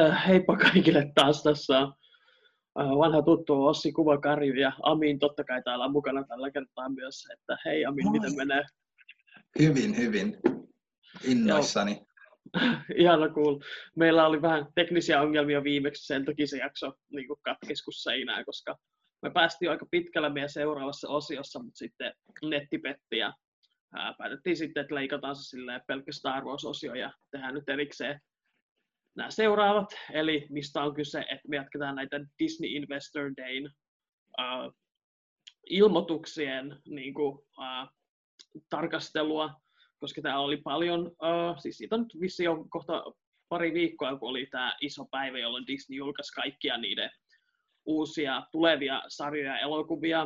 Äh, heippa kaikille taas tässä on äh, vanha tuttu Ossi Kuvakarju ja Amin totta kai täällä on mukana tällä kertaa myös, että hei Amin, Moi. miten menee? Hyvin, hyvin. Innoissani. Ihana cool. Meillä oli vähän teknisiä ongelmia viimeksi, sen takia se jakso niin katkesi kuin seinään, koska me päästiin aika pitkällä meidän seuraavassa osiossa, mutta sitten netti petti ja ää, päätettiin sitten, että leikataan se silleen pelkkä Star Wars-osio ja tehdään nyt erikseen nämä seuraavat, eli mistä on kyse, että me jatketaan näitä Disney Investor Dayn uh, ilmoituksien niin kuin, uh, tarkastelua, koska täällä oli paljon, uh, siis siitä on nyt vissi jo kohta pari viikkoa, kun oli tämä iso päivä, jolloin Disney julkaisi kaikkia niiden uusia tulevia sarjoja ja elokuvia.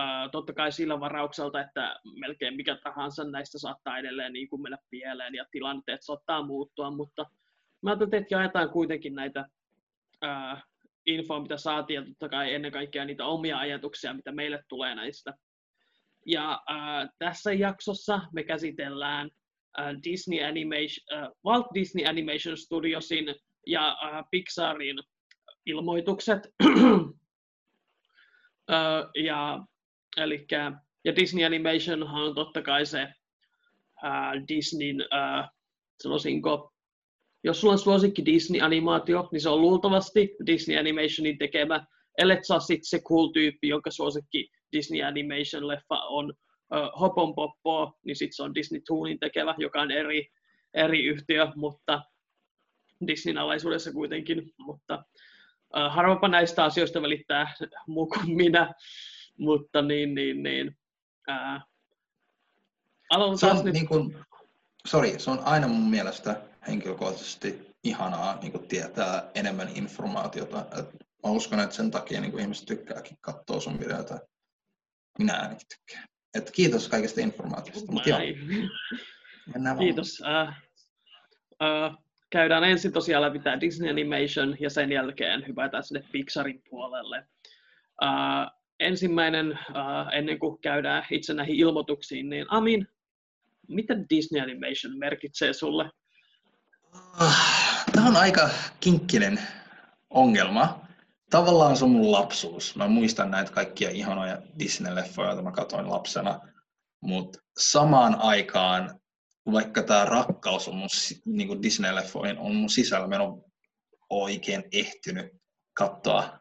Uh, totta kai sillä varaukselta, että melkein mikä tahansa näistä saattaa edelleen niin kuin mennä pieleen ja tilanteet saattaa muuttua, mutta mä ajattelin, että jaetaan kuitenkin näitä uh, infoa, mitä saatiin, ja totta kai ennen kaikkea niitä omia ajatuksia, mitä meille tulee näistä. Ja uh, tässä jaksossa me käsitellään uh, Disney Animation, Walt Disney Animation Studiosin ja uh, Pixarin ilmoitukset. uh, ja, elikkä, ja Disney Animation on totta kai se uh, Disneyn, uh, sanoisinko, jos sulla on suosikki Disney-animaatio, niin se on luultavasti Disney Animationin tekemä. Ellet saa sitten se cool tyyppi, jonka suosikki Disney Animation-leffa on uh, Hopon Poppo, niin sitten se on Disney Toonin tekevä, joka on eri, eri yhtiö, mutta Disneyn alaisuudessa kuitenkin. Mutta uh, harvapa näistä asioista välittää muu kuin minä, mutta niin, niin, niin. Uh, se on, nyt... niin kuin, sorry, se on aina mun mielestä henkilökohtaisesti ihanaa niin kuin tietää enemmän informaatiota. Et mä uskon, että sen takia niin kuin ihmiset tykkääkin katsoa sun videota. Minä ainakin tykkään. Et kiitos kaikesta informaatiosta. Mut joo, kiitos. Uh, uh, käydään ensin tosiaan läpi tämä Disney Animation ja sen jälkeen hypätään sinne Pixarin puolelle. Uh, ensimmäinen, uh, ennen kuin käydään itse näihin ilmoituksiin, niin Amin, mitä Disney Animation merkitsee sulle? Tämä on aika kinkkinen ongelma. Tavallaan se on mun lapsuus. Mä muistan näitä kaikkia ihanoja Disney-leffoja, joita mä katsoin lapsena. Mutta samaan aikaan, vaikka tämä rakkaus on mun niin Disney-leffoihin, on mun sisällä, mä en ole oikein ehtinyt katsoa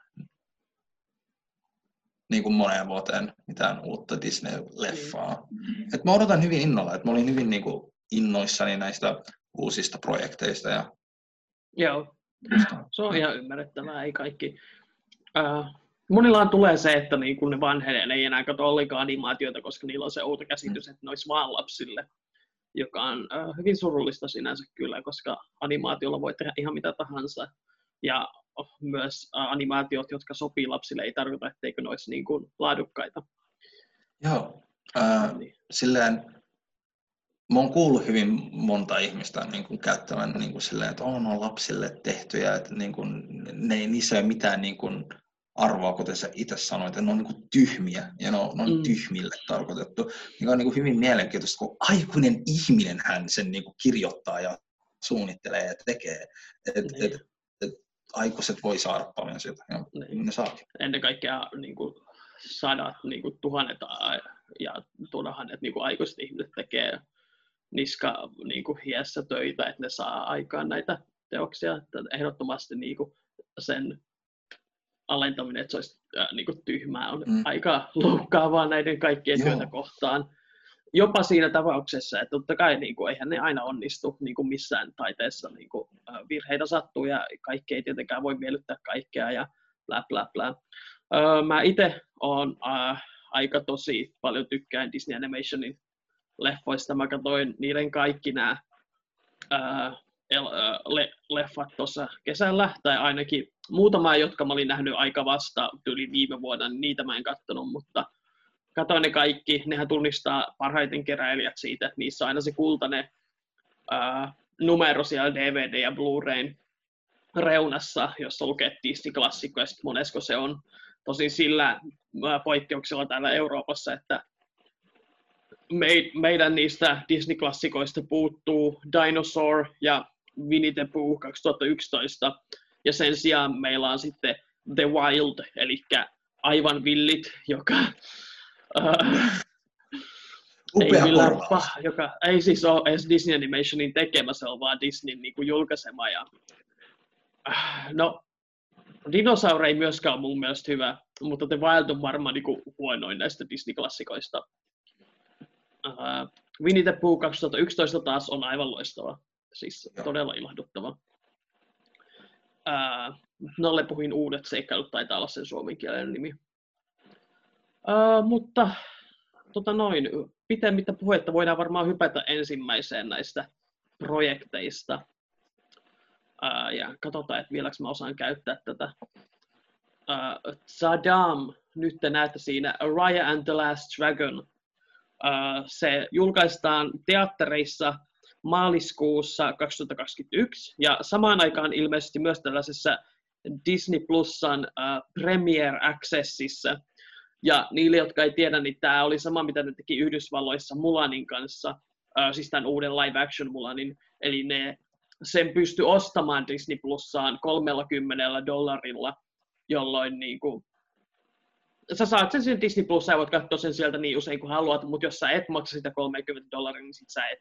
niin kuin moneen vuoteen mitään uutta Disney-leffaa. Mm. Et mä odotan hyvin innolla, että mä olin hyvin niin kuin innoissani näistä uusista projekteista. Ja... Joo, se on ihan ymmärrettävää, ei kaikki. Äh, monillaan tulee se, että niin kun ne vanhenee, ne ei enää katso ollenkaan animaatioita, koska niillä on se outo käsitys, mm. että ne olisi vaan lapsille, joka on äh, hyvin surullista sinänsä kyllä, koska animaatiolla voi tehdä ihan mitä tahansa. Ja myös äh, animaatiot, jotka sopii lapsille, ei tarkoita, etteikö ne olisi niin kuin laadukkaita. Joo, äh, niin. silleen mä oon kuullut hyvin monta ihmistä niin kuin käyttävän niin kuin silleen, että on, on lapsille tehtyjä, että niin kuin, ne ei niissä ole mitään niin kuin arvoa, kuten sä itse sanoit, että ne on niin kuin tyhmiä ja ne on, ne on mm. tyhmille tarkoitettu. Niin on niin kuin hyvin mielenkiintoista, kun aikuinen ihminen hän sen niin kuin kirjoittaa ja suunnittelee ja tekee. Et, niin. et, et, aikuiset voi saada paljon sieltä, ja niin. ne saakin. Ennen kaikkea niin kuin sadat, niin kuin tuhannet ja tuhannet niin kuin aikuiset ihmiset tekee niska niin kuin hiessä töitä, että ne saa aikaan näitä teoksia. Että ehdottomasti niin kuin sen alentaminen, että se olisi äh, niin kuin tyhmää, on mm. aika loukkaavaa näiden kaikkien Joo. työtä kohtaan. Jopa siinä tapauksessa, että totta kai niin kuin, eihän ne aina onnistu niin kuin missään taiteessa. Niin kuin, äh, virheitä sattuu ja kaikki ei tietenkään voi miellyttää kaikkea ja bla bla bla. Öö, mä itse olen äh, aika tosi paljon tykkään Disney Animationin leffoista. Mä katsoin niiden kaikki nämä ää, le, leffat tuossa kesällä, tai ainakin muutama, jotka mä olin nähnyt aika vasta yli viime vuonna, niin niitä mä en katsonut, mutta katsoin ne kaikki. Nehän tunnistaa parhaiten keräilijät siitä, että niissä on aina se kultainen numero siellä DVD ja Blu-rayn reunassa, jossa lukee Disney-klassikko, ja sitten monesko se on. Tosin sillä poikkeuksella täällä Euroopassa, että meidän niistä Disney-klassikoista puuttuu Dinosaur ja Winnie the Pooh 2011, ja sen sijaan meillä on sitten The Wild, eli aivan villit, joka äh, Upea ei millään paha, joka ei siis ole edes Disney Animationin tekemä, se on vaan Disneyn niin kuin julkaisema. Ja, äh, no, Dinosaur ei myöskään ole mun mielestä hyvä, mutta The Wild on varmaan niin kuin huonoin näistä Disney-klassikoista. Uh, Winnie the Pooh 2011 taas on aivan loistava, siis Joo. todella ilahduttava. Uh, Nalle puhuin uudet seikkailut, taitaa olla sen suomenkielinen nimi. Uh, mutta tota noin, pitemmittä puhetta voidaan varmaan hypätä ensimmäiseen näistä projekteista. Ää, ja katsotaan, että vieläkö mä osaan käyttää tätä. Ää, Saddam, nyt te näette siinä Raya and the Last Dragon. Se julkaistaan teattereissa maaliskuussa 2021 ja samaan aikaan ilmeisesti myös tällaisessa Disney Plusan ää, Premiere Accessissa, ja niille, jotka ei tiedä, niin tämä oli sama, mitä ne teki Yhdysvalloissa Mulanin kanssa, siis tämän uuden live action Mulanin. Eli ne sen pystyi ostamaan Disney Plussaan 30 dollarilla, jolloin niin kuin, sä saat sen siihen Disney Plussaan ja voit katsoa sen sieltä niin usein kuin haluat, mutta jos sä et maksa sitä 30 dollaria, niin sit sä et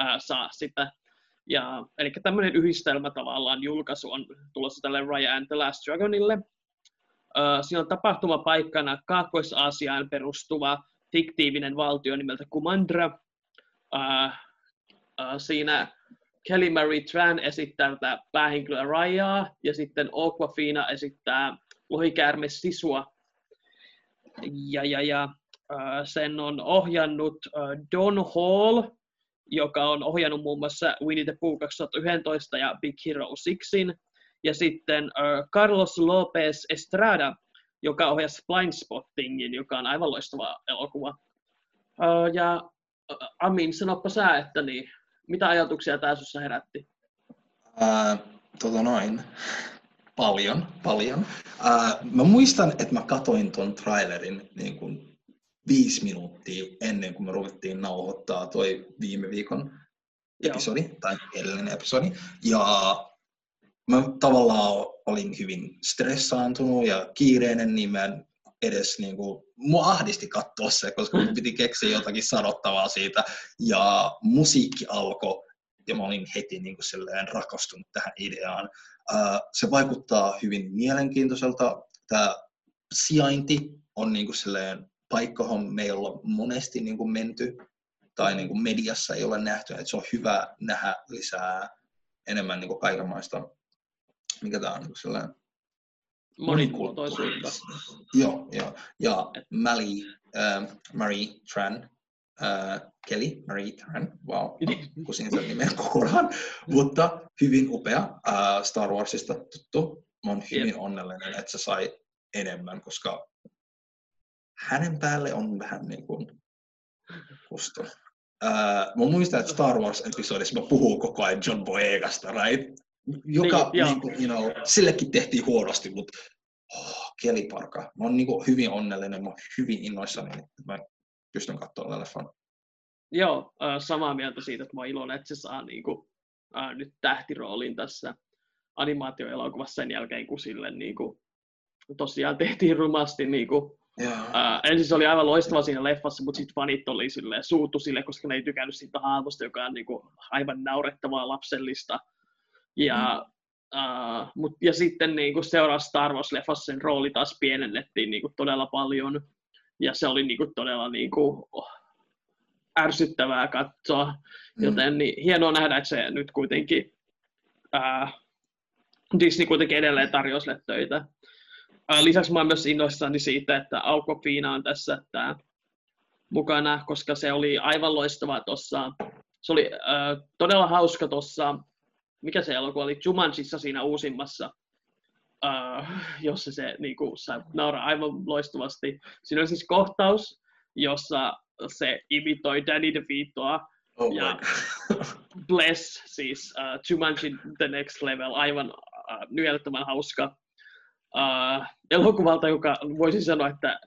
äh, saa sitä. Ja, eli tämmöinen yhdistelmä tavallaan julkaisu on tulossa tälle Raya and the Last Dragonille. Ö, Siinä on tapahtumapaikkana Kaakkois-Aasiaan perustuva fiktiivinen valtio nimeltä Kumandra. Ö, ö, Siinä Kelly Marie Tran esittää tätä päähenkilöä Rajaa ja sitten Aquafina esittää lohikäärme Sisua. Ja, ja, ja sen on ohjannut Don Hall, joka on ohjannut muun muassa Winnie the Pooh 2011 ja Big Hero 6 ja sitten Carlos Lopez Estrada, joka ohjasi Blindspottingin, joka on aivan loistava elokuva. Ja Amin, sanoppa sä, että niin, mitä ajatuksia tämä herätti? Ää, tota noin. Paljon, paljon. Ää, mä muistan, että mä katoin ton trailerin niin kuin viisi minuuttia ennen kuin me ruvettiin nauhoittaa toi viime viikon Joo. episodi, tai edellinen episodi. Ja mä tavallaan olin hyvin stressaantunut ja kiireinen, niin mä en edes niin kuin, mua ahdisti katsoa se, koska mun piti keksiä jotakin sanottavaa siitä. Ja musiikki alkoi ja mä olin heti niin kuin silleen rakastunut tähän ideaan. Se vaikuttaa hyvin mielenkiintoiselta. Tämä sijainti on niin kuin silleen paikka, johon me ei olla monesti niin kuin menty tai niin kuin mediassa ei ole nähty. että se on hyvä nähdä lisää enemmän niin kuin kaikenlaista, mikä tämä on niin sellainen Monikulttuurisuutta. Joo, joo. Ja Mali, äh, Marie Tran, äh, Kelly, Marie Tran, wow, kusin sen nimen kokonaan, mutta hyvin upea äh, Star Warsista tuttu. Mä oon hyvin onnellinen, että se sai enemmän, koska hänen päälle on vähän niin kuin kusto. Äh, mä muistan, että Star Wars-episodissa mä puhun koko ajan John Boyegasta, right? Joka, Niin, niin, kuin, you know, sillekin tehtiin huonosti, mutta oh, keliparka. Mä oon niin kuin hyvin onnellinen, mä oon hyvin innoissani, että mä pystyn katsomaan leffan. Joo, äh, samaa mieltä siitä, että mä oon iloinen, että se saa niin kuin, äh, nyt tähtiroolin tässä animaatioelokuvassa sen jälkeen, kun sille niin kuin, tosiaan tehtiin rumasti niin kuin. Ää, ensin se oli aivan loistava siinä leffassa, mutta sitten fanit oli silleen, suuttu sille, koska ne ei tykännyt siitä hahmosta, joka on niinku aivan naurettavaa lapsellista. Ja, mm. ää, mut, ja sitten niinku seuraavassa Star Wars-leffassa sen rooli taas pienennettiin niinku todella paljon. Ja se oli niinku todella niinku, oh, ärsyttävää katsoa. Mm. Joten niin, hienoa nähdä, että se nyt kuitenkin ää, Disney kuitenkin edelleen tarjoaa sille töitä. Ää, Lisäksi mä oon myös innoissani siitä, että Alcofina on tässä tää mukana, koska se oli aivan loistava tuossa. Se oli ää, todella hauska tuossa, mikä se elokuva oli, Jumanjissa siinä uusimmassa, ää, jossa se niinku, sai nauraa aivan loistavasti. Siinä oli siis kohtaus, jossa se imitoi Danny DeVitoa, Oh ja-. Bless, siis uh, Jumanji The Next Level, aivan uh, nyeltävän hauska uh, elokuvalta, joka voisin sanoa, että äh,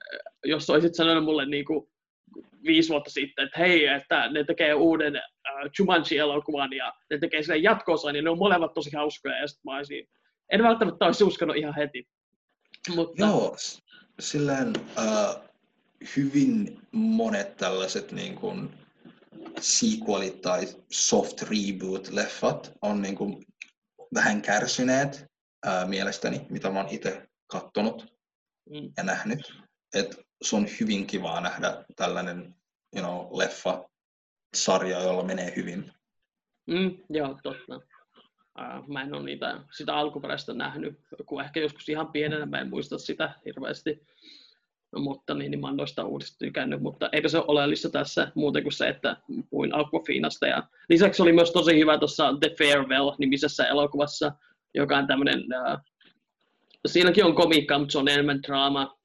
jos olisit sanonut mulle niin kuin viisi vuotta sitten, että hei, että ne tekee uuden uh, Jumanji-elokuvan ja ne tekee sille jatkoosa, niin ne on molemmat tosi hauskoja. Ja sitten mä olisin, en välttämättä olisi uskonut ihan heti. Mutta... Joo, silleen uh, hyvin monet tällaiset niin kuin, sequelit tai soft reboot-leffat on niin kuin, vähän kärsineet ää, mielestäni, mitä mä oon itse kattonut mm. ja nähnyt. Et se on hyvin kivaa nähdä tällainen you know, leffa, sarja, jolla menee hyvin. Mm, joo, totta. Uh, mä en ole niitä, sitä alkuperäistä nähnyt, kun ehkä joskus ihan pienenä, mä en muista sitä hirveästi. Mutta niin, niin mä oon noista uudesta tykännyt, mutta eikö se ole oleellista tässä muuten kuin se, että puhuin Aquafinasta. Ja lisäksi oli myös tosi hyvä tuossa The Farewell-nimisessä elokuvassa, joka on tämmöinen, uh, siinäkin on komiikka, mutta se on enemmän draama,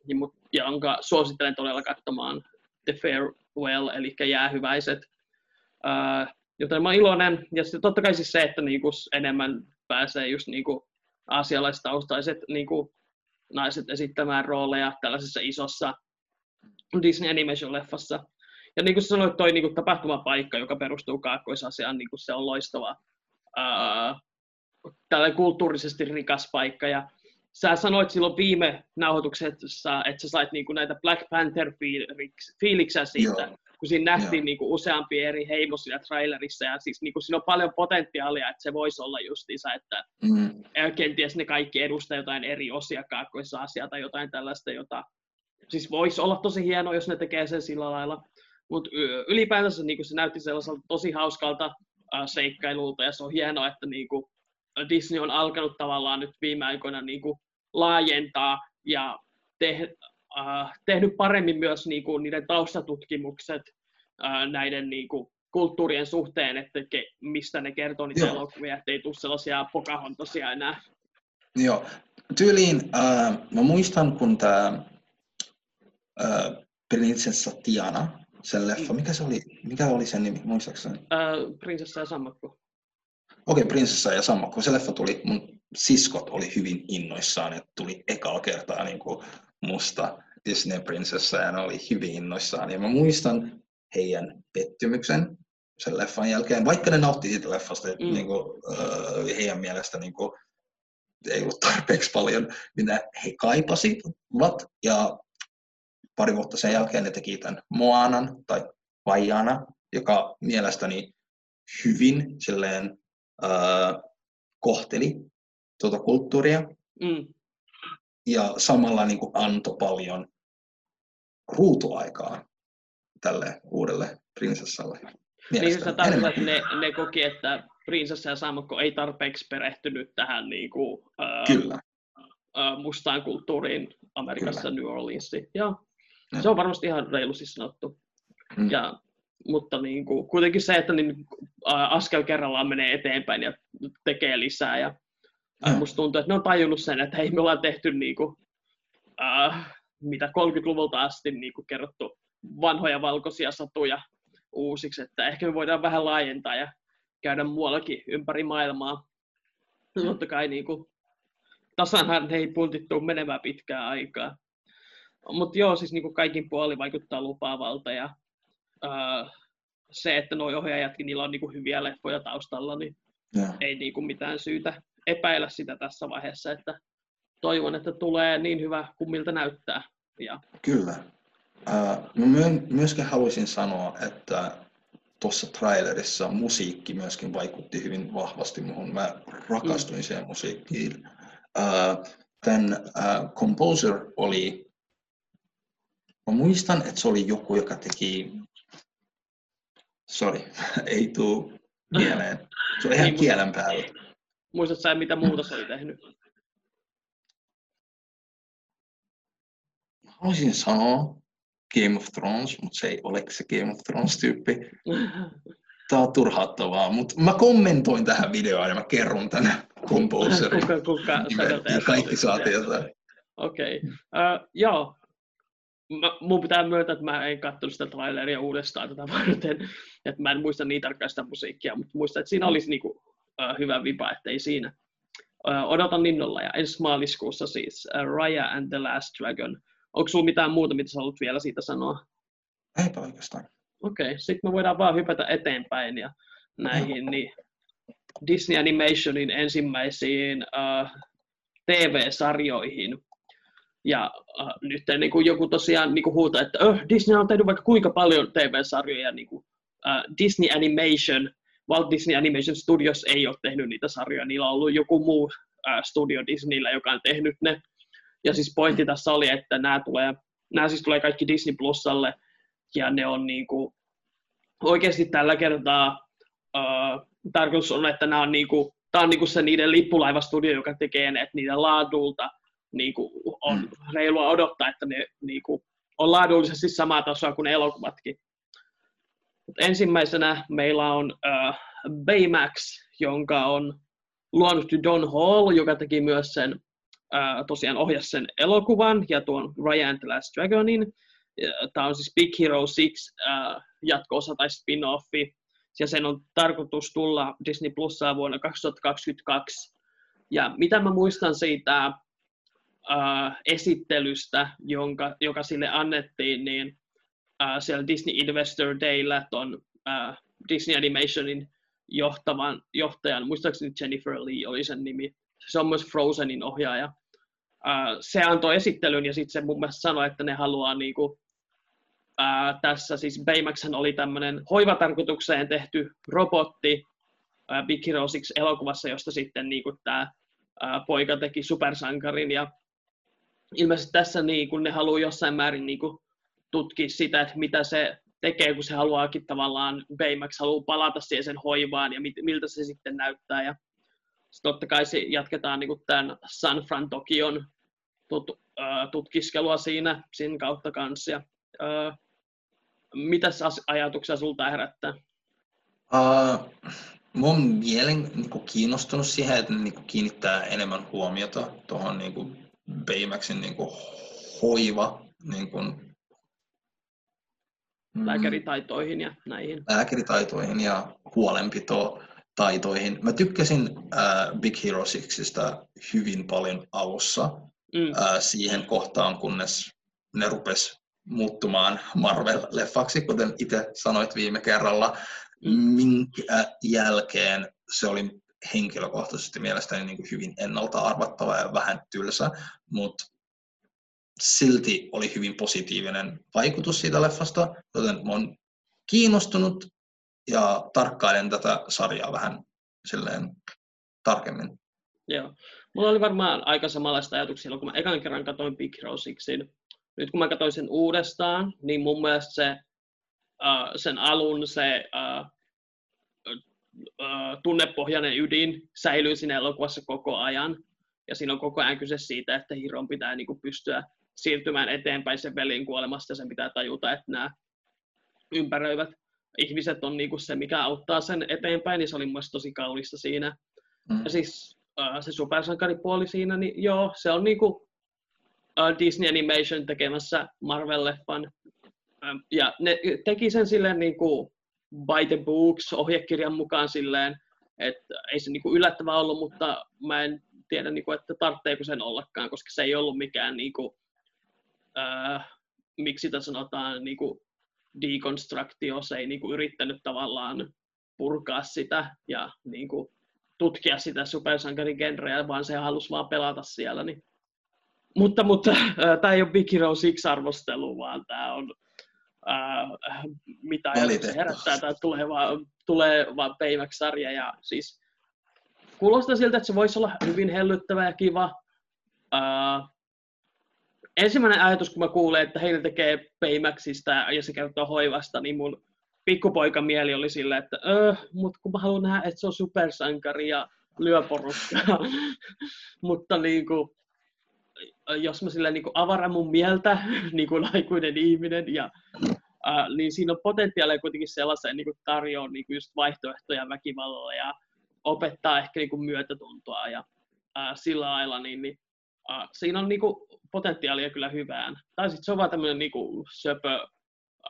jonka suosittelen todella katsomaan The Farewell, eli jäähyväiset. Uh, joten mä oon iloinen, ja sitten totta kai siis se, että niinku enemmän pääsee just niinku aasialaistaustaiset niinku naiset esittämään rooleja tällaisessa isossa Disney Animation-leffassa. Ja niin kuin sanoit, toi niin kuin tapahtumapaikka, joka perustuu Kaakkois-Asiaan, niin kuin se on loistava ää, tällainen kulttuurisesti rikas paikka. Ja sä sanoit silloin viime nauhoituksessa, että sä sait niin kuin näitä Black Panther-fiiliksiä siitä, Joo kun siinä nähtiin niin kuin useampi eri heimo siinä trailerissa, ja siis niin kuin siinä on paljon potentiaalia, että se voisi olla justiinsa, että mm. kenties ne kaikki edustaa jotain eri osia kaakkoissa asiaa tai jotain tällaista, jota siis voisi olla tosi hienoa, jos ne tekee sen sillä lailla. Mutta ylipäätänsä niin se näytti sellaiselta tosi hauskalta äh, seikkailulta, ja se on hienoa, että niin kuin, Disney on alkanut tavallaan nyt viime aikoina niin kuin, laajentaa ja te, äh, tehnyt paremmin myös niin kuin, niiden taustatutkimukset äh, näiden niin kuin, kulttuurien suhteen, että ke, mistä ne kertoo niitä Joo. elokuvia, ettei tule sellaisia pokahontosia enää. Joo, tyyliin äh, mä muistan, kun tämä äh, Prinsessa Tiana, sen leffa, mikä se oli, mikä oli sen nimi, muistaakseni? Äh, prinsessa ja sammakko. Okei, okay, Prinsessa ja sammakko, se leffa tuli, mun siskot oli hyvin innoissaan, että tuli ekaa kertaa niin kuin musta Disney-prinsessa ja ne oli hyvin innoissaan. Ja mä muistan heidän pettymyksen sen leffan jälkeen, vaikka ne nautti siitä leffasta, mm. niin kuin, uh, heidän mielestä niin kuin, ei ollut tarpeeksi paljon, mitä he kaipasivat. Ja pari vuotta sen jälkeen ne teki tämän Moanan tai Vajana, joka mielestäni hyvin silleen, uh, kohteli tuota kulttuuria. Mm ja samalla niin kuin antoi paljon ruutuaikaa tälle uudelle prinsessalle. Niin sä tarkoitat, että ne, ne koki, että prinsessa ja sammakko ei tarpeeksi perehtynyt tähän niin kuin, ää, Kyllä. Ää, mustaan kulttuuriin Amerikassa, Kyllä. New Orleansiin. Ja, ja. Se on varmasti ihan reilusti sanottu. Hmm. Ja, mutta niin kuin, kuitenkin se, että niin, ää, askel kerrallaan menee eteenpäin ja tekee lisää ja Mm. Musta tuntuu, että ne on tajunnut sen, että hei, me ollaan tehty niinku, äh, mitä 30-luvulta asti niinku kerrottu vanhoja valkoisia satuja uusiksi, että ehkä me voidaan vähän laajentaa ja käydä muuallakin ympäri maailmaa. Mm. Totta kai niinku, tasanhan ei pultittu menevää pitkää aikaa. Mutta joo, siis niinku kaikin puoli vaikuttaa lupaavalta ja äh, se, että nuo ohjaajatkin, niillä on niinku hyviä leffoja taustalla, niin yeah. ei niinku mitään syytä epäillä sitä tässä vaiheessa, että toivon, että tulee niin hyvä kuin miltä näyttää. Ja... Kyllä. Mä myöskin haluaisin sanoa, että tuossa trailerissa musiikki myöskin vaikutti hyvin vahvasti muuhun. Mä rakastuin mm. siihen musiikkiin. Uh, tämän uh, composer oli, mä muistan, että se oli joku, joka teki, sorry, ei tuu mieleen. Se on ihan kielen päällä. Muistatko sä, mitä muuta se oli tehnyt? Haluaisin sanoa Game of Thrones, mutta se ei ole se Game of Thrones-tyyppi. Tämä on turhauttavaa, mutta mä kommentoin tähän videoon ja mä kerron tänne composerin. kuka, kuka ja kaikki saa tietää. Okei. Okay. Uh, joo. Mä, mun pitää myöntää, että mä en katsonut sitä traileria uudestaan tätä varten. Että mä en muista niin tarkkaan sitä musiikkia, mutta muistan, että siinä olisi niinku hyvä vipa, ettei siinä. odotan innolla ja ensi maaliskuussa siis Raya and the Last Dragon. Onko sulla mitään muuta, mitä sä haluat vielä siitä sanoa? Eipä oikeastaan. Okei, okay, sitten me voidaan vaan hypätä eteenpäin ja näihin niin Disney Animationin ensimmäisiin uh, TV-sarjoihin. Ja uh, nyt niin kuin joku tosiaan niin kuin huutaa, että oh, Disney on tehnyt vaikka kuinka paljon TV-sarjoja. Niin kuin, uh, Disney Animation, Walt Disney Animation Studios ei ole tehnyt niitä sarjoja. Niillä on ollut joku muu studio Disneyllä, joka on tehnyt ne. Ja siis pointti tässä oli, että nämä, tulee, nämä siis tulee kaikki Disney Plusalle. Ja ne on niin kuin, oikeasti tällä kertaa uh, tarkoitus on, että nämä on, niin kuin, tämä on niin kuin se niiden lippulaivastudio, joka tekee ne, että niiden laadulta niin kuin on mm. reilua odottaa, että ne niin kuin, on laadullisesti samaa tasoa kuin elokuvatkin. Ensimmäisenä meillä on uh, Baymax, jonka on luonut Don Hall, joka teki myös sen, uh, tosiaan ohjasi sen elokuvan ja tuon Ryan the Last Dragonin. Tämä on siis Big Hero 6 uh, jatko-osa tai spin-offi, ja sen on tarkoitus tulla Disney Plusaa vuonna 2022. Ja mitä mä muistan siitä uh, esittelystä, jonka, joka sille annettiin, niin uh, siellä Disney Investor Dayllä ton uh, Disney Animationin johtavan, johtajan, muistaakseni Jennifer Lee oli sen nimi, se on myös Frozenin ohjaaja. Uh, se antoi esittelyn ja sitten se mun mielestä sanoi, että ne haluaa niinku, ää, tässä siis Baymaxhan oli tämmöinen hoivatarkoitukseen tehty robotti ää, Big Hero 6 elokuvassa, josta sitten niin tämä poika teki supersankarin ja ilmeisesti tässä niin kuin ne haluaa jossain määrin niin kuin, tutkia sitä, että mitä se tekee, kun se haluaakin tavallaan, Baymax haluaa palata siihen sen hoivaan ja mit, miltä se sitten näyttää. Ja totta kai jatketaan niin kuin tämän San Fran Tokion tut, äh, tutkiskelua siinä, siinä kautta kanssa. Ja, äh, mitäs ajatuksia sulta herättää? Uh, mun mielen niin kuin kiinnostunut siihen, että niin kuin kiinnittää enemmän huomiota tuohon niin kuin Baymaxin niin kuin hoiva niin kuin, mm, lääkäritaitoihin ja näihin. Lääkäritaitoihin ja huolenpito taitoihin. Mä tykkäsin uh, Big Hero 6 hyvin paljon alussa mm. uh, siihen kohtaan, kunnes ne rupes muuttumaan Marvel-leffaksi, kuten itse sanoit viime kerralla, mm. minkä jälkeen se oli henkilökohtaisesti mielestäni niin kuin hyvin ennalta arvattava ja vähän tylsä, mutta silti oli hyvin positiivinen vaikutus siitä leffasta, joten olen kiinnostunut ja tarkkailen tätä sarjaa vähän silleen tarkemmin. Joo. Mulla oli varmaan aika samanlaista ajatuksia, kun mä ekan kerran katsoin Big Hero Sixin nyt kun mä katsoin sen uudestaan, niin mun mielestä se, uh, sen alun se uh, uh, tunnepohjainen ydin säilyy siinä elokuvassa koko ajan. Ja siinä on koko ajan kyse siitä, että Hiron pitää niin kuin, pystyä siirtymään eteenpäin sen velin kuolemasta ja sen pitää tajuta, että nämä ympäröivät ihmiset on niin kuin se, mikä auttaa sen eteenpäin, niin se oli mun tosi kaunista siinä. Mm. Ja siis uh, se supersankaripuoli siinä, niin joo, se on niin kuin, Disney Animation tekemässä Marvel-leffan. Ja ne teki sen silleen niin kuin by the books ohjekirjan mukaan silleen, että ei se niin kuin yllättävää ollut, mutta mä en tiedä, niin kuin, että tarvitseeko sen ollakaan, koska se ei ollut mikään, niin äh, miksi sitä sanotaan, niin kuin deconstructio, se ei niin kuin, yrittänyt tavallaan purkaa sitä ja niin kuin, tutkia sitä supersankarin genreä, vaan se halusi vaan pelata siellä. Niin mutta, mutta äh, tämä ei ole Big Hero 6 arvostelu, vaan tämä on äh, mitä se herättää, tämä tulee vaan, tulee vaan Payback-sarja ja siis kuulostaa siltä, että se voisi olla hyvin hellyttävä ja kiva. Äh, ensimmäinen ajatus, kun mä kuulen, että heillä tekee Paymaxista ja se kertoo hoivasta, niin mun pikkupoika mieli oli sillä, että öö, mutta kun mä haluan nähdä, että se on supersankari ja lyö porukkaa. mutta niin kuin, jos mä sillä niin avaran mun mieltä niin kuin aikuinen ihminen, ja, ää, niin siinä on potentiaalia kuitenkin sellaisen niin tarjoaa niin just vaihtoehtoja väkivallalle ja opettaa ehkä niin kuin myötätuntoa ja ää, sillä lailla, niin, niin siinä on niin kuin potentiaalia kyllä hyvään. Tai sitten se on vaan tämmöinen niin kuin söpö,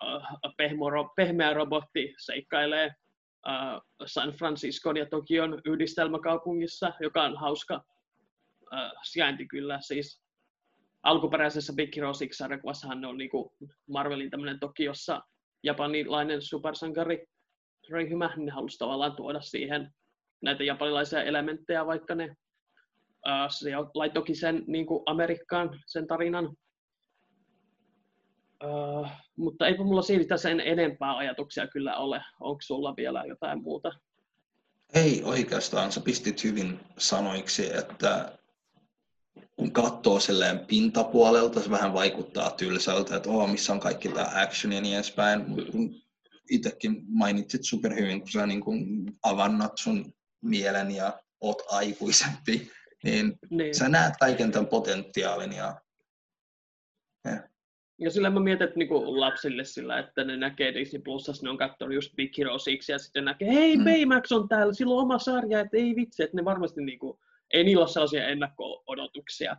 ää, pehmo, pehmeä robotti seikkailee ää, San Franciscon ja Tokion yhdistelmäkaupungissa, joka on hauska äh, sijainti kyllä. Siis alkuperäisessä Big Hero 6 sarjakuvassahan ne on niinku Marvelin tämmöinen Tokiossa japanilainen supersankari ryhmä, ne halusi tavallaan tuoda siihen näitä japanilaisia elementtejä, vaikka ne uh, se laitokin sen niin kuin Amerikkaan, sen tarinan. Uh, mutta eipä mulla siitä sen enempää ajatuksia kyllä ole. Onko sulla vielä jotain muuta? Ei oikeastaan. Sä pistit hyvin sanoiksi, että kun katsoo silleen pintapuolelta, se vähän vaikuttaa tylsältä, että oh, missä on kaikki tämä action ja niin edespäin. Itsekin mainitsit superhyvin, kun sä niin kun avannat sun mielen ja oot aikuisempi, niin, niin. sä näet kaiken tämän potentiaalin. Ja, ja. ja sillä mä mietin, että niinku lapsille sillä, että ne näkee Disney Plusassa, ne on katsonut just Big Hero 6 ja sitten näkee, hei mm. Baymax on täällä, sillä on oma sarja, että ei vitsi, että ne varmasti niinku, ei niillä ole sellaisia ennakko-odotuksia,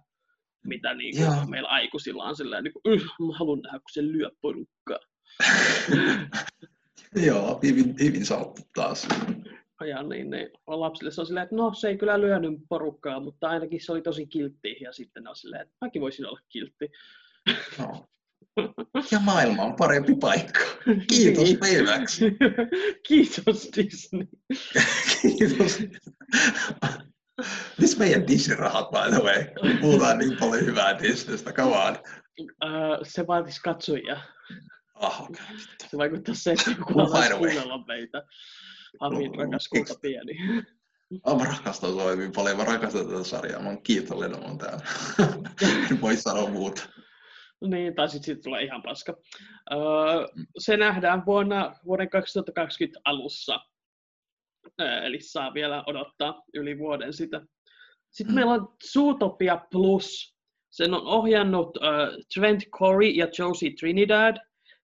mitä niinku meillä aikuisilla on silleen, niinku, mä haluan nähdä, kun se lyö porukkaa. Joo, hyvin, hyvin sanottu taas ajan, niin ne lapsille se on silleen, että no se ei kyllä lyönyt porukkaa, mutta ainakin se oli tosi kiltti. Ja sitten on silleen, että mäkin voisin olla kiltti. No. Ja maailma on parempi paikka. Kiitos niin. päiväksi. Kiitos Disney. Kiitos. Missä meidän Disney-rahat, by the way? Puhutaan niin paljon hyvää Disneystä, come on. Uh, se vaatisi katsojia. Ah, okay. Se vaikuttaa se, että joku haluaisi kuunnella meitä. Havin rakas kulta pieni. Oh, mä rakastan sua hyvin paljon. Mä rakastan tätä sarjaa. Mä oon kiitollinen, mä täällä. en voi sanoa muuta. Niin, tai sitten siitä tulee ihan paska. Öö, se nähdään vuonna, vuoden 2020 alussa. Öö, eli saa vielä odottaa yli vuoden sitä. Sitten mm. meillä on Zootopia Plus. Sen on ohjannut uh, Trent Corey ja Josie Trinidad.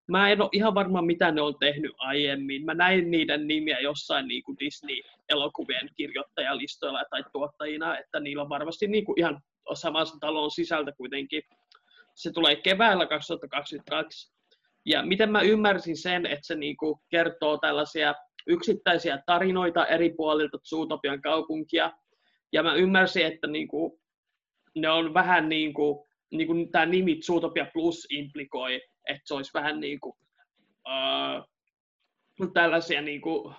Mä en ole ihan varma, mitä ne on tehnyt aiemmin. Mä näin niiden nimiä jossain niin kuin Disney-elokuvien kirjoittajalistoilla tai tuottajina, että niillä on varmasti niin kuin ihan samassa talon sisältä kuitenkin. Se tulee keväällä 2022. Ja miten mä ymmärsin sen, että se niin kuin kertoo tällaisia yksittäisiä tarinoita eri puolilta Zootopian kaupunkia. Ja mä ymmärsin, että niin kuin, ne on vähän niin kuin, niin kuin tämä nimi Zootopia Plus implikoi, että se olisi vähän niin kuin, uh, tällaisia niin kuin,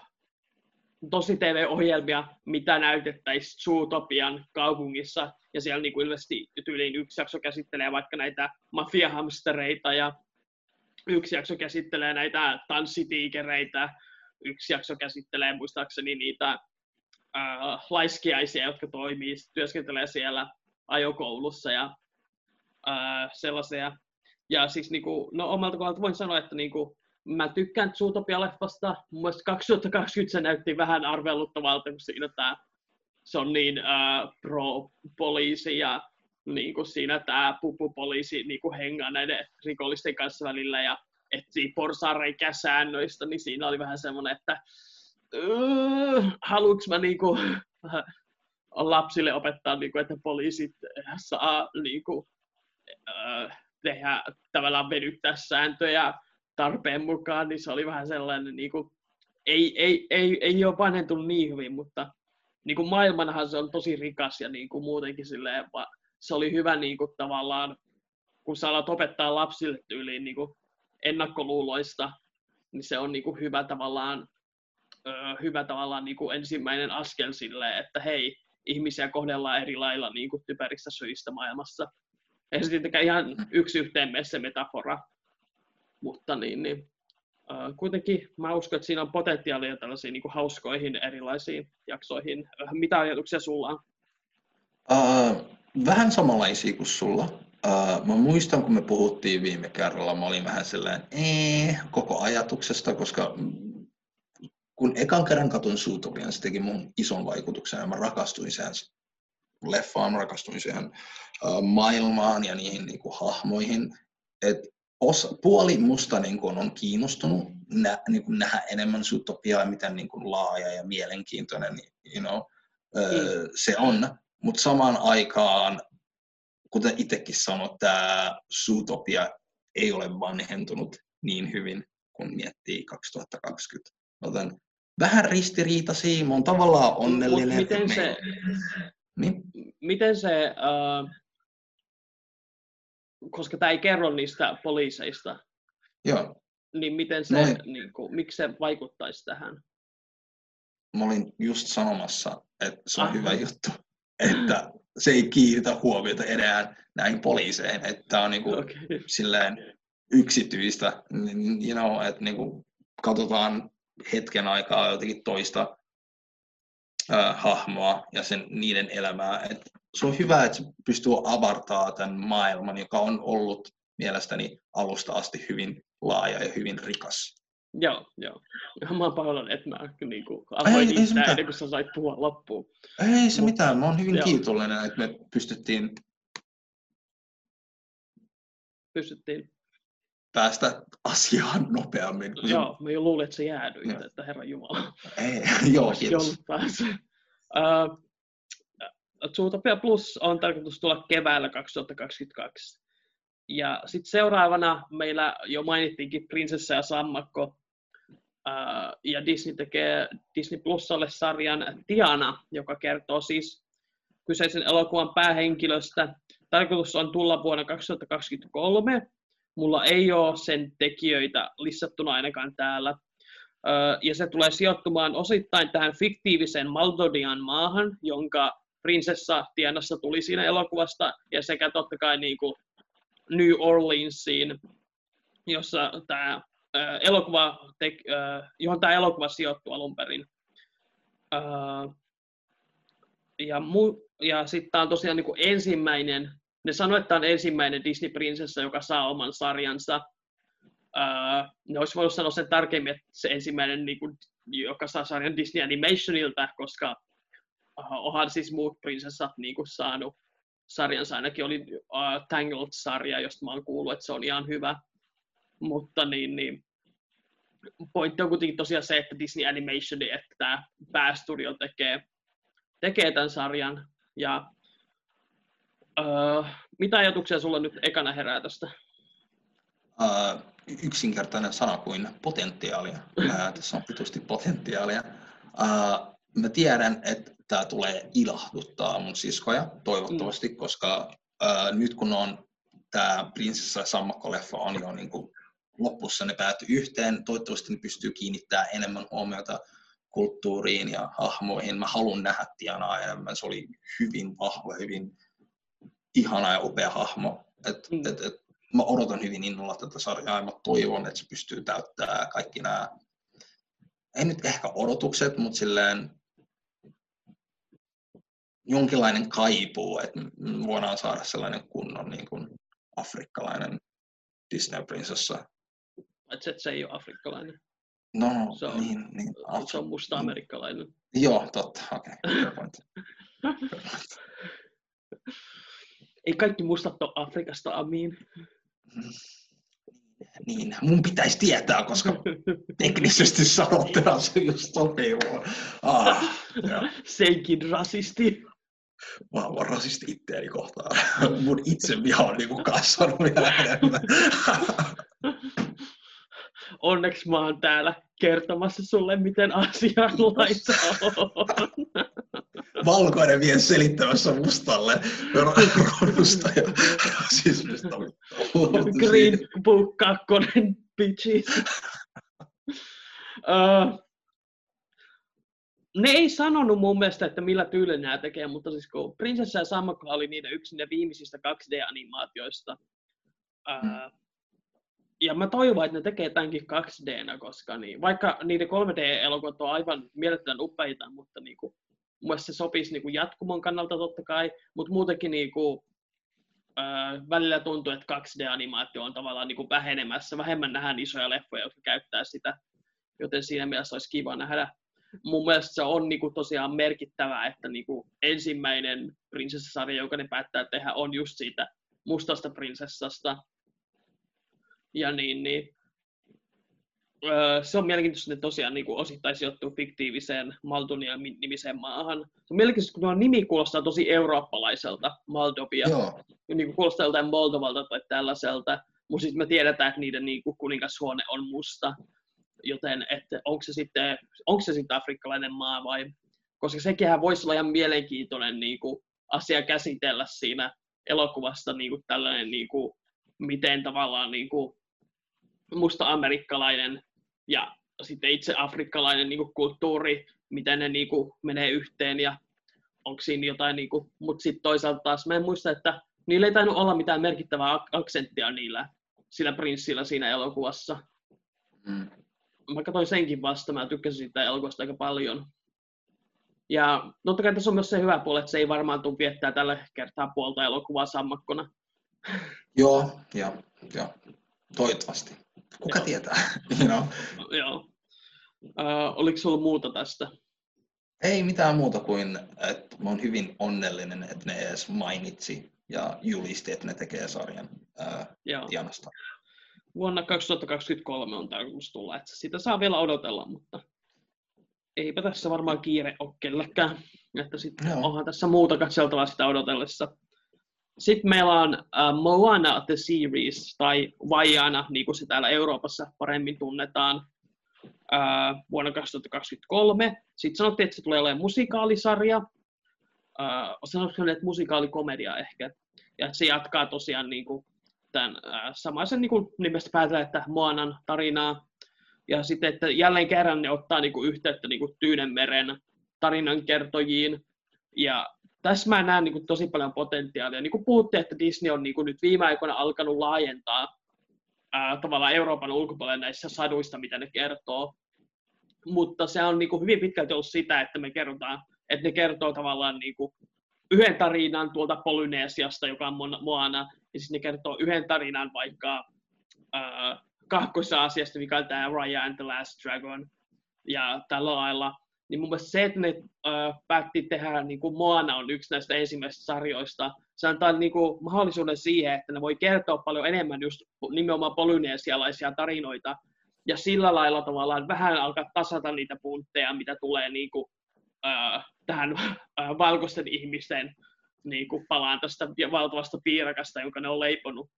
tosi TV-ohjelmia, mitä näytettäisiin Zootopian kaupungissa, ja siellä niin kuin ilmeisesti tyyliin yksi jakso käsittelee vaikka näitä mafiahamstereita, ja yksi jakso käsittelee näitä tanssitiikereitä, yksi jakso käsittelee muistaakseni niitä uh, laiskiaisia, jotka toimii, työskentelee siellä ajokoulussa ja uh, sellaisia ja siis niinku, no omalta kohdalta voin sanoa, että niinku, mä tykkään Zootopia-leffasta. Mun mielestä 2020 se näytti vähän arveluttavalta, kun siinä tää, se on niin äh, pro-poliisi ja niin kuin siinä tämä pupupoliisi niin kuin hengaa näiden rikollisten kanssa välillä ja etsii porsareikä säännöistä, niin siinä oli vähän semmoinen, että uh, haluanko mä niin kuin, lapsille opettaa, niin kuin, että poliisit saa niin kuin, uh, tehdä, tavallaan venyttää sääntöjä tarpeen mukaan, niin se oli vähän sellainen, niin kuin, ei, ei, ei, ei ole vanhentunut niin hyvin, mutta niin kuin maailmanhan se on tosi rikas ja niin kuin muutenkin silleen, se oli hyvä niin kuin, tavallaan, kun sä alat opettaa lapsille tyyliin niin kuin ennakkoluuloista, niin se on niin kuin hyvä tavallaan, hyvä tavallaan niin kuin ensimmäinen askel sille, että hei, ihmisiä kohdellaan eri lailla niin kuin typeristä syistä maailmassa. Ei se tietenkään ihan yksi yhteen mene se metafora, mutta niin, niin, äh, kuitenkin mä uskon, että siinä on potentiaalia tällaisiin niin hauskoihin erilaisiin jaksoihin. Mitä ajatuksia sulla on? Uh, vähän samanlaisia kuin sulla. Uh, mä muistan, kun me puhuttiin viime kerralla, mä olin vähän sellainen ee, koko ajatuksesta, koska kun ekan kerran katun Zootopian, se teki mun ison vaikutuksen ja mä rakastuin siihen leffaan, mä rakastuin siihen maailmaan ja niihin niin kuin, hahmoihin. Et osa, puoli musta niin kuin, on kiinnostunut nä, niin kuin, nähdä enemmän Zootopiaa, miten niin kuin, laaja ja mielenkiintoinen you know, mm. se on. Mutta samaan aikaan, kuten itsekin sanoit, tämä Zootopia ei ole vanhentunut niin hyvin, kun miettii 2020. Joten vähän ristiriitaisia, mä oon tavallaan onnellinen. Mut miten se, niin? Miten se, uh, koska tämä ei kerro niistä poliiseista, Joo. niin miten se, Noin. niin kuin, miksi se vaikuttaisi tähän? Mä olin just sanomassa, että se on Aha. hyvä juttu, että se ei kiinnitä huomiota enää näihin poliiseihin, että tämä on niinku Okei. Okay. silleen yksityistä, niin, you know, että niinku katsotaan hetken aikaa jotenkin toista äh, hahmoa ja sen, niiden elämää. Et se on hyvä, että se pystyy avartaa tämän maailman, joka on ollut mielestäni alusta asti hyvin laaja ja hyvin rikas. Joo, joo. Ja mä oon pahoillani, että mä niin kuin, Ei, aloin ei se itseään mitään. ennen kuin sä sait puhua loppuun. Ei se Mutta- mitään, mä oon hyvin joo. kiitollinen, että me pystyttiin Pystyttiin. Päästä asiaan nopeammin. kuin- Joo, mä jo luulin, että se jäädyit, Joo. että herra Jumala. Ei, joo, kiitos. Uh, Zootopia Plus on tarkoitus tulla keväällä 2022. Ja sitten seuraavana meillä jo mainittiinkin Prinsessa ja Sammakko. Uh, ja Disney tekee Disney Plusalle sarjan Tiana, joka kertoo siis kyseisen elokuvan päähenkilöstä. Tarkoitus on tulla vuonna 2023. Mulla ei ole sen tekijöitä listattuna ainakaan täällä. Ja se tulee sijoittumaan osittain tähän fiktiiviseen Maldodian maahan, jonka prinsessa Tianassa tuli siinä elokuvasta, ja sekä totta kai niin kuin New Orleansiin, jossa tämä elokuva, johon tämä elokuva sijoittui alun perin. Ja, mu, ja sitten tämä on tosiaan niin kuin ensimmäinen, ne sanoi, että on ensimmäinen Disney-prinsessa, joka saa oman sarjansa. Uh, ne olisi voinut sanoa sen tarkemmin, että se ensimmäinen, niin kuin, joka saa sarjan Disney Animationilta, koska uh, onhan siis muut prinsessat niin kuin, saanut sarjansa. Ainakin oli uh, Tangled-sarja, josta mä oon kuullut, että se on ihan hyvä. Mutta niin, niin, pointti on kuitenkin tosiaan se, että Disney Animation, että tämä päästudio tekee, tekee tämän sarjan. Ja uh, mitä ajatuksia sulla nyt ekana herää tästä? Uh, yksinkertainen sana kuin potentiaalia. Uh, tässä on pitusti potentiaalia. Uh, mä tiedän, että tämä tulee ilahduttaa mun siskoja, toivottavasti, mm. koska uh, nyt kun on tämä Prinsessa ja Sammakko-leffa on jo niin kuin lopussa, ne päätyi yhteen, toivottavasti ne pystyy kiinnittämään enemmän huomiota kulttuuriin ja hahmoihin. Mä haluan nähdä Tianaa enemmän, se oli hyvin vahva, hyvin ihana ja upea hahmo. Et, mm. et, et, mä odotan hyvin innolla tätä sarjaa ja mä toivon, että se pystyy täyttämään kaikki nämä, ei nyt ehkä odotukset, mutta silleen jonkinlainen kaipuu, että voidaan saada sellainen kunnon niin kuin afrikkalainen Disney-prinsessa. Että se ei ole afrikkalainen. No, se on, niin, niin. Se on musta amerikkalainen. Joo, totta, okei. Okay. ei kaikki mustat ole Afrikasta, Amin. Niin, mun pitäisi tietää, koska teknisesti sanottuna se just sopii mua. Ah, Senkin rasisti. Mä oon rasisti itteeni kohtaan. Mun itseviha on niinku kasvanut vielä enemmän. Onneksi mä oon täällä kertomassa sulle, miten asianlaita on. Valkoinen vie selittämässä mustalle rodusta ja rasismista. Green Book 2, bitches. uh, ne ei sanonut mun mielestä, että millä tyylillä nämä tekee, mutta siis kun Prinsessa ja Sammakko oli niiden yksi niiden viimeisistä 2D-animaatioista. Uh, ja mä toivon, että ne tekee tämänkin 2D, koska niin, vaikka niiden 3D-elokuvat on aivan mielettömän upeita, mutta niin kuin, mun mielestä se sopisi niin kuin jatkumon kannalta totta kai, mutta muutenkin niin kuin, äh, välillä tuntuu, että 2D-animaatio on tavallaan niin kuin vähenemässä. Vähemmän nähdään isoja leffoja, jotka käyttää sitä, joten siinä mielessä olisi kiva nähdä. Mun mielestä se on niin kuin, tosiaan merkittävää, että niin kuin, ensimmäinen prinsessasarja, joka ne päättää tehdä, on just siitä mustasta prinsessasta. Ja niin, niin öö, se on mielenkiintoista, että tosiaan niin kuin osittain sijoittuu fiktiiviseen Maldunia nimiseen maahan. Se on mielenkiintoista, kun tuo nimi kuulostaa tosi eurooppalaiselta, Maldovia. Joo. Niin kuin kuulostaa joltain Moldovalta tai tällaiselta. Mutta sitten me tiedetään, että niiden niin kuin kuningashuone on musta. Joten että onko se sitten, onko se sitten afrikkalainen maa vai... Koska sekinhän voisi olla ihan mielenkiintoinen niin kuin asia käsitellä siinä elokuvasta niin kuin tällainen, niin kuin, miten tavallaan niin kuin, musta-amerikkalainen ja sitten itse afrikkalainen niin kuin kulttuuri, miten ne niin kuin menee yhteen ja onko siinä jotain, niin kuin, mutta sitten toisaalta taas mä en muista, että niillä ei tainnut olla mitään merkittävää aksenttia niillä, sillä prinssillä siinä elokuvassa. Mm. Mä katsoin senkin vasta, mä tykkäsin siitä elokuvasta aika paljon. Ja totta kai tässä on myös se hyvä puoli, että se ei varmaan tule viettää tällä kertaa puolta elokuvaa sammakkona. Joo, joo, joo. Toivottavasti. Kuka joo. tietää? you Joo. Uh, oliko sinulla muuta tästä? Ei mitään muuta kuin, että mä oon hyvin onnellinen, että ne edes mainitsi ja julisti, että ne tekee sarjan ää, Dianasta. Vuonna 2023 on tarkoitus tulla, että sitä saa vielä odotella, mutta eipä tässä varmaan kiire ole kellekään. Että sitten onhan tässä muuta katseltavaa sitä odotellessa. Sitten meillä on uh, Moana The Series, tai Vaiana, niin kuin se täällä Euroopassa paremmin tunnetaan, uh, vuonna 2023. Sitten sanottiin, että se tulee olemaan musikaalisarja. Uh, sanoisiko että musikaalikomedia ehkä. Ja se jatkaa tosiaan niin kuin tämän uh, samaisen niin kuin nimestä päätellä, että Moanan tarinaa. Ja sitten, että jälleen kerran ne ottaa niin kuin yhteyttä niin kuin Tyynenmeren tarinankertojiin. Ja tässä mä näen niin kuin, tosi paljon potentiaalia. Niin kuin puhuttiin, että Disney on niin kuin, nyt viime aikoina alkanut laajentaa ää, tavallaan Euroopan ulkopuolella näissä saduista, mitä ne kertoo. Mutta se on niin kuin, hyvin pitkälti ollut sitä, että me kerrotaan, että ne kertoo tavallaan niin kuin, yhden tarinan tuolta Polyneesiasta, joka on Moana, ja sitten ne kertoo yhden tarinan vaikka ää, Kaakkois-Aasiasta, mikä on tämä Raya and the Last Dragon, ja tällä lailla niin mun mielestä se, että ne päätti tehdä, niin kuin Moana on yksi näistä ensimmäisistä sarjoista, se antaa niin kuin, mahdollisuuden siihen, että ne voi kertoa paljon enemmän just nimenomaan polyneesialaisia tarinoita, ja sillä lailla tavallaan vähän alkaa tasata niitä puntteja, mitä tulee niin kuin, äh, tähän äh, valkoisten ihmisten niin kuin, palaan tästä valtavasta piirakasta, jonka ne on leiponut.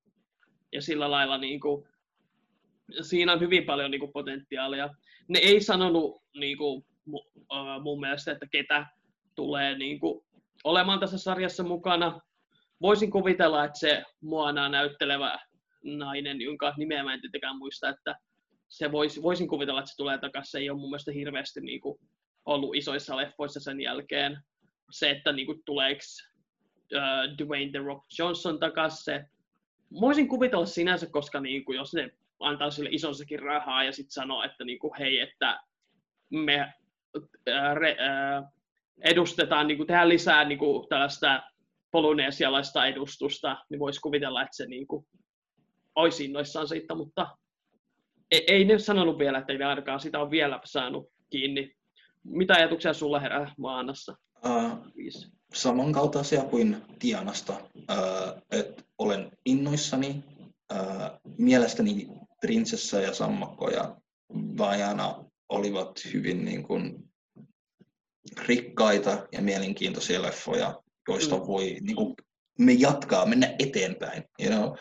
Ja sillä lailla niin kuin, siinä on hyvin paljon niin kuin, potentiaalia. Ne ei sanonut niin kuin, mun mielestä, että ketä tulee niin kuin olemaan tässä sarjassa mukana. Voisin kuvitella, että se Moana näyttelevä nainen, jonka nimeä mä en tietenkään muista, että se vois, voisin kuvitella, että se tulee takaisin. Se ei ole mun mielestä hirveästi niin kuin, ollut isoissa leffoissa sen jälkeen. Se, että niin kuin, tuleeko uh, Dwayne The Rock Johnson takaisin, se voisin kuvitella sinänsä, koska niin kuin, jos ne antaa sille isonsakin rahaa ja sitten sanoo, että niin kuin, hei, että me re, edustetaan, niin kuin tehdään lisää niin kuin tällaista polynesialaista edustusta, niin voisi kuvitella, että se niin kuin, olisi innoissaan siitä, mutta ei, ei ne sanonut vielä, että ei ainakaan sitä on vielä saanut kiinni. Mitä ajatuksia sulla herää Maanassa? Uh, samankaltaisia kuin Tianasta. Uh, että olen innoissani. Uh, mielestäni Prinsessa ja Sammakko ja Vajana olivat hyvin niin kuin rikkaita ja mielenkiintoisia leffoja, joista mm. voi niin kuin, me jatkaa, mennä eteenpäin. You know?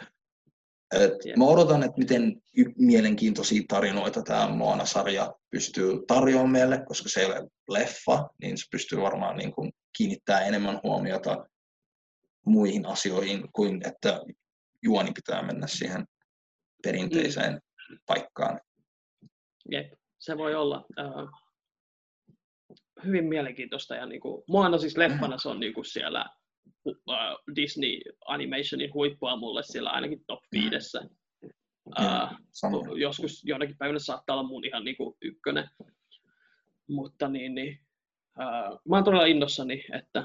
Et yeah. Mä odotan, että miten mielenkiintoisia tarinoita tämä Moana-sarja pystyy tarjoamaan meille, koska se ei ole leffa, niin se pystyy varmaan niin kuin, kiinnittää enemmän huomiota muihin asioihin kuin että juoni pitää mennä siihen perinteiseen mm. paikkaan. Jep se voi olla äh, hyvin mielenkiintoista. Ja niin kuin, Moana siis leffana se on niin kuin siellä äh, Disney Animationin huippua mulle siellä ainakin top 5. Äh, joskus jonakin päivänä saattaa olla mun ihan niin kuin ykkönen. Mutta niin, niin äh, mä oon todella innossani, että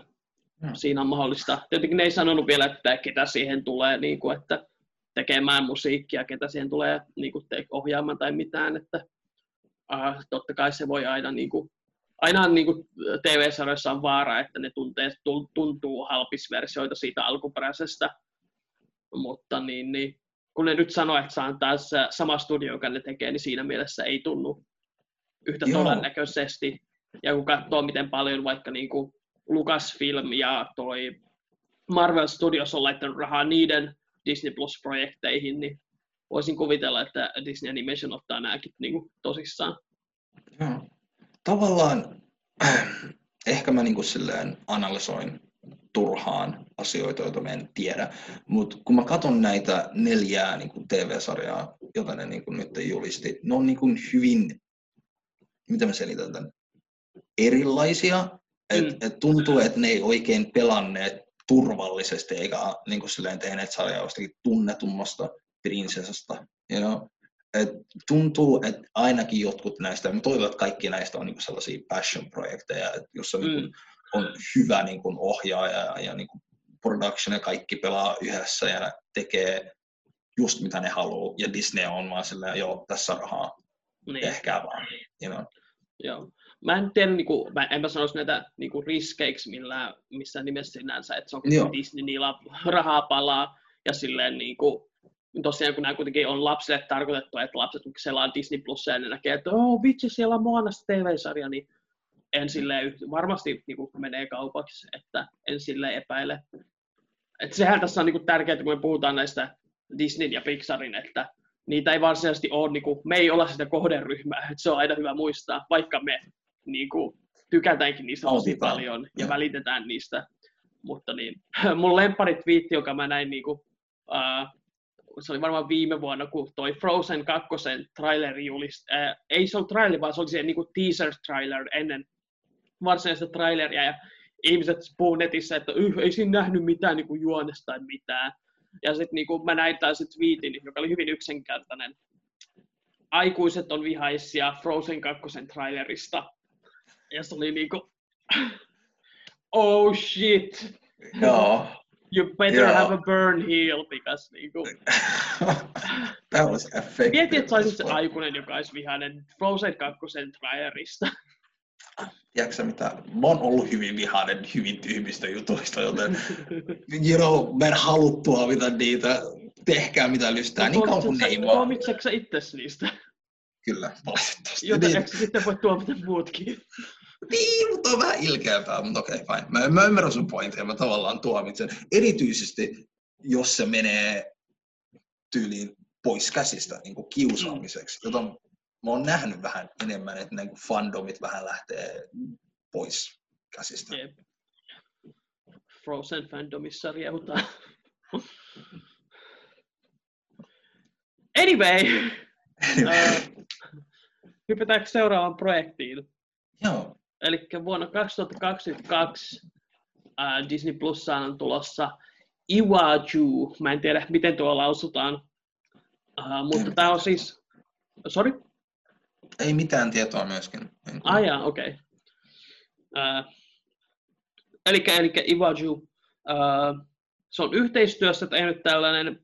mm. siinä on mahdollista. Tietenkin ne ei sanonut vielä, että ketä siihen tulee, niin kuin, että tekemään musiikkia, ketä siihen tulee niin kuin, ohjaamaan tai mitään. Että äh, totta kai se voi aina, niin kuin, aina niin kuin TV-sarjoissa on vaara, että ne tuntee, tuntuu halpisversioita siitä alkuperäisestä, mutta niin, niin, kun ne nyt sanoo, että se on taas sama studio, joka ne tekee, niin siinä mielessä ei tunnu yhtä Joo. todennäköisesti. Ja kun katsoo, miten paljon vaikka niin kuin Lucasfilm ja toi Marvel Studios on laittanut rahaa niiden Disney Plus-projekteihin, niin voisin kuvitella, että Disney Animation ottaa nämäkin niin kuin, tosissaan. Joo. Tavallaan ehkä mä niin kuin silleen analysoin turhaan asioita, joita mä en tiedä, mutta kun mä katson näitä neljää niin kuin TV-sarjaa, jota ne niin kuin nyt julisti, ne on niin kuin hyvin, mitä mä selitän tämän, erilaisia. Et, mm. et tuntuu, että ne ei oikein pelanneet turvallisesti eikä niin kuin silleen tehneet sarjaa jostakin tunnetummasta prinsessasta. You know? Et tuntuu, että ainakin jotkut näistä, mä toivon, että kaikki näistä on niin kuin sellaisia passion-projekteja, että jos on, mm. niin kuin, on hyvä niin kuin ohjaaja ja, ja niin kuin production ja kaikki pelaa yhdessä ja tekee just mitä ne haluaa, ja Disney on vaan silleen, joo, tässä rahaa, niin. ehkä vaan. You know? Joo. Mä en tiedä, niin kuin, mä en mä sanoisi näitä niin kuin riskeiksi millään, missään nimessä sinänsä, että se on Disney, niillä rahaa palaa, ja silleen niin kuin, tosiaan kun nämä kuitenkin on lapsille tarkoitettu, että lapset kun selaa Disney Plus ja ne näkee, että oh, vitsi, siellä on Moana TV-sarja, niin en silleen, varmasti niin kuin menee kaupaksi, että en sille epäile. Että sehän tässä on niin kuin tärkeää, kun me puhutaan näistä Disney ja Pixarin, että niitä ei varsinaisesti ole, niin kuin, me ei olla sitä kohderyhmää, että se on aina hyvä muistaa, vaikka me niin kuin, tykätäänkin niistä tosi paljon ja, ja välitetään niistä. Mutta niin, mun lempari twiitti, joka mä näin niin kuin, uh, se oli varmaan viime vuonna, kun toi Frozen 2 traileri julist, äh, ei se ollut traileri, vaan se oli se niin kuin teaser trailer ennen varsinaista traileria, ja ihmiset puhuu netissä, että ei siinä nähnyt mitään niin kuin juonesta tai mitään. Ja sitten niin mä näin taas tweetin, joka oli hyvin yksinkertainen. Aikuiset on vihaisia Frozen 2 trailerista. Ja se oli niinku, oh shit. Joo. You better Joo. have a burn heel, because niinku... That was effective. Mietin, että saisit se aikuinen, joka olisi vihainen Frozen 2 trailerista tiedätkö mitä, mä oon ollut hyvin vihainen hyvin tyhmistä jutuista, joten you know, mä en halua tuomita niitä, tehkää mitä lystää, niin kauan kuin ne ei vaan. Tuomitsetko sä itses niistä? Kyllä, valitettavasti. Joten niin. eikö sitten voi tuomita muutkin? Niin, mutta on vähän ilkeämpää, mutta okei, okay, fine. Mä, mä ymmärrän sun pointin mä tavallaan tuomitsen. Erityisesti, jos se menee tyyliin pois käsistä niin kuin kiusaamiseksi, jota mä oon nähnyt vähän enemmän, että niin fandomit vähän lähtee pois käsistä. Jep. Frozen fandomissa riehutaan. anyway, uh, hypätäänkö seuraavaan projektiin? Joo. Eli vuonna 2022 uh, Disney Plussaan on tulossa Iwaju. Mä en tiedä, miten tuo lausutaan. Uh, mutta tämä on siis... Sorry? Ei mitään tietoa myöskin. Ah jaa, okei. Okay. Eli, eli Iwaju, uh, se on yhteistyössä tehnyt tällainen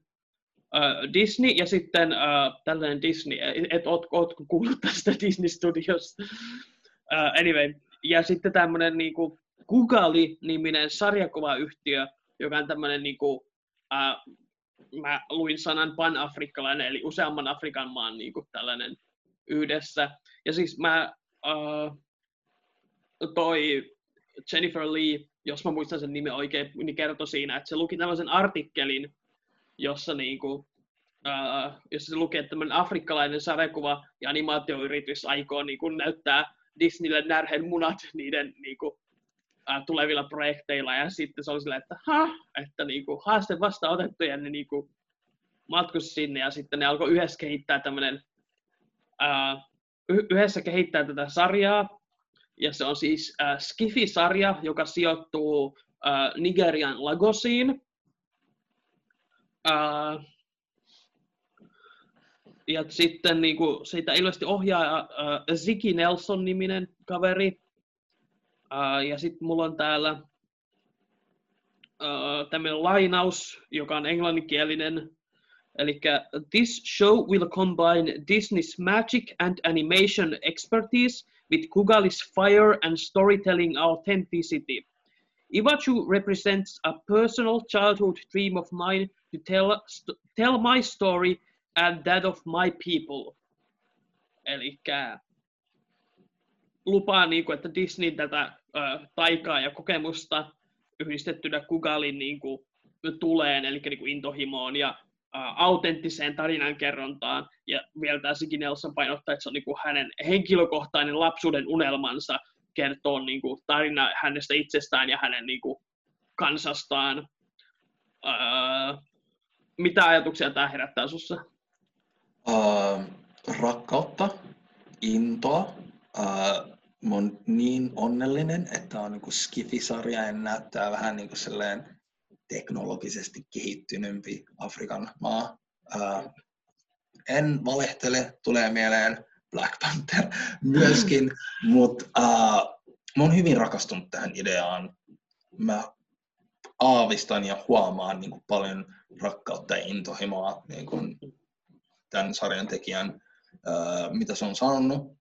Disney ja sitten uh, tällainen Disney, et oot, ootko kuullut tästä Disney Studios? Uh, anyway, ja sitten tämmöinen niinku Google-niminen sarjakuvayhtiö, joka on tämmöinen niinku, uh, mä luin sanan pan-afrikkalainen, eli useamman Afrikan maan niinku tällainen yhdessä. Ja siis mä, uh, toi Jennifer Lee, jos mä muistan sen nimen oikein, niin kertoi siinä, että se luki tällaisen artikkelin, jossa niinku, uh, jossa se luki, että tämmöinen afrikkalainen sarjakuva ja animaatioyritys aikoo niinku näyttää Disneylle närhen munat niiden niinku, uh, tulevilla projekteilla, ja sitten se oli silleen, että ha, että niinku, haaste vastaanotettu, ja ne niinku, matkusi sinne, ja sitten ne alkoi yhdessä kehittää tämmöinen uh, yhdessä kehittää tätä sarjaa, ja se on siis Skifi-sarja, joka sijoittuu uh, Nigerian Lagosiin. Uh, ja sitten niin kuin, siitä ilmeisesti ohjaa uh, Ziki Nelson-niminen kaveri. Uh, ja sitten mulla on täällä uh, tämmöinen lainaus, joka on englanninkielinen. Eli this show will combine Disney's magic and animation expertise with Kugali's fire and storytelling authenticity. Iwachu represents a personal childhood dream of mine to tell, st- tell my story and that of my people. Eli lupaa, niin kuin, että Disney tätä äh, taikaa ja kokemusta yhdistettynä Kugalin niin kuin, tuleen, eli niin kuin intohimoon ja autenttiseen tarinankerrontaan. Ja vielä Sigi Nelson painottaa, että se on niin kuin hänen henkilökohtainen lapsuuden unelmansa kertoo niin kuin tarina hänestä itsestään ja hänen niin kuin kansastaan. Ää, mitä ajatuksia tämä herättää sinussa? Uh, rakkautta, intoa. Uh, mä oon niin onnellinen, että on niin Skifi-sarja ja näyttää vähän niin kuin teknologisesti kehittyneempi Afrikan maa. Uh, en valehtele, tulee mieleen Black Panther myöskin, mutta uh, mä oon hyvin rakastunut tähän ideaan. Mä aavistan ja huomaan niin kuin paljon rakkautta ja intohimoa niin kuin tämän sarjan tekijän, mitä se on sanonut.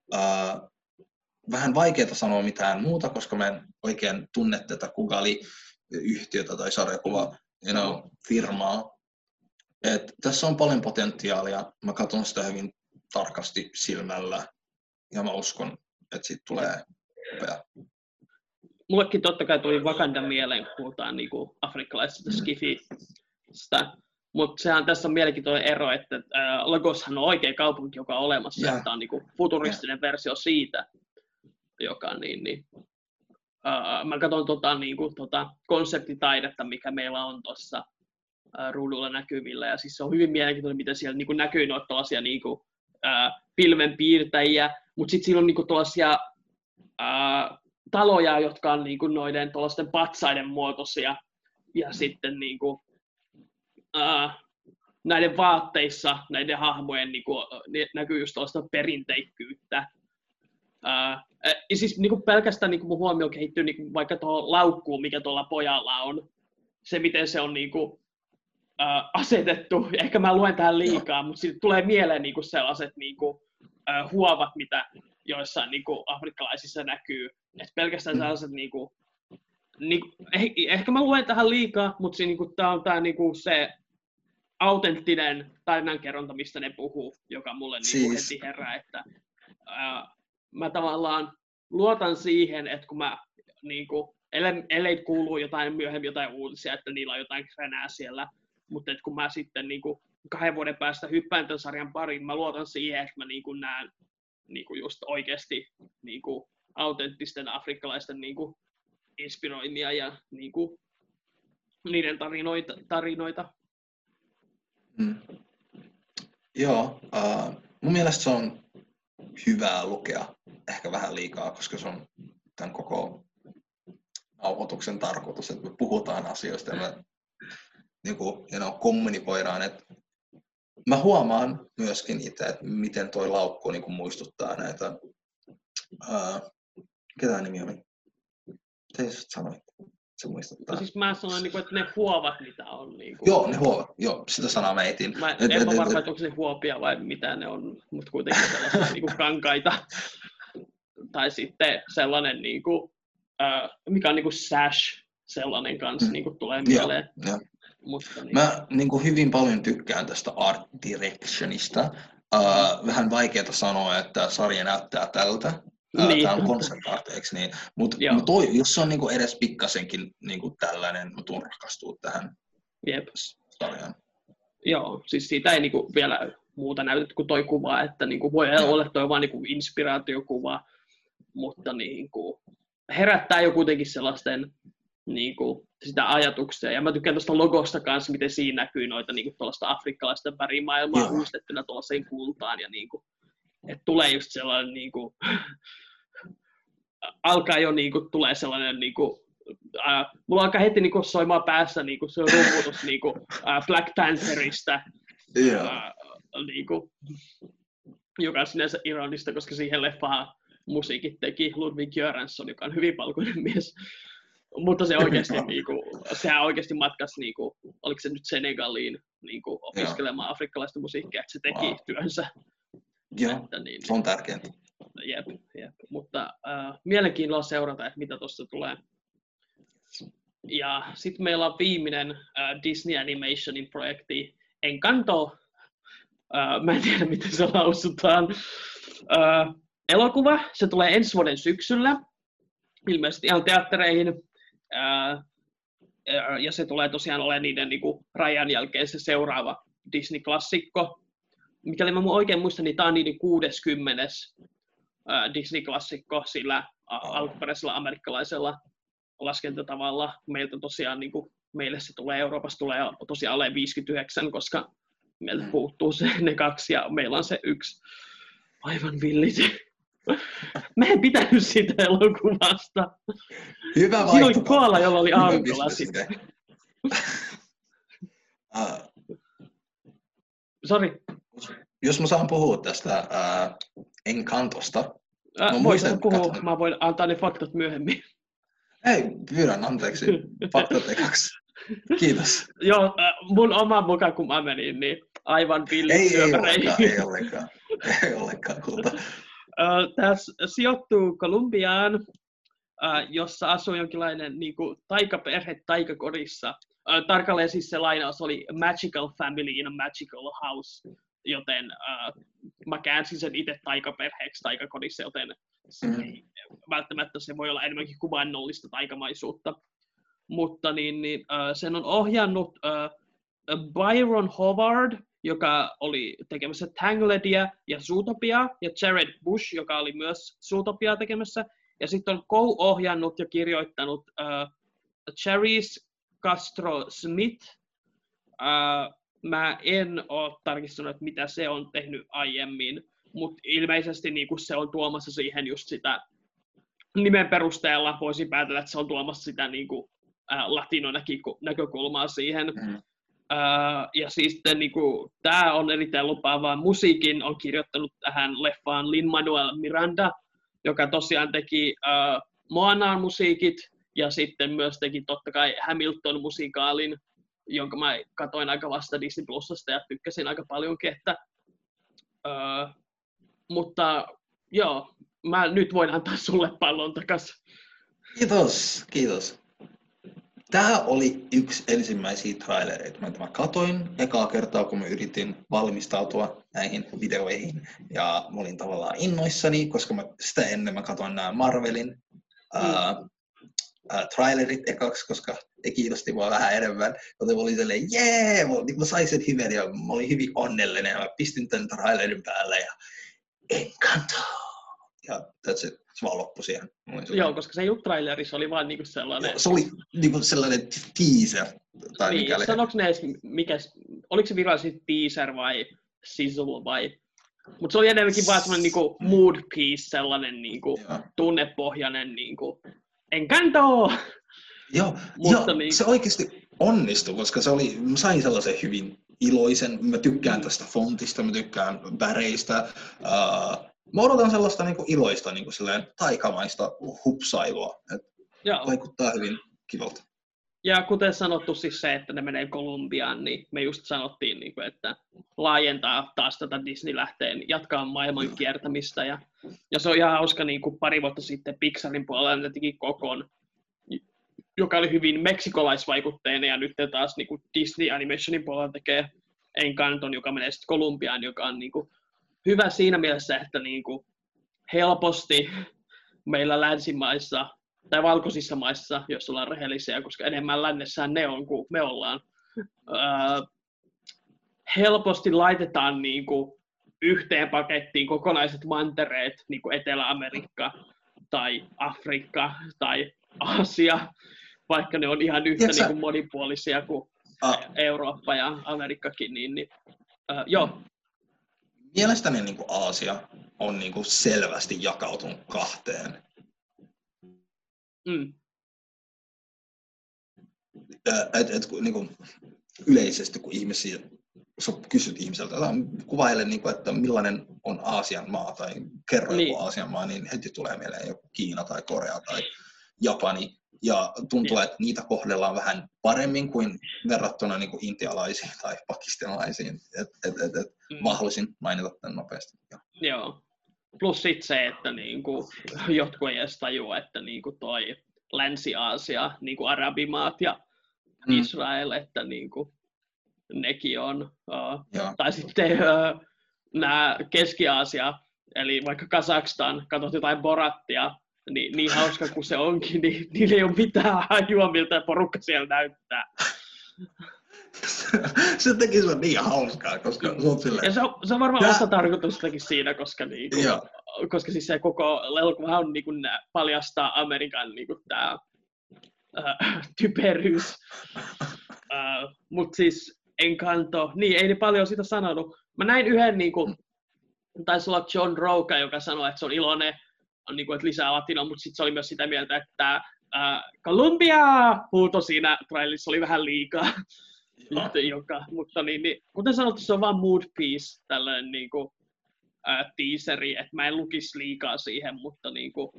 Vähän vaikeaa sanoa mitään muuta, koska mä en oikein tunne tätä Kugali-yhtiötä tai sarjakuva you know, firmaa. Et tässä on paljon potentiaalia. Mä katson sitä hyvin tarkasti silmällä ja mä uskon, että siitä tulee upea. Mullekin totta kai tuli Wakanda mieleen, kun puhutaan niin kuin afrikkalaisesta mm. skifistä. Mutta sehän tässä on mielenkiintoinen ero, että äh, Lagoshan on oikea kaupunki, joka on olemassa. Yeah. Tämä on niin kuin futuristinen yeah. versio siitä, joka niin, niin uh, mä katson tota, niin kuin, tota, konseptitaidetta, mikä meillä on tuossa uh, ruudulla näkyvillä. Ja siis se on hyvin mielenkiintoinen, miten siellä niin kuin, näkyy noita tällaisia niin kuin, uh, pilvenpiirtäjiä, mutta sitten siinä on niin kuin, tällaisia uh, taloja, jotka on niin kuin, noiden tuollaisten patsaiden muotoisia. Ja sitten niin uh, näiden vaatteissa, näiden hahmojen niin kuin, näkyy just tuollaista perinteikkyyttä. Uh, ja siis niin kuin pelkästään niin kuin mun huomio kehittyy niin kuin vaikka tuohon laukkuun, mikä tuolla pojalla on. Se, miten se on niin kuin, uh, asetettu. Ehkä mä luen tähän liikaa, mutta siitä tulee mieleen niin kuin sellaiset niin kuin, uh, huovat, mitä joissain niin kuin afrikkalaisissa näkyy. Et pelkästään mm. sellaiset niin kuin, niin, eh, ehkä mä luen tähän liikaa, mutta se, niin kuin, tää on tää, niin kuin se autenttinen tarinankerronta, mistä ne puhuu, joka mulle niin kuin, siis. heti herää, että uh, mä tavallaan luotan siihen, että kun mä, niin kuin, ellei, ellei kuulu jotain myöhemmin jotain uutisia, että niillä on jotain kränää siellä, mutta että kun mä sitten niin kuin, kahden vuoden päästä hyppään tämän sarjan pariin, mä luotan siihen, että mä niin kuin, näen niin kuin just oikeasti niin kuin, autenttisten afrikkalaisten niin kuin, inspiroimia ja niin kuin, niiden tarinoita. tarinoita. Mm. Joo, uh, mun mielestä se on hyvää lukea, ehkä vähän liikaa, koska se on tämän koko nauhoituksen tarkoitus, että me puhutaan asioista ja me niin kuin, you know, kommunikoidaan. Että mä huomaan myöskin itse, että miten toi laukku niin kuin muistuttaa näitä, ää, ketä nimi oli? Te sanoit se muistuttaa. No siis mä sanoin, niin kuin, että ne huovat, mitä on. Niin kuin... Joo, ne huovat. Joo, sitä sanaa mä etin. Mä en et, varma, että onko se huopia vai mitä ne on, mutta kuitenkin sellaisia niin kuin kankaita. tai sitten sellainen, niin kuin, äh, mikä on niin kuin sash, sellainen kanssa mm. niin kuin tulee mieleen. Joo, jo. Mutta, niin. Mä niin kuin hyvin paljon tykkään tästä art directionista. Uh, vähän vaikeaa sanoa, että sarja näyttää tältä, niin. Tämä on eikö niin? Mutta mut toi, jos se on niinku edes pikkasenkin niinku tällainen, mä tuun rakastua tähän Jep. sarjaan. Joo, siis siitä ei niinku vielä muuta näytä kuin toi kuva, että niinku voi ja. olla toi vain niinku inspiraatiokuva, mutta niinku herättää jo kuitenkin sellaisten niinku, sitä ajatuksia. Ja mä tykkään tuosta logosta kanssa, miten siinä näkyy noita niinku, tuollaista afrikkalaista värimaailmaa yhdistettynä tuollaiseen kultaan. Ja niinku, että tulee just sellainen niin kuin, alkaa jo niin kuin, tulee sellainen niin kuin, äh, mulla alkaa heti niin kuin, soimaan päässä niin kuin, se rummutus niin kuin, äh, Black Pantherista, yeah. äh, niin kuin, joka on sinänsä ironista, koska siihen leffaan musiikit teki Ludwig Göransson, joka on hyvin valkoinen mies. Mutta se oikeasti, niin kuin, sehän oikeasti matkas, niin kuin, oliko se nyt Senegaliin niin kuin, opiskelemaan yeah. afrikkalaista musiikkia, että se teki wow. työnsä Joo, että niin, se on tärkeintä. Jep, jep. mutta äh, mielenkiinnolla seurata, että mitä tuossa tulee. Ja sitten meillä on viimeinen äh, Disney Animationin projekti Encanto. Äh, mä en tiedä, miten se lausutaan. Äh, elokuva, se tulee ensi vuoden syksyllä, ilmeisesti ihan teattereihin. Äh, ja se tulee tosiaan olemaan niiden niin kuin, rajan jälkeen se seuraava Disney-klassikko mikäli mä oikein muistan, niin tämä on niiden 60. Disney-klassikko sillä alkuperäisellä amerikkalaisella laskentatavalla. Meiltä tosiaan, niin kuin, meille se tulee, Euroopassa tulee tosiaan alle 59, koska Meiltä mm. puuttuu se ne kaksi ja meillä on se yksi aivan villit. Mä en pitänyt siitä elokuvasta. Hyvä vaihtoehto. Siinä oli koala, jolla oli aurinkolasit. uh, Sori. Jos mä saan puhua tästä uh, Encantosta. Äh, voisin puhua, katon... mä voin antaa ne faktat myöhemmin. Ei, pyydän anteeksi. Faktat ekaksi. Kiitos. Joo, mun oma mukaan kun mä menin, niin aivan villit ei, ei ollenkaan, ei ollenkaan. Ei ollenkaan kulta. Tämä sijoittuu Kolumbiaan, jossa asuu jonkinlainen niin kuin, taikaperhe taikakodissa. Tarkalleen siis se lainaus oli Magical Family in a Magical House, joten uh, mä käänsin sen itse taikaperheeksi taikakodissa, joten mm. ei, välttämättä se voi olla enemmänkin kuvainnollista taikamaisuutta. Mutta niin, niin, uh, sen on ohjannut uh, Byron Howard, joka oli tekemässä Tangledia ja Zootopia, ja Jared Bush, joka oli myös Zootopia tekemässä. Ja sitten on co-ohjannut ja kirjoittanut uh, Charis Castro Smith. Uh, mä en ole tarkistunut, että mitä se on tehnyt aiemmin, mutta ilmeisesti niin se on tuomassa siihen just sitä nimen perusteella voisin päätellä, että se on tuomassa sitä niin kuin, äh, latino-näkökulmaa siihen. Mm. Uh, ja siis niin kuin, tämä on erittäin lupaavaa. Musiikin on kirjoittanut tähän leffaan Lin-Manuel Miranda, joka tosiaan teki uh, Moanaan musiikit ja sitten myös teki totta kai Hamilton-musikaalin, jonka mä katoin aika vasta Disney Plusasta ja tykkäsin aika paljon että uh, mutta joo, mä nyt voin antaa sulle pallon takas. Kiitos, kiitos. Tämä oli yksi ensimmäisiä trailereita, mitä mä katoin ekaa kertaa, kun mä yritin valmistautua näihin videoihin. Ja mä olin tavallaan innoissani, koska mä sitä ennen mä katoin nämä Marvelin mm. uh, uh, trailerit ekaksi, koska ne kiinnosti mua vähän enemmän. Joten mä olin silleen, jee, mä, niin mä sain sen hyvän ja mä olin hyvin onnellinen. Ja mä pistin tämän trailerin päälle ja Encanto. Ja that's it se vaan loppui siihen. Joo, koska se juttu trailerissa oli vaan niinku sellainen... Joo, se oli niinku sellainen teaser. Tai niin, mikäli... sanoks ne edes, mikä, oliko se virallisesti teaser vai sizzle vai... Mutta se oli enemmänkin vaan sellainen niinku mood piece, sellainen niinku tunnepohjainen niinku... Encanto! Joo, Mutta jo, niin... se oikeasti onnistui, koska se oli, mä sain sellaisen hyvin iloisen, mä tykkään tästä fontista, mä tykkään väreistä, uh, mä odotan sellaista niin kuin iloista niin kuin taikamaista hupsailua. Et Joo. Vaikuttaa hyvin kivalta. Ja kuten sanottu siis se, että ne menee Kolumbiaan, niin me just sanottiin, niin kuin, että laajentaa taas tätä Disney lähteen, jatkaa maailman kiertämistä. Ja, ja se on ihan hauska, niin kuin pari vuotta sitten Pixarin puolella ne teki kokon, joka oli hyvin meksikolaisvaikutteinen, ja nyt taas niin kuin Disney Animationin puolella tekee Encanton, joka menee sitten Kolumbiaan, joka on niin kuin hyvä siinä mielessä, että niin kuin helposti meillä länsimaissa tai valkoisissa maissa, jos ollaan rehellisiä, koska enemmän lännessään ne on kuin me ollaan, ää, helposti laitetaan niin kuin yhteen pakettiin kokonaiset mantereet, niin kuin Etelä-Amerikka tai Afrikka tai Aasia, vaikka ne on ihan yhtä niin kuin monipuolisia kuin ah. Eurooppa ja Amerikkakin, niin, niin äh, joo, mielestäni niin kuin Aasia on niin kuin selvästi jakautunut kahteen. Mm. Et, et, niin kuin yleisesti, kun ihmisiä, jos kysyt ihmiseltä, kuvaile, niin kuin, että millainen on Aasian maa tai kerro niin. joku Aasian maa, niin heti tulee mieleen joku Kiina tai Korea tai Japani. Ja tuntuu, niin. että niitä kohdellaan vähän paremmin kuin verrattuna niin kuin intialaisiin tai pakistanilaisiin. Et, et, et, et, mm. Mä haluaisin mainita tämän nopeasti. Joo. Joo. Plus sit se, että niinku, jotkut ei edes tajua, että niinku toi Länsi-Aasia, niinku Arabimaat ja mm. Israel, että niinku, nekin on. Uh, tai sitten uh, nämä Keski-Aasia, eli vaikka Kazakstan, katsot jotain Borattia, niin, niin hauska kuin se onkin, niin niillä ei ole mitään hajua, miltä porukka siellä näyttää. se teki se niin hauskaa, koska se on silleen... Ja se on, se on varmaan osa tarkoitustakin siinä, koska, niinku, koska siis se koko elokuva on niinku, paljastaa Amerikan niinku, tää, äh, typeryys. äh, Mutta siis Encanto, niin ei ne paljon sitä sanonut. Mä näin yhden, niin kuin, taisi olla John Roca, joka sanoi, että se on iloinen, on, niin kuin, että lisää latinoa, mutta sitten se oli myös sitä mieltä, että äh, Columbia huuto siinä trailissa oli vähän liikaa. joka, mutta niin, niin, kuten sanottu, se on vain mood piece, tällainen niin kuin, äh, teaseri, että mä en lukisi liikaa siihen, mutta niin kuin,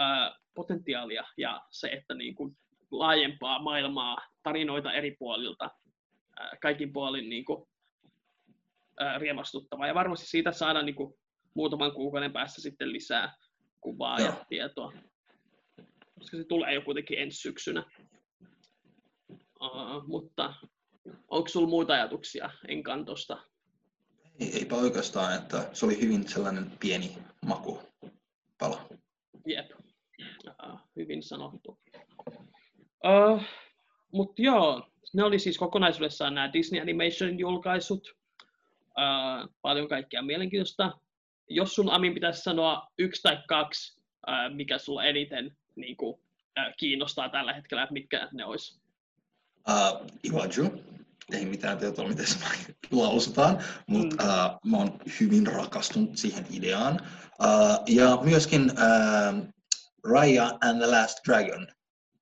äh, potentiaalia ja se, että niin kuin, laajempaa maailmaa, tarinoita eri puolilta, äh, kaikin puolin niin kuin, äh, riemastuttavaa. Ja varmasti siitä saadaan niin kuin, muutaman kuukauden päästä sitten lisää kuvaa ja, ja tietoa. Koska se tulee jo kuitenkin ensi syksynä. Uh, mutta onko sulla muita ajatuksia Enkantosta? Ei, eipä oikeastaan, että se oli hyvin sellainen pieni makupala. Jep, uh, hyvin sanottu. Uh, Mutta joo, ne oli siis kokonaisuudessaan nämä Disney Animation julkaisut. Uh, paljon kaikkea mielenkiintoista. Jos sun Amin pitäisi sanoa yksi tai kaksi, mikä sulla eniten niin kuin, kiinnostaa tällä hetkellä, että mitkä ne olisi? Uh, Iwaju, ei mitään tietoa, miten se lausutaan, mutta mm. uh, mä oon hyvin rakastunut siihen ideaan. Uh, ja myöskin uh, Raya and the Last Dragon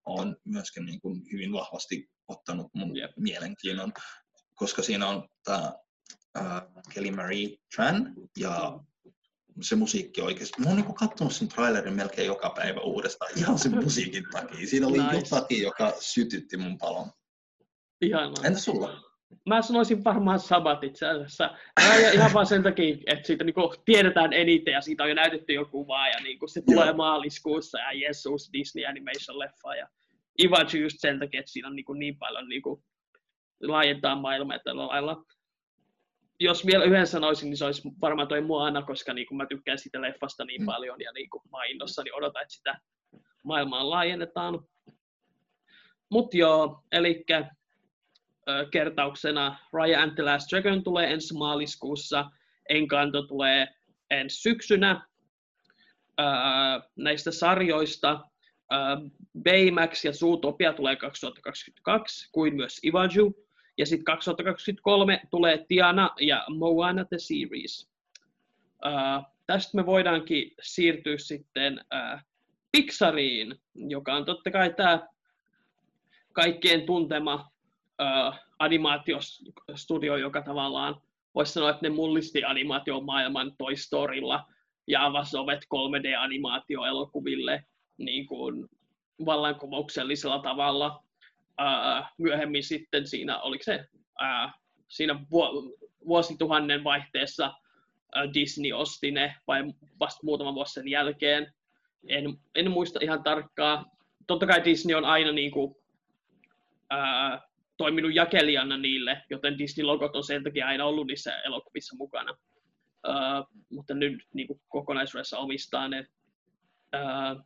on myöskin niin kuin hyvin vahvasti ottanut mun yep. mielenkiinnon, koska siinä on tämä uh, Kelly Marie Tran ja se musiikki oikeasti. Mä oon niin katsonut sen trailerin melkein joka päivä uudestaan ihan sen musiikin takia. Siinä oli nice. jotakin, joka sytytti mun palon. Ihanaa. Entä sulla? Mä sanoisin varmaan samat itse asiassa. Ja ihan vaan sen takia, että siitä niin tiedetään eniten ja siitä on jo näytetty jo kuvaa ja niin se tulee Joo. maaliskuussa ja Jesus Disney Animation-leffa. Ja Ivaji just sen takia, että siinä on niin, niin paljon niin kuin, laajentaa maailmaa tällä lailla. Jos vielä yhden sanoisin, niin se olisi varmaan toi Moana, koska niin kuin mä tykkään sitä leffasta niin mm. paljon ja niin kuin mä innossa, niin odotan, että sitä maailmaa laajennetaan. Mutta joo, eli kertauksena Raya and the Last Dragon tulee ensi maaliskuussa, Encanto tulee ensi syksynä. näistä sarjoista Baymax ja Zootopia tulee 2022, kuin myös Ivaju. Ja sitten 2023 tulee Tiana ja Moana The Series. Uh, tästä me voidaankin siirtyä sitten uh, Pixariin, joka on totta kai tämä kaikkien tuntema uh, animaatiostudio, joka tavallaan voisi sanoa, että ne mullisti animaatiomaailman Toy ja avasi ovet 3D-animaatioelokuville niin kuin vallankumouksellisella tavalla. Uh, myöhemmin sitten siinä, oliko se uh, siinä vuosituhannen vaihteessa uh, Disney osti ne, vai vasta muutama vuosi sen jälkeen. En, en muista ihan tarkkaa. Totta kai Disney on aina niin kuin, uh, toiminut jakelijana niille, joten Disney-logot on sen takia aina ollut niissä elokuvissa mukana. Uh, mutta nyt niin kuin kokonaisuudessa omistaa ne. Uh,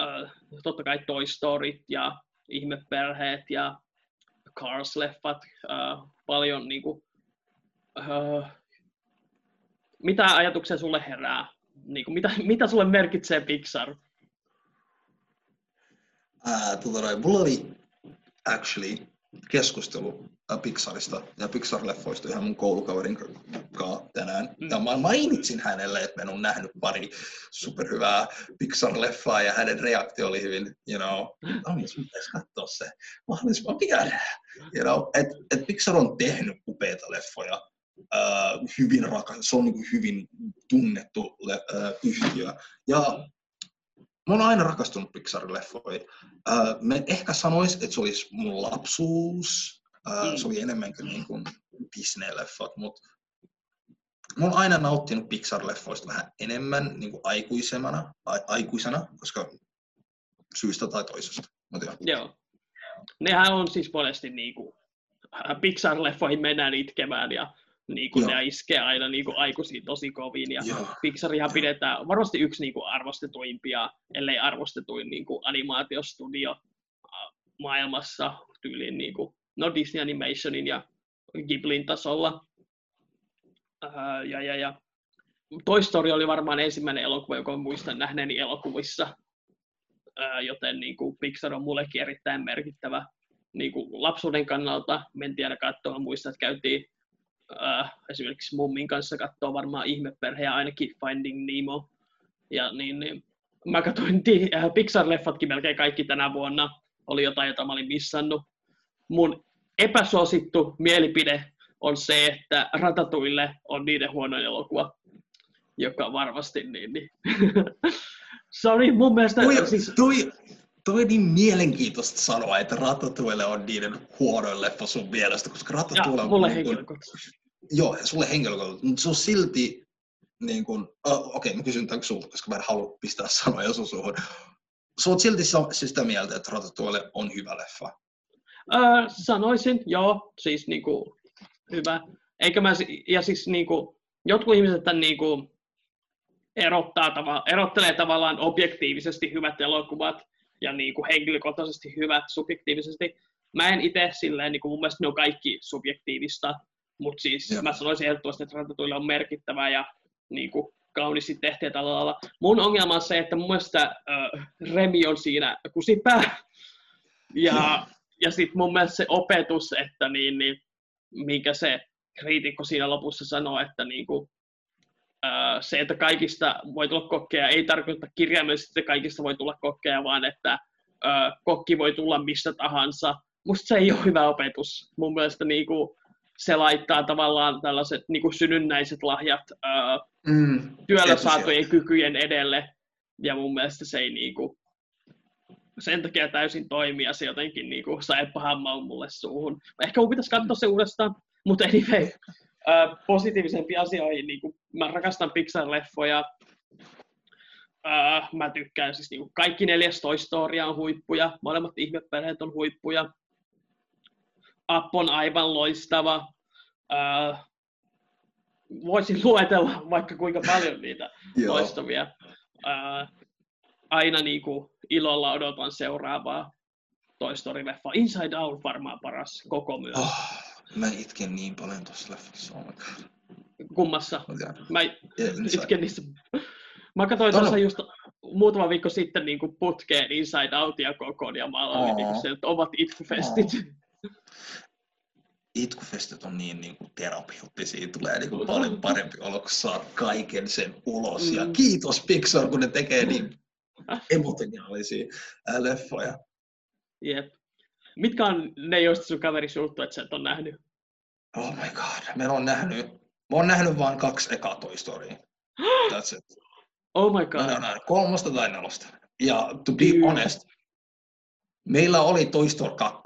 uh, totta kai Toy Story ja Ihmeperheet ja Cars-leffat, uh, paljon niin kuin, uh, mitä ajatuksia sulle herää? Niin kuin, mitä, mitä sulle merkitsee Pixar? Uh, tuota, mulla oli actually keskustelu äh, Pixarista ja Pixar-leffoista ihan mun koulukaverin kanssa tänään. Mm. Ja mä mainitsin hänelle, että mä oon nähnyt pari superhyvää Pixar-leffaa ja hänen reaktio oli hyvin, you know, Ami, sun pitäisi katsoa se mahdollisimman pian. You know, että et Pixar on tehnyt upeita leffoja, uh, hyvin rakas, se on niin hyvin tunnettu le, uh, yhtiö. Ja Mä oon aina rakastunut Pixar-leffoihin. Mä ehkä sanois, että se olisi mun lapsuus. Mm. Se oli enemmänkin niin kuin Disney-leffot, mutta mä oon aina nauttinut Pixar-leffoista vähän enemmän niin kuin aikuisemana, a, aikuisena, koska syystä tai toisesta. Mutta joo. Nehän on siis monesti niin kuin, Pixar-leffoihin mennään itkemään ja niin kuin ne iskee aina niin kuin aikuisiin tosi kovin. Ja Joo. Pixarihan pidetään varmasti yksi niin kuin arvostetuimpia, ellei arvostetuin niin kuin animaatiostudio maailmassa tyyliin niin kuin, no Disney Animationin ja Ghiblin tasolla. Ää, ja, ja, ja. Toy Story oli varmaan ensimmäinen elokuva, joka muistan nähneeni elokuvissa, ää, joten niin kuin Pixar on mullekin erittäin merkittävä niin kuin lapsuuden kannalta mentiin aina katsoa. Muistan, että käytiin äh, esimerkiksi mummin kanssa katsoa varmaan ihmeperhe ja ainakin Finding Nemo. Ja niin, niin mä katsoin äh, Pixar-leffatkin melkein kaikki tänä vuonna. Oli jotain, jota mä olin missannut. Mun epäsuosittu mielipide on se, että Ratatuille on niiden huono elokuva, joka varmasti niin. niin. oli mun mielestä... Toi, siis... toi, toi on niin mielenkiintoista sanoa, että Ratatouille on niiden huonoin leffa sun mielestä, koska Ratatouille on... mulle niin kuin, Joo, sulle henkilökohtaisesti, mutta se on silti niin kuin, uh, okei, okay, mä kysyn tämän sulta, koska mä en halua pistää sanoja sun suhun. Sä oot silti siis sitä mieltä, että Ratatouille on hyvä leffa? Uh, sanoisin, joo, siis niinku, hyvä. Eikä mä, ja siis niinku, jotkut ihmiset tämän niinku, erottaa tava, erottelee tavallaan objektiivisesti hyvät elokuvat ja niinku, henkilökohtaisesti hyvät subjektiivisesti. Mä en itse silleen, niinku, mun mielestä ne on kaikki subjektiivista, mutta siis ja. mä sanoisin ehdottomasti, että Ratatouille on merkittävä ja niin kuin, kauniisti tehty tällä lailla. Mun ongelma on se, että mun mielestä äh, Remi on siinä kusipää. Ja, ja sitten mun mielestä se opetus, että niin, niin, minkä se kriitikko siinä lopussa sanoo, että niin kuin, se, että kaikista voi tulla kokkeja, ei tarkoita kirjaimellisesti, että kaikista voi tulla kokkeja, vaan että kokki voi tulla mistä tahansa. Musta se ei ole hyvä opetus. Mun mielestä niin kuin, se laittaa tavallaan tällaiset niin kuin synnynnäiset lahjat mm, työllä saatujen kykyjen edelle, ja mun mielestä se ei niin kuin, sen takia täysin toimi, ja se jotenkin niin kuin, sai pahan mulle suuhun. Ehkä mun pitäisi katsoa se uudestaan, mutta anyway, ää, positiivisempi asioihin, niin kuin, mä rakastan Pixar-leffoja, ää, mä tykkään siis niin kuin, kaikki neljäs Toy Storya on huippuja, molemmat ihmeperheet on huippuja, App on aivan loistava. Äh, voisin luetella vaikka kuinka paljon niitä loistavia. Äh, aina niin kuin ilolla odotan seuraavaa Toy Story-leffa. Inside Out varmaan paras koko myös. Oh, mä itken niin paljon tuossa leffassa. Oh my God. Kummassa? Mä itken niissä. Mä katsoin tuossa just muutama viikko sitten niin kuin putkeen Inside Outia kokoon ja mä aloin, oh. niin kuin, että ovat itkufestit. Oh itkufestit on niin, niin kuin terapeuttisia, tulee niin kuin paljon parempi olo, kun saa kaiken sen ulos. Ja mm. kiitos Pixar, kun ne tekee niin emotionaalisia leffoja. Jep. Mitkä on ne, joista sun kaveri suuttuu, että sä et ole nähnyt? Oh my god, mä oon nähnyt, mä oon nähnyt vain kaksi ekaa Toy Storya. That's it. Oh my god. Mä nähnyt kolmosta tai nelosta. Ja to be honest, meillä oli Toy Story 2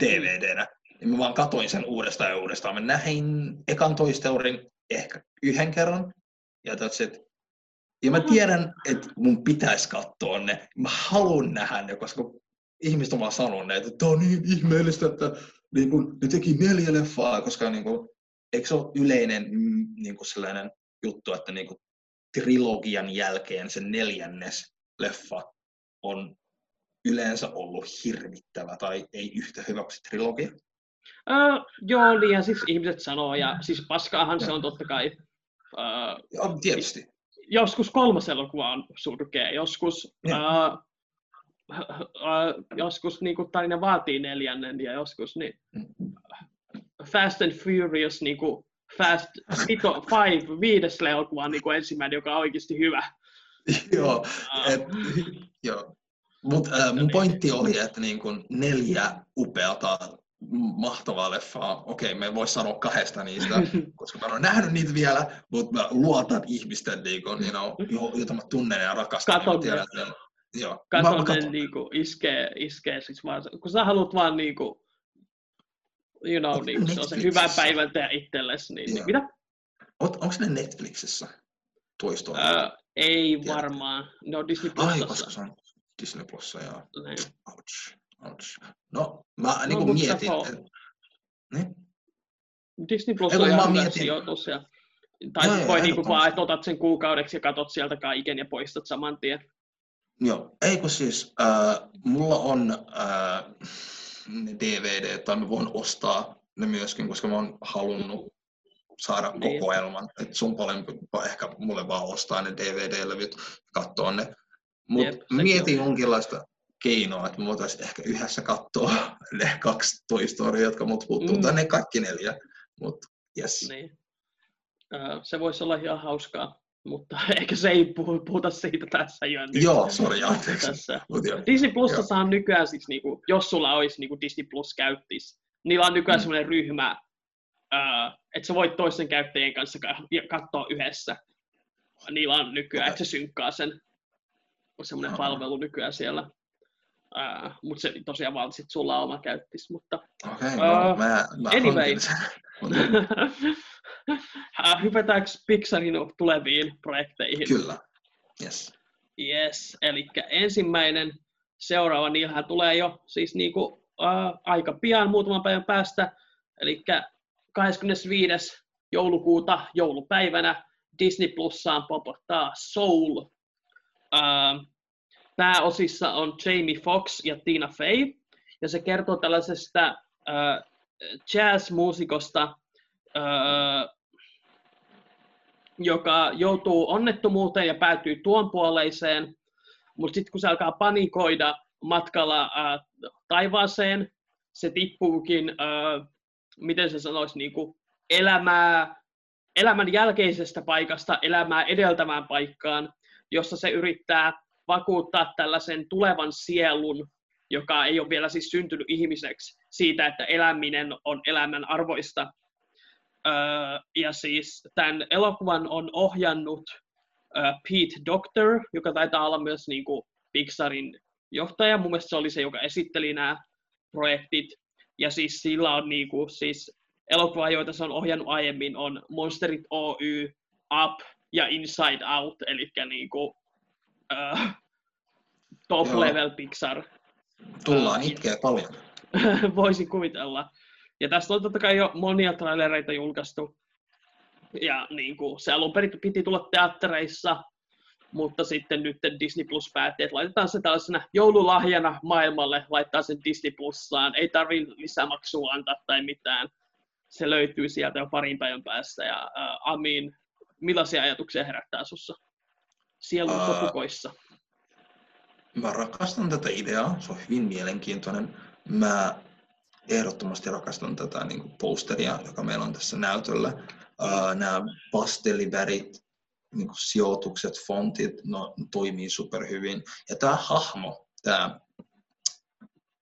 DVDnä, niin mä vaan katoin sen uudestaan ja uudestaan. Mä näin ekan toisteurin ehkä yhden kerran. Ja, that's ja mä tiedän, että mun pitäisi katsoa ne. Mä haluan nähdä ne, koska ihmiset on vaan sanoneet, että on niin ihmeellistä, että niin kun, ne teki neljä leffaa, koska niin kun, eikö se ole yleinen mm, niin kun sellainen juttu, että niin kun, trilogian jälkeen se neljännes leffa on yleensä ollut hirvittävä tai ei yhtä hyvä kuin trilogia. Uh, joo, niin ja siis ihmiset sanoo, ja siis paskaahan se on totta kai. Uh, joo, tietysti. Joskus kolmas elokuva on surkea, joskus, uh, joskus niin kuin tarina vaatii neljännen, ja joskus niin, Fast and Furious, niin kuin Fast Pito, Five, viides elokuva on niin kuin ensimmäinen, joka on oikeasti hyvä. joo, et, joo. Mut, äh, mun pointti oli, että niin kun neljä upeata mahtavaa leffaa. Okei, me voi sanoa kahdesta niistä, koska mä en ole nähnyt niitä vielä, mutta mä luotan ihmisten, niin kuin, you know, joita mä tunnen ja rakastan. Katon niin tiedän, että Joo. Katon, mä, mä niinku, iskee, iskee siis vaan, kun sä haluat vaan niinku, you know, niin, se on se hyvä päivä tehdä itsellesi, niin, niin mitä? onko ne Netflixissä? Toy Story? Öö, ei Tiedät. varmaan. Ne on Disney Plusassa. Ai, koska se on Disney Plussa, joo. Niin. Ouch. No, mä no, niin kuin mietin, että... Niin? Disney Plus on ihan hyvä sijoitus. Ja, tai joo, voi niin vaan, että otat sen kuukaudeksi ja katot sieltä kaiken ja poistat saman tien. Joo, ei kun siis, äh, mulla on äh, ne DVD, tai mä voin ostaa ne myöskin, koska mä oon halunnut saada niin. kokoelman. Et sun paljon ehkä mulle vaan ostaa ne DVD-levyt, katsoa ne. Mutta mietin jonkinlaista keinoa, että me voitaisiin ehkä yhdessä katsoa ne kaksi Toy Story, jotka mut puuttuu, mm. tai ne kaikki neljä. Mut, yes. Niin. Se voisi olla ihan hauskaa, mutta ehkä se ei puhuta siitä tässä jo nyt. Joo, sori, anteeksi. Tässä. Disney Plusassa on nykyään siis, niinku, jos sulla olisi niinku Disney Plus käyttis, niillä on nykyään mm. sellainen ryhmä, että sä voit toisen käyttäjien kanssa katsoa yhdessä. Niillä on nykyään, että se synkkaa sen. On semmoinen uh-huh. palvelu nykyään siellä. Uh, mutta se tosiaan vaan sit sulla on oma käyttis. Mutta, Okei, okay, no, uh, mä, mä anyway. Hypätäänkö Pixarin tuleviin projekteihin? Kyllä, yes. Yes, eli ensimmäinen seuraava, niillähän tulee jo siis niinku, uh, aika pian, muutaman päivän päästä, eli 25. joulukuuta joulupäivänä Disney Plussaan popottaa Soul. Uh, pääosissa on Jamie Foxx ja Tina Fey, ja se kertoo tällaisesta uh, jazz-muusikosta, uh, joka joutuu onnettomuuteen ja päätyy tuon puoleiseen, mutta sitten kun se alkaa panikoida matkalla uh, taivaaseen, se tippuukin, uh, miten se sanoisi, niin kuin elämää, elämän jälkeisestä paikasta elämää edeltävään paikkaan, jossa se yrittää vakuuttaa tällaisen tulevan sielun, joka ei ole vielä siis syntynyt ihmiseksi, siitä, että eläminen on elämän arvoista. Ja siis tämän elokuvan on ohjannut Pete Doctor, joka taitaa olla myös niin kuin Pixarin johtaja. Mun mielestä se oli se, joka esitteli nämä projektit. Ja siis sillä on niin kuin, siis elokuva, joita se on ohjannut aiemmin, on Monsterit Oy, Up ja Inside Out, eli niin kuin, uh, top Joo. level Pixar. Tullaan itkeä paljon. Voisin kuvitella. Ja tästä on totta kai jo monia trailereita julkaistu. Ja niin kuin, se alun perin piti tulla teattereissa, mutta sitten nyt Disney Plus päätti, että laitetaan se tällaisena joululahjana maailmalle, laittaa sen Disney Plussaan, ei tarvi lisämaksua antaa tai mitään. Se löytyy sieltä jo parin päivän päästä. Ja uh, Amin, millaisia ajatuksia herättää sinussa sielun uh, topukoissa? Mä rakastan tätä ideaa, se on hyvin mielenkiintoinen. Mä ehdottomasti rakastan tätä niin kuin posteria, joka meillä on tässä näytöllä. Uh, nämä pastellivärit, niin kuin sijoitukset, fontit, no, toimii superhyvin. Ja tämä hahmo, tämä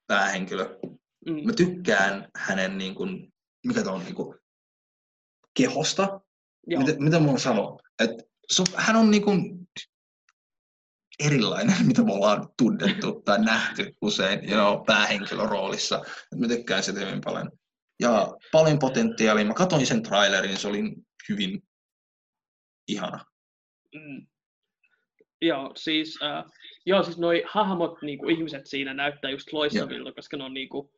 päähenkilö, mm. mä tykkään hänen, niin kuin, mikä tämä on, niin kuin, kehosta. Joo. Mitä, mitä mun sanoo? Et, so, hän on niin kuin, erilainen, mitä me ollaan tunnettu tai nähty usein you know, päähenkilöroolissa. Mä tykkään sitä hyvin paljon. Ja paljon potentiaalia. Mä katsoin sen trailerin, se oli hyvin ihana. Mm. Joo, siis, äh, joo, siis noi hahmot, niinku, ihmiset siinä näyttää just loistavilta, yeah. koska ne on niinku,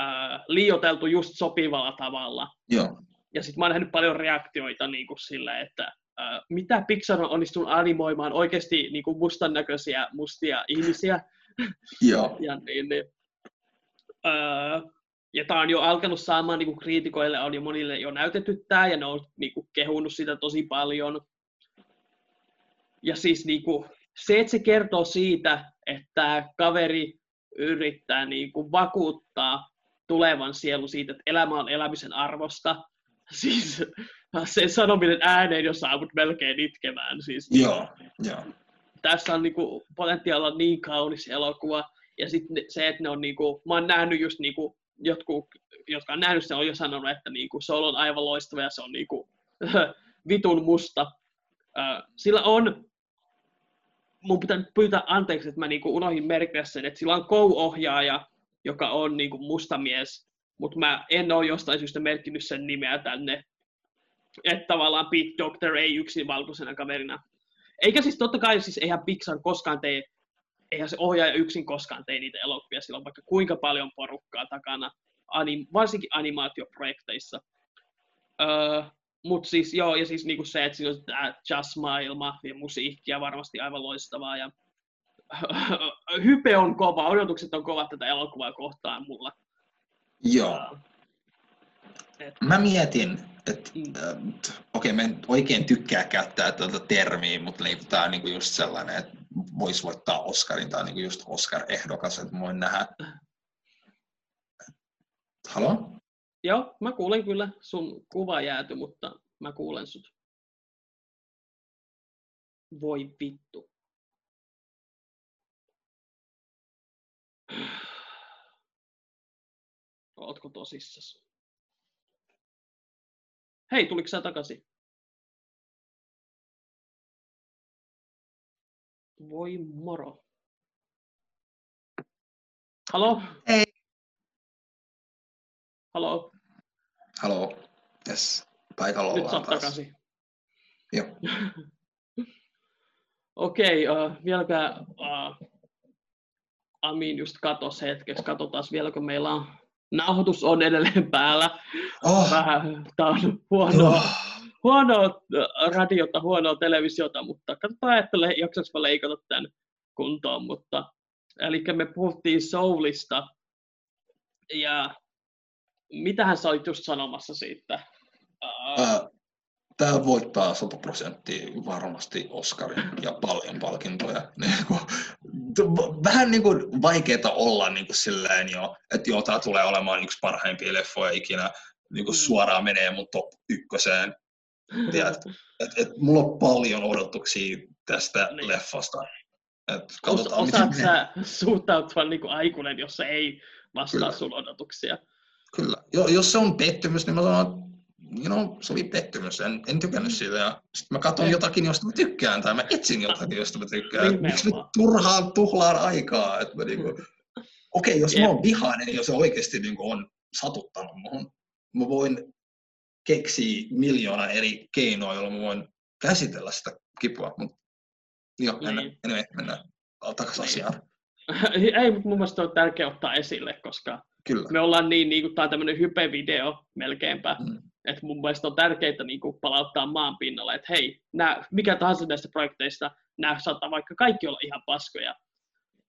äh, liioteltu just sopivalla tavalla. Joo. Ja sitten mä oon nähnyt paljon reaktioita niinku, sille, että mitä Pixar on onnistunut animoimaan oikeasti niin kuin mustan näköisiä mustia ihmisiä. Joo. ja niin, niin, äh, ja tämä on jo alkanut saamaan niin kuin kriitikoille, on jo monille jo näytetty tämä, ja ne on niin kuin, kehunut sitä tosi paljon. Ja siis niin kuin, se, että se kertoo siitä, että kaveri yrittää niin kuin, vakuuttaa tulevan sielu siitä, että elämä on elämisen arvosta. Siis se sanominen ääneen jo saa mut melkein itkemään. Siis, joo, joo. Tässä on niinku, potentiaalilla niin kaunis elokuva, ja sitten se, että ne on niinku, mä oon nähnyt just niinku, jotkut, jotka on nähnyt sen, on jo sanonut, että niinku, se on aivan loistava ja se on niinku, vitun musta. sillä on, mun pitää pyytää anteeksi, että mä niinku unohdin merkitä sen, että sillä on co-ohjaaja, joka on niinku musta mies, mutta mä en ole jostain syystä merkkinyt sen nimeä tänne että tavallaan Pete Doctor ei yksin valkoisena kaverina. Eikä siis totta kai, siis eihän Pixar koskaan tee, eihän se ohjaaja yksin koskaan tee niitä elokuvia, sillä on vaikka kuinka paljon porukkaa takana, anim, varsinkin animaatioprojekteissa. Öö, Mutta siis joo, ja siis niinku se, että siinä on tämä jazz-maailma ja musiikkia varmasti aivan loistavaa. Ja hype on kova, odotukset on kovat tätä elokuvaa kohtaan mulla. Joo. Mä mietin, äh, okei, okay, mä en oikein tykkää käyttää tuota termiä, mutta niin, tämä on niinku just sellainen, että voisi voittaa Oscarin tai niin kuin just Oscar-ehdokas, että voin nähdä. Halo? Joo, mä kuulen kyllä. Sun kuva jääty, mutta mä kuulen sut. Voi vittu. Ootko tosissas? Hei, tuliko sä takaisin? Voi moro. Halo? Hei. Halo? Halo. Yes. Paikalla Nyt ollaan taas. takaisin. Joo. Okei, uh, vieläkö uh, Amin just katos hetkeksi. Katsotaan vieläkö meillä on nauhoitus on edelleen päällä. Oh, Vähän, tää on huono, joo. huonoa äh, radiota, huonoa televisiota, mutta katsotaan, että le- jaksaks mä leikata tämän kuntoon. Mutta, eli me puhuttiin Soulista, ja mitähän sä olit just sanomassa siitä? Uh, Ää, Tää voittaa 100 prosenttia varmasti Oscarin ja paljon palkintoja. Niin vähän niin kuin vaikeeta olla niin kuin silleen jo, että joo, tää tulee olemaan yksi parhaimpia leffoja ikinä. Niin kuin Mm. suoraan menee mun top ykköseen. Tiedät, et, et, mulla on paljon odotuksia tästä Niin. leffasta. Et katsotaan, miten osaat menee. sä suhtautua niin kuin aikuinen, jos se ei vastaa Kyllä. sun odotuksia? Kyllä. Jo, jos se on pettymys, niin mä sanon, että you know, se oli pettymys, en, en tykännyt siitä. Ja sitten mä katson jotakin, josta mä tykkään, tai mä etsin jotakin, josta mä tykkään. Miksi nyt turhaan tuhlaan aikaa? Että mä niinku, Okei, okay, jos mä oon vihainen, jos se oikeasti niinku on satuttanut muhun, mä voin keksiä miljoona eri keinoa, joilla mä voin käsitellä sitä kipua. Mutta joo, Niin. niin. anyway, mennään takaisin asiaan. ei, mutta mun mielestä on tärkeää ottaa esille, koska Kyllä. me ollaan niin, niin kuin, tää on tämmöinen hype-video melkeinpä, Mm. Että mun mielestä on tärkeää niin kuin, palauttaa maan pinnalle, että hei, nää, mikä tahansa näistä projekteista, nämä saattaa vaikka kaikki olla ihan paskoja,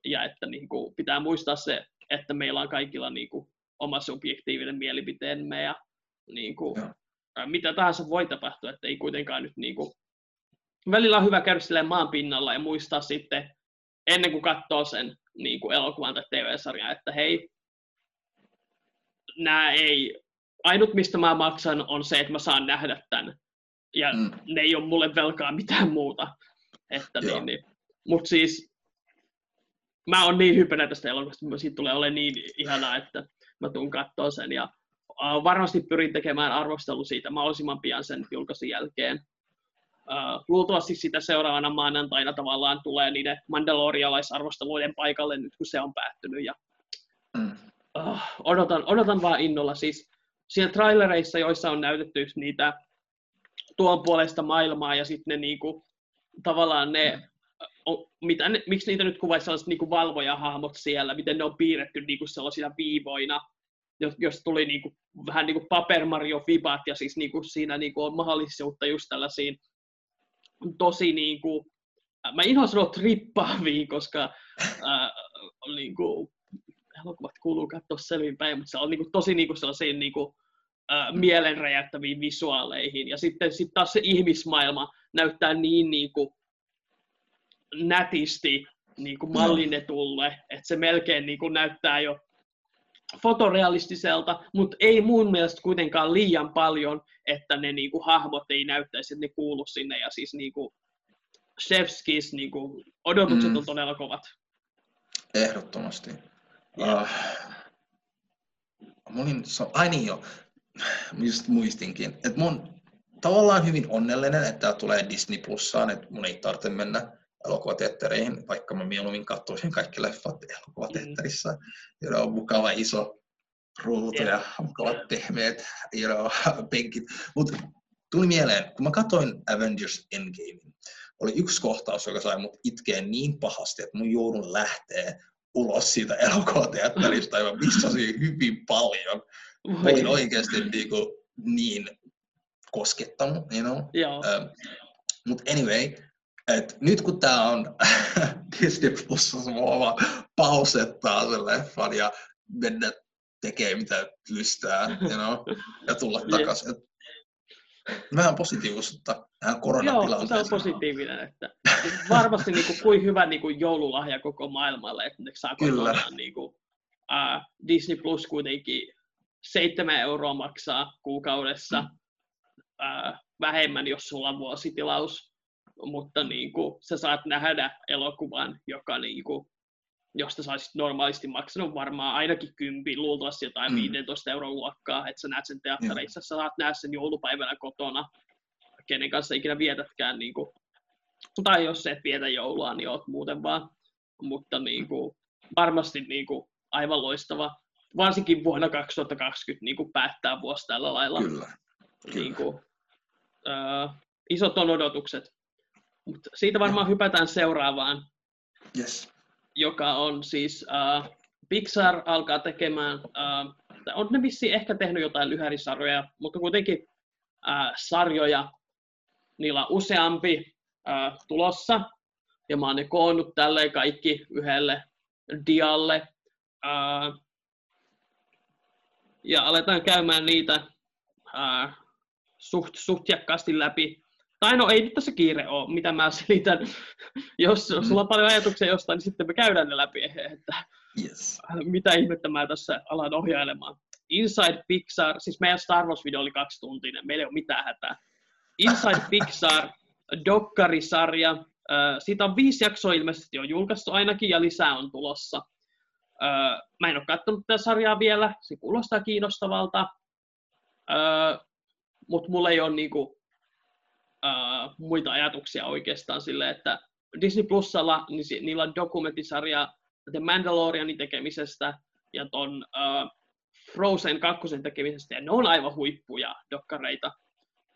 ja että niin kuin, pitää muistaa se, että meillä on kaikilla niin kuin, oma subjektiivinen mielipiteemme, ja niin kuin, ää, mitä tahansa voi tapahtua, että ei kuitenkaan nyt niin kuin, välillä on hyvä käydä silleen maan pinnalla ja muistaa sitten, ennen kuin katsoo sen niin kuin elokuvan tai TV-sarjan, että hei, nämä ei, ainut mistä mä maksan on se, että mä saan nähdä tämän. Ja Mm. ne ei ole mulle velkaa mitään muuta. Että Joo. niin, niin. Mut siis, mä oon niin hypenä tästä elokuvasta, että siitä tulee olemaan niin ihanaa, että mä tuun kattoo sen. Ja uh, varmasti pyrin tekemään arvostelu siitä mahdollisimman pian sen julkaisun jälkeen. Uh, luultavasti sitä seuraavana maanantaina tavallaan tulee niiden mandalorialaisarvosteluiden paikalle nyt, kun se on päättynyt. Ja uh, odotan, odotan vaan innolla. Siis siellä trailereissa, joissa on näytetty niitä tuon puolesta maailmaa ja sitten ne niinku, tavallaan ne, o, mitä ne, miksi niitä nyt kuvaisi sellaiset niinku valvojahahmot siellä, miten ne on piirretty niinku sellaisina viivoina, jos, tuli niinku, vähän niinku Paper Mario Fibat ja siis niinku siinä niinku on mahdollisuutta just tällaisiin tosi niinku, mä inhoan sanoa trippaaviin, koska ää, niinku, elokuvat kuuluu katsoa selvinpäin, mutta se on niinku tosi niinku sellaisiin niinku, ää, mielenräjäyttäviin visuaaleihin. Ja sitten sit taas se ihmismaailma näyttää niin niinku, nätisti niinku mallinnetulle, että se melkein niinku näyttää jo fotorealistiselta, mutta ei mun mielestä kuitenkaan liian paljon, että ne niinku hahmot ei näyttäisi, että ne kuulu sinne. Ja siis niinku Chefskis niinku, odotukset Mm. on todella kovat. Ehdottomasti. Joo. Uh, mä olin, so, ai niin jo, just muistinkin, että mä oon tavallaan hyvin onnellinen, että tää tulee Disney Plussaan, että mun ei tarvitse mennä elokuvateattereihin, vaikka mä mieluummin katsoisin kaikki leffat elokuvateatterissa. Mm. on mukava iso ruutu ja mukavat pehmeät you know, penkit. Mutta tuli mieleen, kun mä katsoin Avengers Endgame, oli yksi kohtaus, joka sai mut itkeä niin pahasti, että mun joudun lähteä ulos siitä elokuvateatterista ja missasin hyvin paljon. Mä olin oikeasti niinku niin koskettanut, you know. Joo. Um, Mutta anyway, et nyt kun tää on Disney Plus, mä vaan pausettaa sen leffan ja mennä tekee mitä lystää, you know, ja tulla takaisin. Vähän positiivisuutta tähän koronatilanteeseen. Joo, se on positiivinen. Että varmasti niin kuin, kuin hyvä niin kuin joululahja koko maailmalle, että ne saa Kyllä. niin kuin, uh, Disney Plus kuitenkin 7 euroa maksaa kuukaudessa, mm. uh, vähemmän, jos sulla on vuositilaus, mutta niin kuin, sä saat nähdä elokuvan, joka niin kuin, josta sä olisit normaalisti maksanut varmaan ainakin kympi, luultavasti jotain mm. 15 euron luokkaa, että sä näet sen teattereissa, mm. sä saat nähdä sen joulupäivänä kotona, kenen kanssa ikinä vietätkään, niin kuin, tai jos et vietä joulua, niin oot muuten vaan, mutta niin kuin, varmasti niin kuin, aivan loistava, varsinkin vuonna 2020 niin kuin päättää vuosi tällä lailla. Kyllä. Kyllä. Niin kuin, äh, isot on odotukset. Mutta siitä varmaan ja. hypätään seuraavaan. Yes joka on siis uh, Pixar alkaa tekemään, uh, on ne vissi ehkä tehnyt jotain lyhärisarjoja, mutta kuitenkin uh, sarjoja, niillä on useampi uh, tulossa, ja mä oon ne koonnut tälleen kaikki yhdelle dialle. Uh, ja aletaan käymään niitä uh, suht, suht läpi. Tai no ei nyt tässä kiire ole, mitä mä selitän. Jos mm. sulla on paljon ajatuksia jostain, niin sitten me käydään ne läpi, että yes. mitä ihmettä mä tässä alan ohjailemaan. Inside Pixar, siis meidän Star Wars-video oli kaksi tuntia, meillä ei ole mitään hätää. Inside Pixar, dokkarisarja, siitä on viisi jaksoa ilmeisesti jo julkaistu ainakin, ja lisää on tulossa. Mä en ole katsonut tätä sarjaa vielä, se kuulostaa kiinnostavalta, mutta mulla ei ole niinku uh, muita ajatuksia oikeastaan sille, että Disney Plusalla niin niillä on dokumenttisarja The Mandalorianin tekemisestä ja ton uh, Frozen 2 tekemisestä, ja ne on aivan huippuja dokkareita,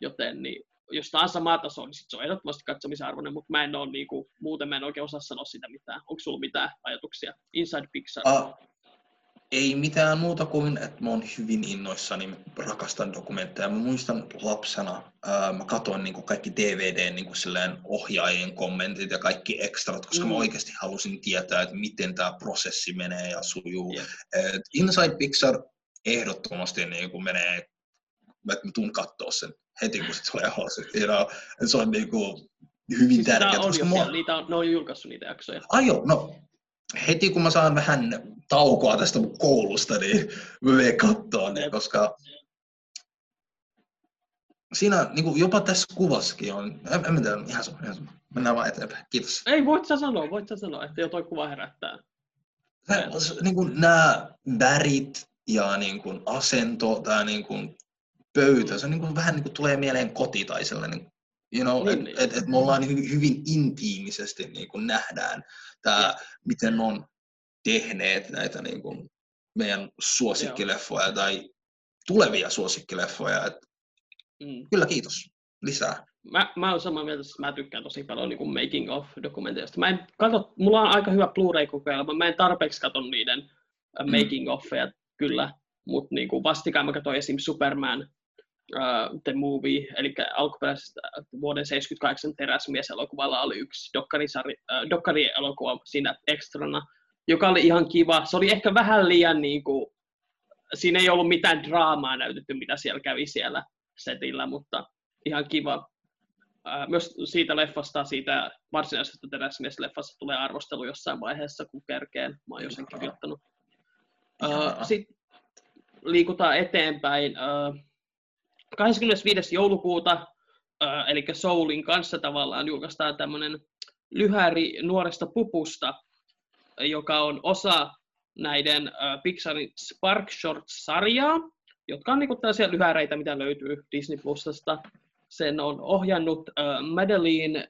joten niin, jos taas sama taso, niin sit se on ehdottomasti katsomisarvoinen, mutta mä en ole niinku, muuten mä en oikein osaa sanoa sitä mitään. Onko sulla mitään ajatuksia? Inside Pixar. Uh, ei mitään muuta kuin, että mä oon hyvin innoissani, rakastan dokumentteja. Mä muistan lapsena, ää, mä katsoin niin kuin kaikki DVD niin kuin silleen ohjaajien kommentit ja kaikki ekstrat, koska mm. mä oikeasti halusin tietää, että miten tämä prosessi menee ja sujuu. Yeah. Et Inside Pixar ehdottomasti niin kuin menee, että mä tuun katsoa sen heti, kun se tulee ulos. You know, se on niin kuin hyvin siis tärkeää. On jo mua... niitä on, ne on julkaissut niitä jaksoja. Ai joo, no heti kun mä saan vähän taukoa tästä mun koulusta, niin mä menen katsoa ne, koska siinä niin kuin jopa tässä kuvassakin on, en, en tiedä, ihan sama, ihan sama. Mennään vaan eteenpäin. Kiitos. Ei, voit sä sanoa, voit sä sanoa, että jo toi kuva herättää. Se, niin kuin nämä värit ja niin kuin asento, tämä niin kuin pöytä, se niin kuin vähän niin kuin tulee mieleen koti tai sellainen, you know, niin, että niin. et, et me ollaan niin hyvin intiimisesti niin kuin nähdään tämä, miten on tehneet näitä niin kuin meidän suosikkileffoja Joo. tai tulevia suosikkileffoja. Et mm. Kyllä kiitos. Lisää. Mä, mä oon samaa mieltä, että mä tykkään tosi paljon niin making of dokumenteista. Mä en katso, mulla on aika hyvä Blu-ray-kokeilma, mä en tarpeeksi katso niiden mm. making offeja kyllä, mutta niin kuin vastikään mä katsoin esim. Superman uh, The Movie, eli alkuperäisestä vuoden 78 teräsmies-elokuvalla oli yksi dokkarisari, uh, dokkari-elokuva siinä ekstrana, joka oli ihan kiva. Se oli ehkä vähän liian niin kuin, siinä ei ollut mitään draamaa näytetty, mitä siellä kävi siellä setillä, mutta ihan kiva. Uh, myös siitä leffasta, siitä varsinaisesta teräsmies-leffasta tulee arvostelu jossain vaiheessa, kun kerkeen. Mä oon jo sen kirjoittanut. Uh, Sitten liikutaan eteenpäin. Uh, 25. joulukuuta, äh, eli Soulin kanssa tavallaan julkaistaan tämmöinen lyhäri nuoresta pupusta, joka on osa näiden äh, Pixarin Spark Shorts-sarjaa, jotka on niinku tällaisia lyhäreitä, mitä löytyy Disney Plusasta. Sen on ohjannut äh, Madeline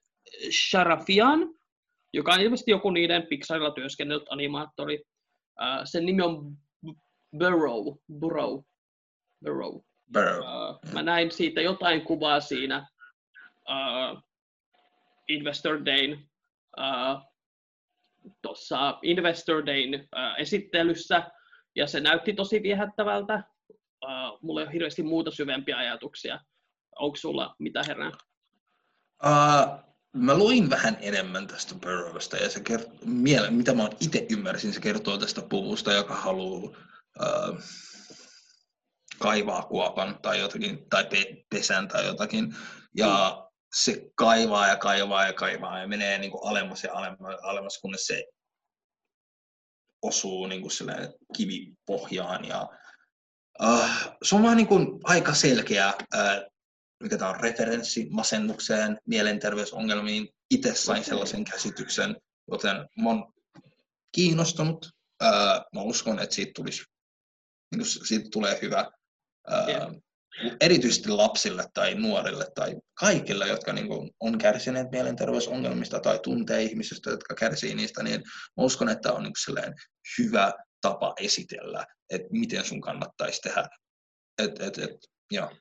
Sharafian, joka on ilmeisesti joku niiden Pixarilla työskennellyt animaattori. Äh, sen nimi on Burrow. Burrow. Burrow. Uh, mä näin siitä jotain kuvaa siinä uh, Investor Dayn uh, tuossa Investor Dayn uh, esittelyssä, ja se näytti tosi viehättävältä. Uh, mulla ei ole hirveästi muuta syvempiä ajatuksia. Onko sulla mitä herää? Uh, mä luin vähän enemmän tästä Burrowsta, ja se kert- miele- mitä mä itse ymmärsin, se kertoo tästä puvusta, joka haluaa uh, kaivaa kuopan tai jotakin, tai pe- pesän tai jotakin, ja mm. se kaivaa ja kaivaa ja kaivaa ja menee niin kuin alemmas ja alemmas, alemmas, kunnes se osuu niin kuin kivipohjaan. Ja, uh, se on vaan niin kuin aika selkeä, uh, mikä tämä on referenssi masennukseen, mielenterveysongelmiin. Itse sain sellaisen käsityksen, joten mä oon kiinnostunut. Uh, mä uskon, että siitä, tulisi, niin kuin siitä tulee hyvä. Yeah erityisesti lapsille tai nuorille tai kaikille, jotka niin kuin on kärsineet mielenterveysongelmista tai tuntee ihmisistä, jotka kärsii niistä, niin mä uskon, että on niin hyvä tapa esitellä, että miten sun kannattaisi tehdä. Et, et, et, ja.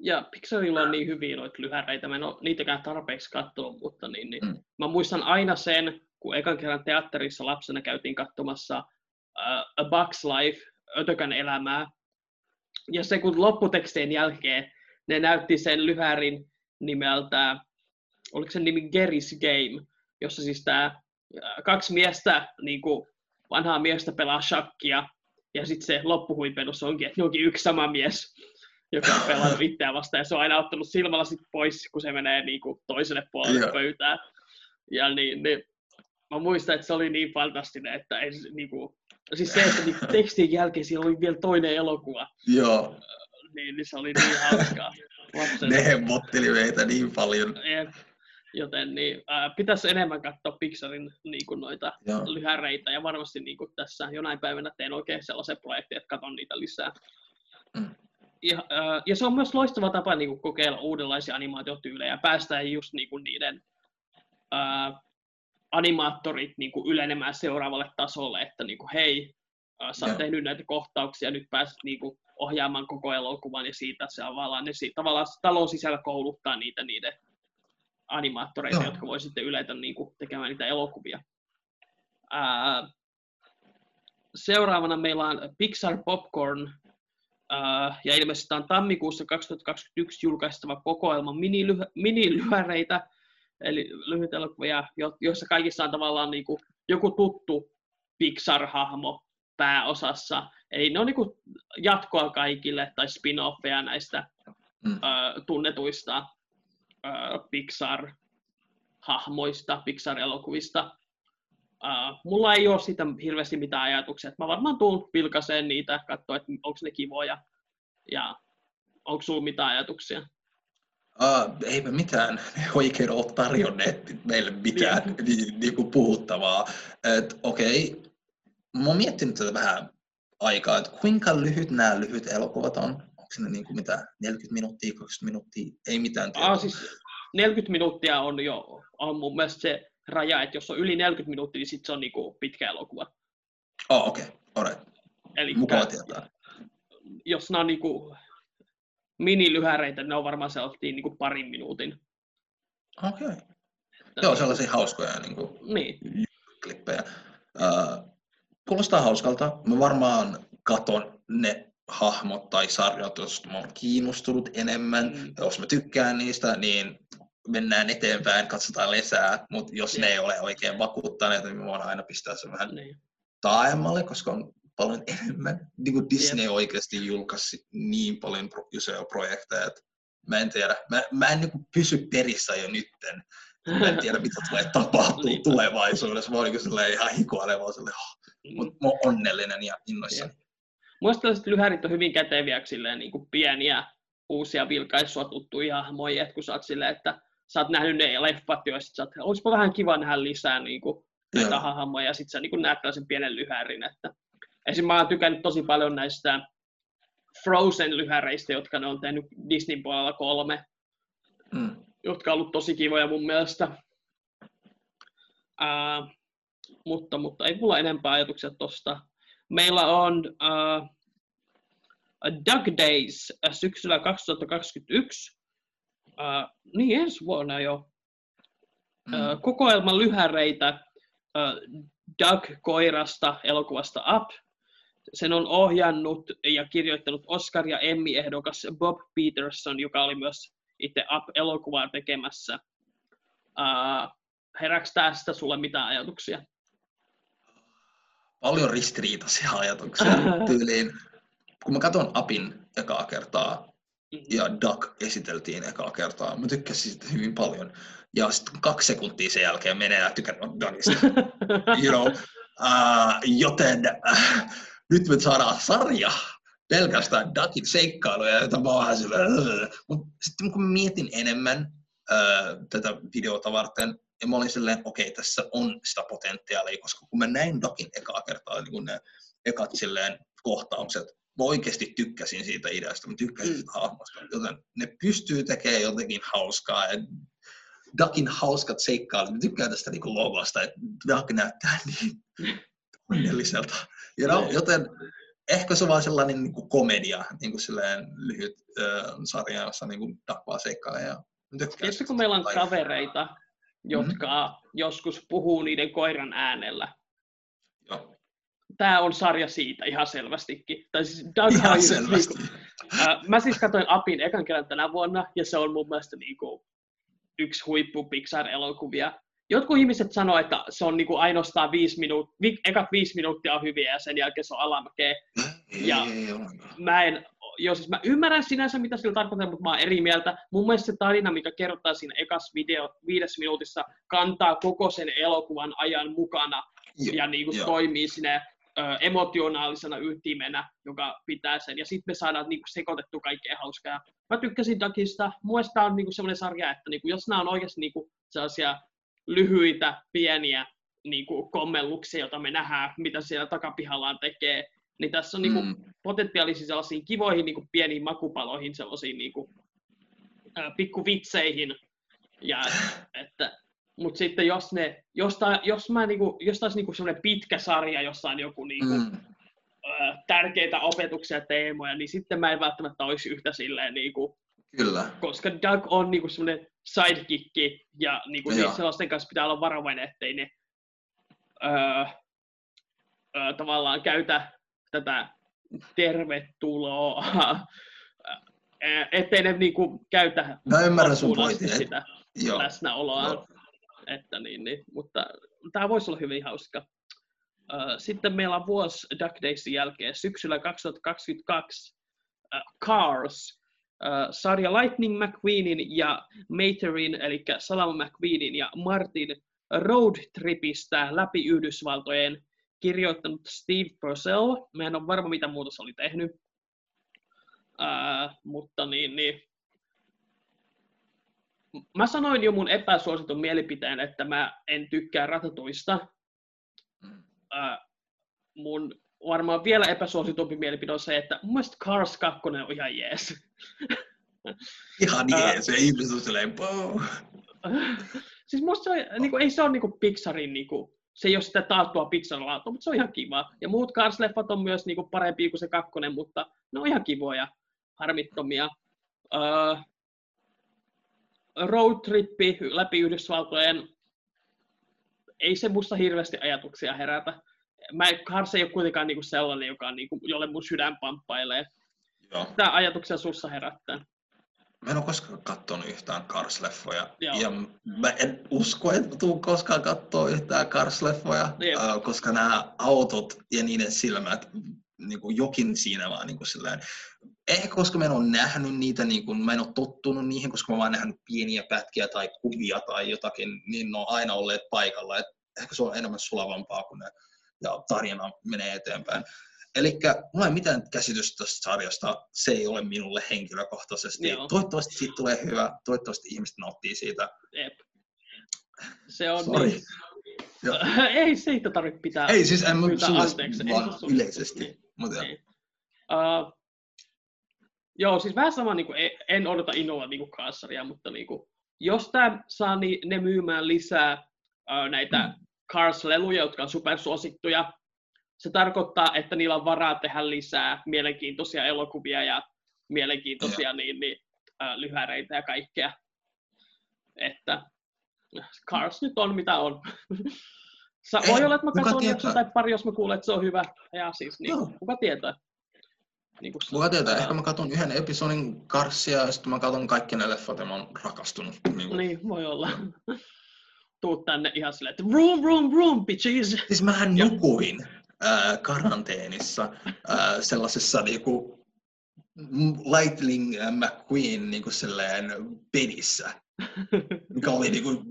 ja Pixarilla on niin hyviä noita lyhäreitä, mä en ole niitäkään tarpeeksi katsonut, mutta niin, niin. Mm. mä muistan aina sen, kun ekan kerran teatterissa lapsena käytiin katsomassa uh, A Bug's Life, Ötökän elämää, ja se kun lopputekstien jälkeen ne näytti sen lyhärin nimeltä, oliko se nimi Gary's Game, jossa siis tämä kaksi miestä, niin kuin vanhaa miestä pelaa shakkia, ja sitten se loppuhuipennus onkin, että onkin yksi sama mies, joka on pelannut itseään vastaan, ja se on aina ottanut silmälasit pois, kun se menee niin kuin toiselle puolelle yeah. pöytää. Ja niin, niin, mä muistan, että se oli niin fantastinen, että ei, niin kuin, Siis se, että niin tekstin jälkeen siellä oli vielä toinen elokuva. Joo. Niin, niin se oli niin hauskaa. Lapsen. Ne hemmotteli meitä niin paljon. Jep. Joten niin, äh, pitäisi enemmän katsoa Pixarin niin kuin noita Joo. lyhäreitä ja varmasti niin kuin tässä jonain päivänä teen oikein sellaisen projektin, että katson niitä lisää. Mm. Ja, ja se on myös loistava tapa niin kuin kokeilla uudenlaisia animaatiotyylejä ja päästä just niin kuin niiden äh, animaattorit niin kuin ylenemään seuraavalle tasolle, että niin kuin, hei, sä oot tehnyt näitä kohtauksia, nyt pääset niin kuin, ohjaamaan koko elokuvan ja siitä se tavallaan, ne, tavallaan talon sisällä kouluttaa niitä niiden animaattoreita, Joo. jotka voi sitten yletä niin kuin, tekemään niitä elokuvia. Ää, seuraavana meillä on Pixar Popcorn, ää, ja ilmeisesti tämä on tammikuussa 2021 julkaistava kokoelma minilyhäreitä, eli lyhyt elokuvia, joissa kaikissa on tavallaan niin kuin joku tuttu Pixar-hahmo pääosassa. Eli ne on niin kuin jatkoa kaikille tai spin-offeja näistä mm. ö, tunnetuista ö, Pixar-hahmoista, Pixar-elokuvista. Ö, mulla ei ole siitä hirveästi mitään ajatuksia. Mä varmaan tuun vilkaiseen niitä, katsoa, että onko ne kivoja ja onko sulla mitään ajatuksia. Uh, eipä mitään oikein ole tarjonneet meille mitään niin. Kuin puhuttavaa. Et, okei, okay. mä oon miettinyt tätä vähän aikaa, että kuinka lyhyt nämä lyhyt elokuvat on. Onko ne niin kuin mitä, 40 minuuttia, 20 minuuttia, ei mitään tietoa. Ah, siis 40 minuuttia on jo on mun mielestä se raja, että jos on yli 40 minuuttia, niin sit se on niin kuin pitkä elokuva. Oh, okei, okay. alright. Eli Mukava tietää. Jos nämä on niin kuin minilyhäreitä, ne on varmaan sellaisia niin kuin parin minuutin. Okei. Okay. Joo, sellaisia hauskoja niin kuin, niin. klippejä. Uh, kuulostaa hauskalta. Mä varmaan katon ne hahmot tai sarjat, jos mä oon kiinnostunut enemmän. Mm. Jos mä tykkään niistä, niin mennään eteenpäin, katsotaan lisää. Mutta jos yeah. ne ei ole oikein vakuuttaneet, niin mä voin aina pistää sen vähän niin. taaemmalle, koska on paljon enemmän. Niin kuin Disney yep. oikeasti julkaisi niin paljon isoja projekteja, että mä en tiedä, mä, mä en niin kuin pysy perissä jo nytten. Mä en tiedä, mitä tulee tapahtuu tulevaisuudessa. Mä olin niin ihan hikoileva, silleen, oh. mutta mä oon onnellinen ja innoissani. Muista tällaiset lyhärit on hyvin käteviä, silleen, niin kuin pieniä uusia vilkaisua tuttuja hahmoja, että kun sä oot silleen, että sä oot nähnyt ne leffat jo, ja sit sä oot, olisipa vähän kiva nähdä lisää niin kuin, näitä hahmoja, ja sit sä niin kuin näet tällaisen pienen lyhärin, että Esim. mä oon tykännyt tosi paljon näistä Frozen-lyhäreistä, jotka ne on tehnyt Disneyn puolella kolme, mm. jotka on ollut tosi kivoja mun mielestä. Uh, mutta, mutta ei mulla enempää ajatuksia tosta. Meillä on uh, Dug Days syksyllä 2021. Uh, niin ensi vuonna jo. Uh, kokoelman lyhäreitä uh, Doug-koirasta elokuvasta Up sen on ohjannut ja kirjoittanut Oscar- ja Emmy-ehdokas Bob Peterson, joka oli myös itse Up-elokuvaa tekemässä. Uh, heräks tästä sulle mitään ajatuksia? Paljon ristiriitaisia ajatuksia tyyliin. kun mä katson Apin ekaa kertaa Mhm. ja Duck esiteltiin ekaa kertaa, mä tykkäsin siitä hyvin paljon. Ja sitten kaksi sekuntia sen jälkeen menee ja tykkään Duckista. you know, uh, joten uh, nyt me saadaan sarja pelkästään Duckin seikkailuja, joita mä oon vähän silleen, Mut sitten kun mietin enemmän uh, tätä videota varten, ja mä olin silleen, okei, okay, tässä on sitä potentiaalia, koska kun mä näin Duckin ekaa kertaa, niin kun ne ekat silleen kohtaukset, mä oikeasti tykkäsin siitä ideasta, mä tykkäsin Mm. siitä hahmosta, joten ne pystyy tekemään jotenkin hauskaa, ja Duckin hauskat seikkailut, mä tykkään tästä niin logosta, että Duck näyttää niin onnelliselta. You know? Niin. Joten ehkä se on vaan sellainen niin kuin komedia, niin kuin silleen lyhyt äh, sarja, jossa niin kuin vaan seikkailee. Ja Tietysti kun meillä on Tai- kavereita, jotka joskus puhuu niiden koiran äänellä. Joo, Tämä on sarja siitä ihan selvästikin. Tai siis Doug ihan selvästi. Niinku, ää, mä siis katsoin Apin ekan kerran tänä vuonna, ja se on mun mielestä niinku yksi huippu Pixar-elokuvia. Jotkut ihmiset sanoo, että se on niinku ainoastaan viisi minuuttia, vi, ekat viisi minuuttia on hyviä ja sen jälkeen se on alamäkeä. Ei, Ja- ei. Mä en, joo, siis mä ymmärrän sinänsä, mitä sillä tarkoittaa, mutta mä oon eri mieltä. Mun mielestä se tarina, mikä kerrotaan siinä ekas video viides minuutissa, kantaa koko sen elokuvan ajan mukana Jo- ja niin kuin joo. toimii sinne ö, emotionaalisena ytimenä, joka pitää sen. Ja sitten me saadaan niin kuin sekoitettu kaikkea hauskaa. Mä tykkäsin mielestä tää on niin kuin semmoinen sarja, että niin kuin, jos nämä on oikeasti niin kuin sellaisia lyhyitä, pieniä niin kuin kommelluksia, joita me nähdään, mitä siellä takapihallaan tekee, niin tässä on niin kuin Mm. potentiaalisia sellaisiin kivoihin niin kuin pieniin makupaloihin, sellaisiin niin kuin, ää, pikkuvitseihin. Ja, että, mutta sitten jos, ne, jos, tää, jos, mä, niinku, jos taas niinku sellainen pitkä sarja, jossa on joku niinku, mm. Mm. ää, tärkeitä opetuksia ja teemoja, niin sitten mä en välttämättä olisi yhtä silleen, niinku, Kyllä. koska Doug on niinku semmoinen sidekick ja niinku, Joo. niin sellaisten kanssa pitää olla varovainen, ettei ne öö, öö, tavallaan käytä tätä tervetuloa, ettei ne niinku käytä Mä ymmärrän sun pointin. sitä Joo. läsnäoloa. Joo. Että niin, niin, mutta tämä voisi olla hyvin hauska. Sitten meillä on vuosi Duck Daysin jälkeen syksyllä 2022 äh, Cars, sarja Lightning McQueenin ja Materin, eli Salama McQueenin ja Martin roadtripistä läpi Yhdysvaltojen kirjoittanut Steve Purcell. Mä en ole varma, mitä muuta se oli tehnyt. Äh, mutta niin, niin. Mä sanoin jo mun epäsuositun mielipiteen, että mä en tykkää ratatuista. Äh, mun varmaan vielä epäsuositumpi mielipide on se, että mun mielestä Cars 2 on ihan jees. Ihan jees, se ihmiset on silleen, siis musta se on, niin kuin, ei se ole niin kuin Pixarin, niin kuin, se ei ole sitä taattua Pixarin laatua, mutta se on ihan kiva. Ja muut Cars-leffat on myös niin kuin, parempia kuin se kakkonen, mutta ne on ihan kivoja, harmittomia. Uh, roadtrippi läpi Yhdysvaltojen, ei se musta hirveästi ajatuksia herätä. Mä, Cars ei ole kuitenkaan niin kuin sellainen, joka on, niin kuin, jolle mun sydän pamppailee. Joo. Mitä ajatuksia sussa herättää? Mä en ole koskaan katsonut yhtään Cars-leffoja. Joo. Ja mä en usko, että tuun koskaan katsoa yhtään Cars-leffoja, Jep. ää, koska nämä autot ja niiden silmät, niin kuin jokin siinä vaan niin kuin silleen, ehkä koska mä en ole nähnyt niitä, niin kuin, mä en ole tottunut niihin, koska mä oon vaan nähnyt pieniä pätkiä tai kuvia tai jotakin, niin ne on aina olleet paikalla. Et ehkä se on enemmän sulavampaa, kun ne, ja tarina menee eteenpäin. Eli mulla ei mitään käsitystä tästä sarjasta, se ei ole minulle henkilökohtaisesti. Joo. Toivottavasti siitä tulee hyvä, toivottavasti ihmiset nauttii siitä. Jep. Se on Sorry. niin. Joo. ei siitä tarvitse pitää. Ei siis, en mä pyytää sulle, anteeksi, ei vaan sulle. yleisesti. Niin. Mutta joo. Niin. Uh, joo, siis vähän sama, niin kuin, en odota innolla niin kuin Carsaria, mutta niin kuin, jos tämä saa ni, ne myymään lisää uh, näitä Mm. Cars-leluja, jotka on supersuosittuja, se tarkoittaa, että niillä on varaa tehdä lisää mielenkiintoisia elokuvia ja mielenkiintoisia niin, niin, lyhäreitä ja kaikkea. Että Cars nyt on mitä on. Sa- Ei, voi olla, että mä katson tietää? tai pari, jos mä kuulen, että se on hyvä. Ja siis, niin, Joo. kuka tietää? Niin kuin, Kuka tietää, ää, ehkä mä katson yhden episodin Karsia ja sitten mä katson kaikki ne leffat ja mä oon rakastunut. Niin kuin. Niin, voi olla. Tuu tänne ihan silleen, että room, room, room, bitches. Siis mähän nukuin äh, karanteenissa äh, sellaisessa niinku Lightning McQueen niinku silleen pelissä, mikä oli niinku,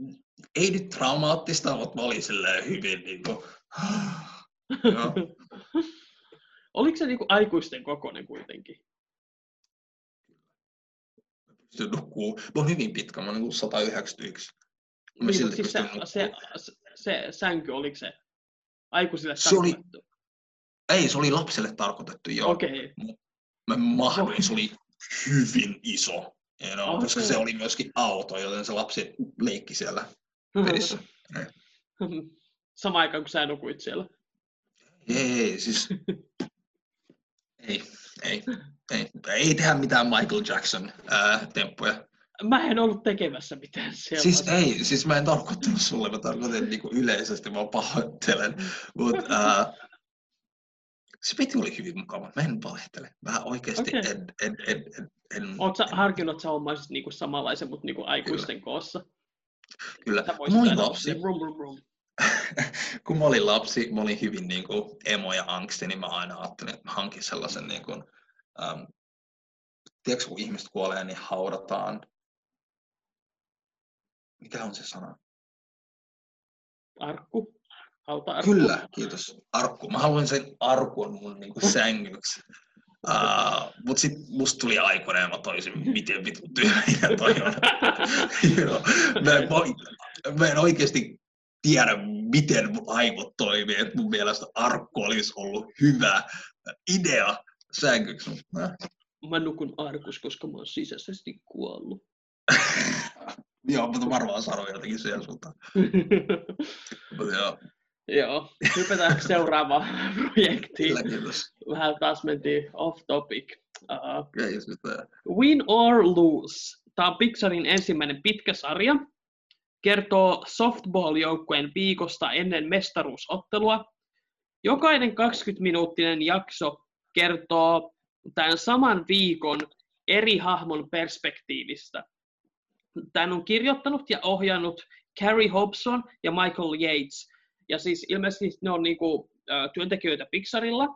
ei nyt traumaattista, mutta mä olin silleen hyvin niinku, no. Oliko se niinku aikuisten kokoinen kuitenkin? Pystyn nukkuu. Mä oon hyvin pitkä, mä oon niinku 191. Mä niin, siis se, se, se, se, sänky, oliko se aikuisille se oli, Ei, se oli lapselle tarkoitettu, joo. Okei. Okay. Mä mahdoin, se oli hyvin iso, you know, okay. koska se oli myöskin auto, joten se lapsi leikki siellä pelissä. Sama aikaan kuin sä nukuit siellä. Ei, ei siis... ei, ei, ei, ei tehdä mitään Michael Jackson-temppuja. Mä en ollut tekemässä mitään siellä. Siis ei, siis mä en tarkoittanut sulle, mä tarkoitin niinku yleisesti, mä pahoittelen. Mut, uh, se piti oli hyvin mukava, mä en valehtele. Mä oikeasti okay. en, en, en, en, en... Oot sä harkinnut, että sä omaisit niinku samanlaisen, mutta niinku aikuisten Kyllä. koossa? Kyllä. Mä olin lapsi. Brum, brum, brum. kun mä olin lapsi, mä olin hyvin niin kuin emo ja angsti, niin mä aina ajattelin, että mä hankin sellaisen, niin kuin, ähm, tiedätkö, kun ihmiset kuolee, niin haudataan. Mikä on se sana? Arkku. Hauta arkku. Kyllä, kiitos. Arkku. Mä haluan sen arkun mun niin kuin sängyksi. Uh, mutta sitten musta tuli aikuinen ja mä toisin, miten vitu tyhjä toi on. mä, en, mä en oikeasti tiedä, miten mun aivot toimii. Et mun mielestä arkku olisi ollut hyvä idea sänkyksi. Mä nukun arkus, koska mä oon sisäisesti kuollut. joo, mutta varmaan sanoin jotenkin siihen suuntaan. joo. Joo, hypätään seuraavaan projektiin. Kyllä, kiitos. Vähän taas mentiin off topic. Uh, Win or Lose. Tämä on Pixarin ensimmäinen pitkä sarja. Kertoo softball-joukkueen viikosta ennen mestaruusottelua. Jokainen 20-minuuttinen jakso kertoo tämän saman viikon eri hahmon perspektiivistä. Tämän on kirjoittanut ja ohjannut Carrie Hobson ja Michael Yates – ja siis ilmeisesti ne on niinku, äh, työntekijöitä Pixarilla.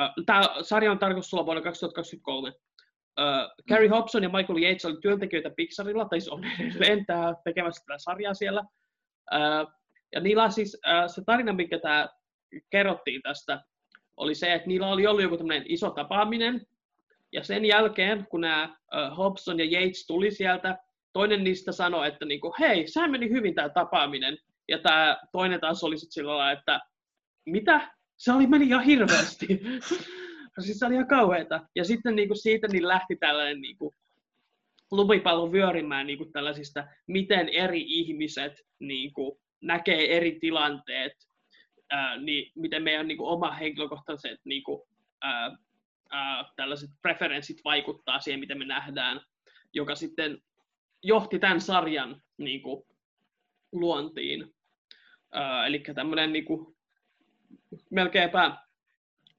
Äh, Tämä sarja on tarkoitus olla vuonna 2023. Äh, Carrie Hobson ja Michael Yates oli työntekijöitä Pixarilla, tai siis on edelleen tää, tekemässä tätä sarjaa siellä. Äh, ja niillä siis äh, se tarina, mikä tämä kerrottiin tästä, oli se, että niillä oli ollut joku tämmöinen iso tapaaminen, ja sen jälkeen, kun nämä Hobson ja Yates tuli sieltä, toinen niistä sanoi, että niinku, hei, sehän meni hyvin tämä tapaaminen, ja tämä toinen taas oli sitten sillä lailla, että mitä? Se oli, meni ihan hirveästi. siis se oli ihan kauheeta. Ja sitten niin kuin siitä niin lähti tällainen niin kuin, lumipallo vyörimään niin kuin tällaisista, miten eri ihmiset niin kuin, näkee eri tilanteet, ää, niin miten meidän niin kuin, oma henkilökohtaiset niin kuin, ää, ää, tällaiset preferenssit vaikuttaa siihen, miten me nähdään, joka sitten johti tämän sarjan niin kuin, luontiin. Uh, eli tämmöinen niinku, melkeinpä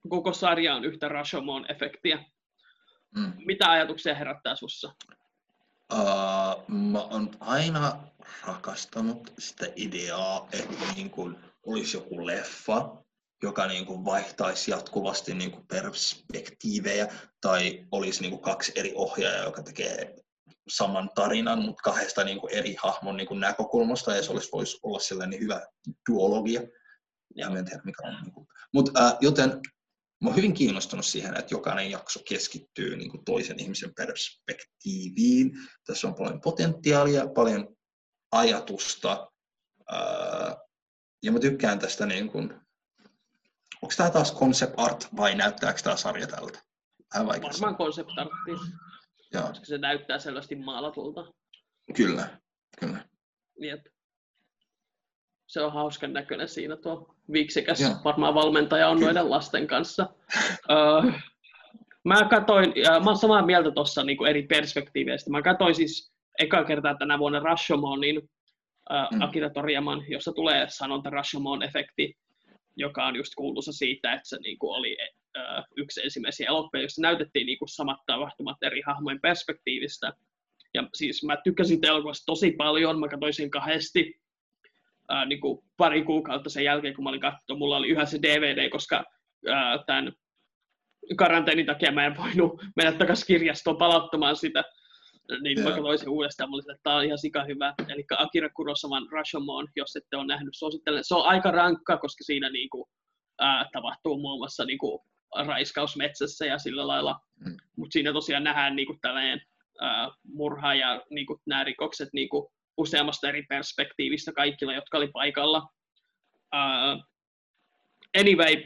koko sarja on yhtä Rashomon-efektiä. Mm. Mitä ajatuksia herättää sussa? Uh, mä oon aina rakastanut sitä ideaa, että niin kuin olisi joku leffa, joka niin kuin vaihtaisi jatkuvasti niin kuin perspektiivejä, tai olisi niin kuin kaksi eri ohjaajaa, joka tekee saman tarinan, mutta kahdesta niin kuin eri hahmon niin kuin näkökulmasta, ja se olisi, voisi olla sellainen hyvä duologia. Ja en tiedä, mikä on. Niin kuin. Mut, äh, joten mä olen hyvin kiinnostunut siihen, että jokainen jakso keskittyy niin kuin toisen ihmisen perspektiiviin. Tässä on paljon potentiaalia, paljon ajatusta, äh, ja mä tykkään tästä, niin kuin, onko tämä taas concept art vai näyttääkö tämä sarja tältä? Varmaan concept artti. Joo. koska se näyttää selvästi maalatulta. Kyllä, kyllä. Jep. Se on hauskan näköinen siinä tuo viiksikäs Joo. varmaan valmentaja on kyllä. noiden lasten kanssa. öö, mä katoin, ja mä oon samaa mieltä tuossa niin eri perspektiiveistä. Mä katoin siis eka kertaa tänä vuonna Rashomonin äh, mm. Akira Toriyaman, jossa tulee sanonta Rashomon-efekti, joka on just kuuluisa siitä, että se niin kuin oli yksi ensimmäisiä elokuvia, jossa näytettiin niin kuin samat tapahtumat eri hahmojen perspektiivistä. Ja siis mä tykkäsin elokuvasta tosi paljon, mä katsoin sen kahdesti. ää, niin kuin pari kuukautta sen jälkeen, kun mä olin katsonut, mulla oli yhä se DVD, koska ää, tämän karanteenin takia mä en voinut mennä takaisin kirjastoon palauttamaan sitä. Niin yeah. mä katsoin sen uudestaan, mä olin, että tämä on ihan sika hyvä. Eli Akira Kurosawan Rashomon, jos ette ole nähnyt, suosittelen. Se on aika rankka, koska siinä niin kuin, ää, tapahtuu muun muassa niin kuin, raiskaus metsässä ja sillä lailla. Mm. Mutta siinä tosiaan nähdään niin kuin, tällainen ää, murha ja niin kuin, nämä rikokset niin kuin, useammasta eri perspektiivistä kaikilla, jotka oli paikalla. Uh, anyway,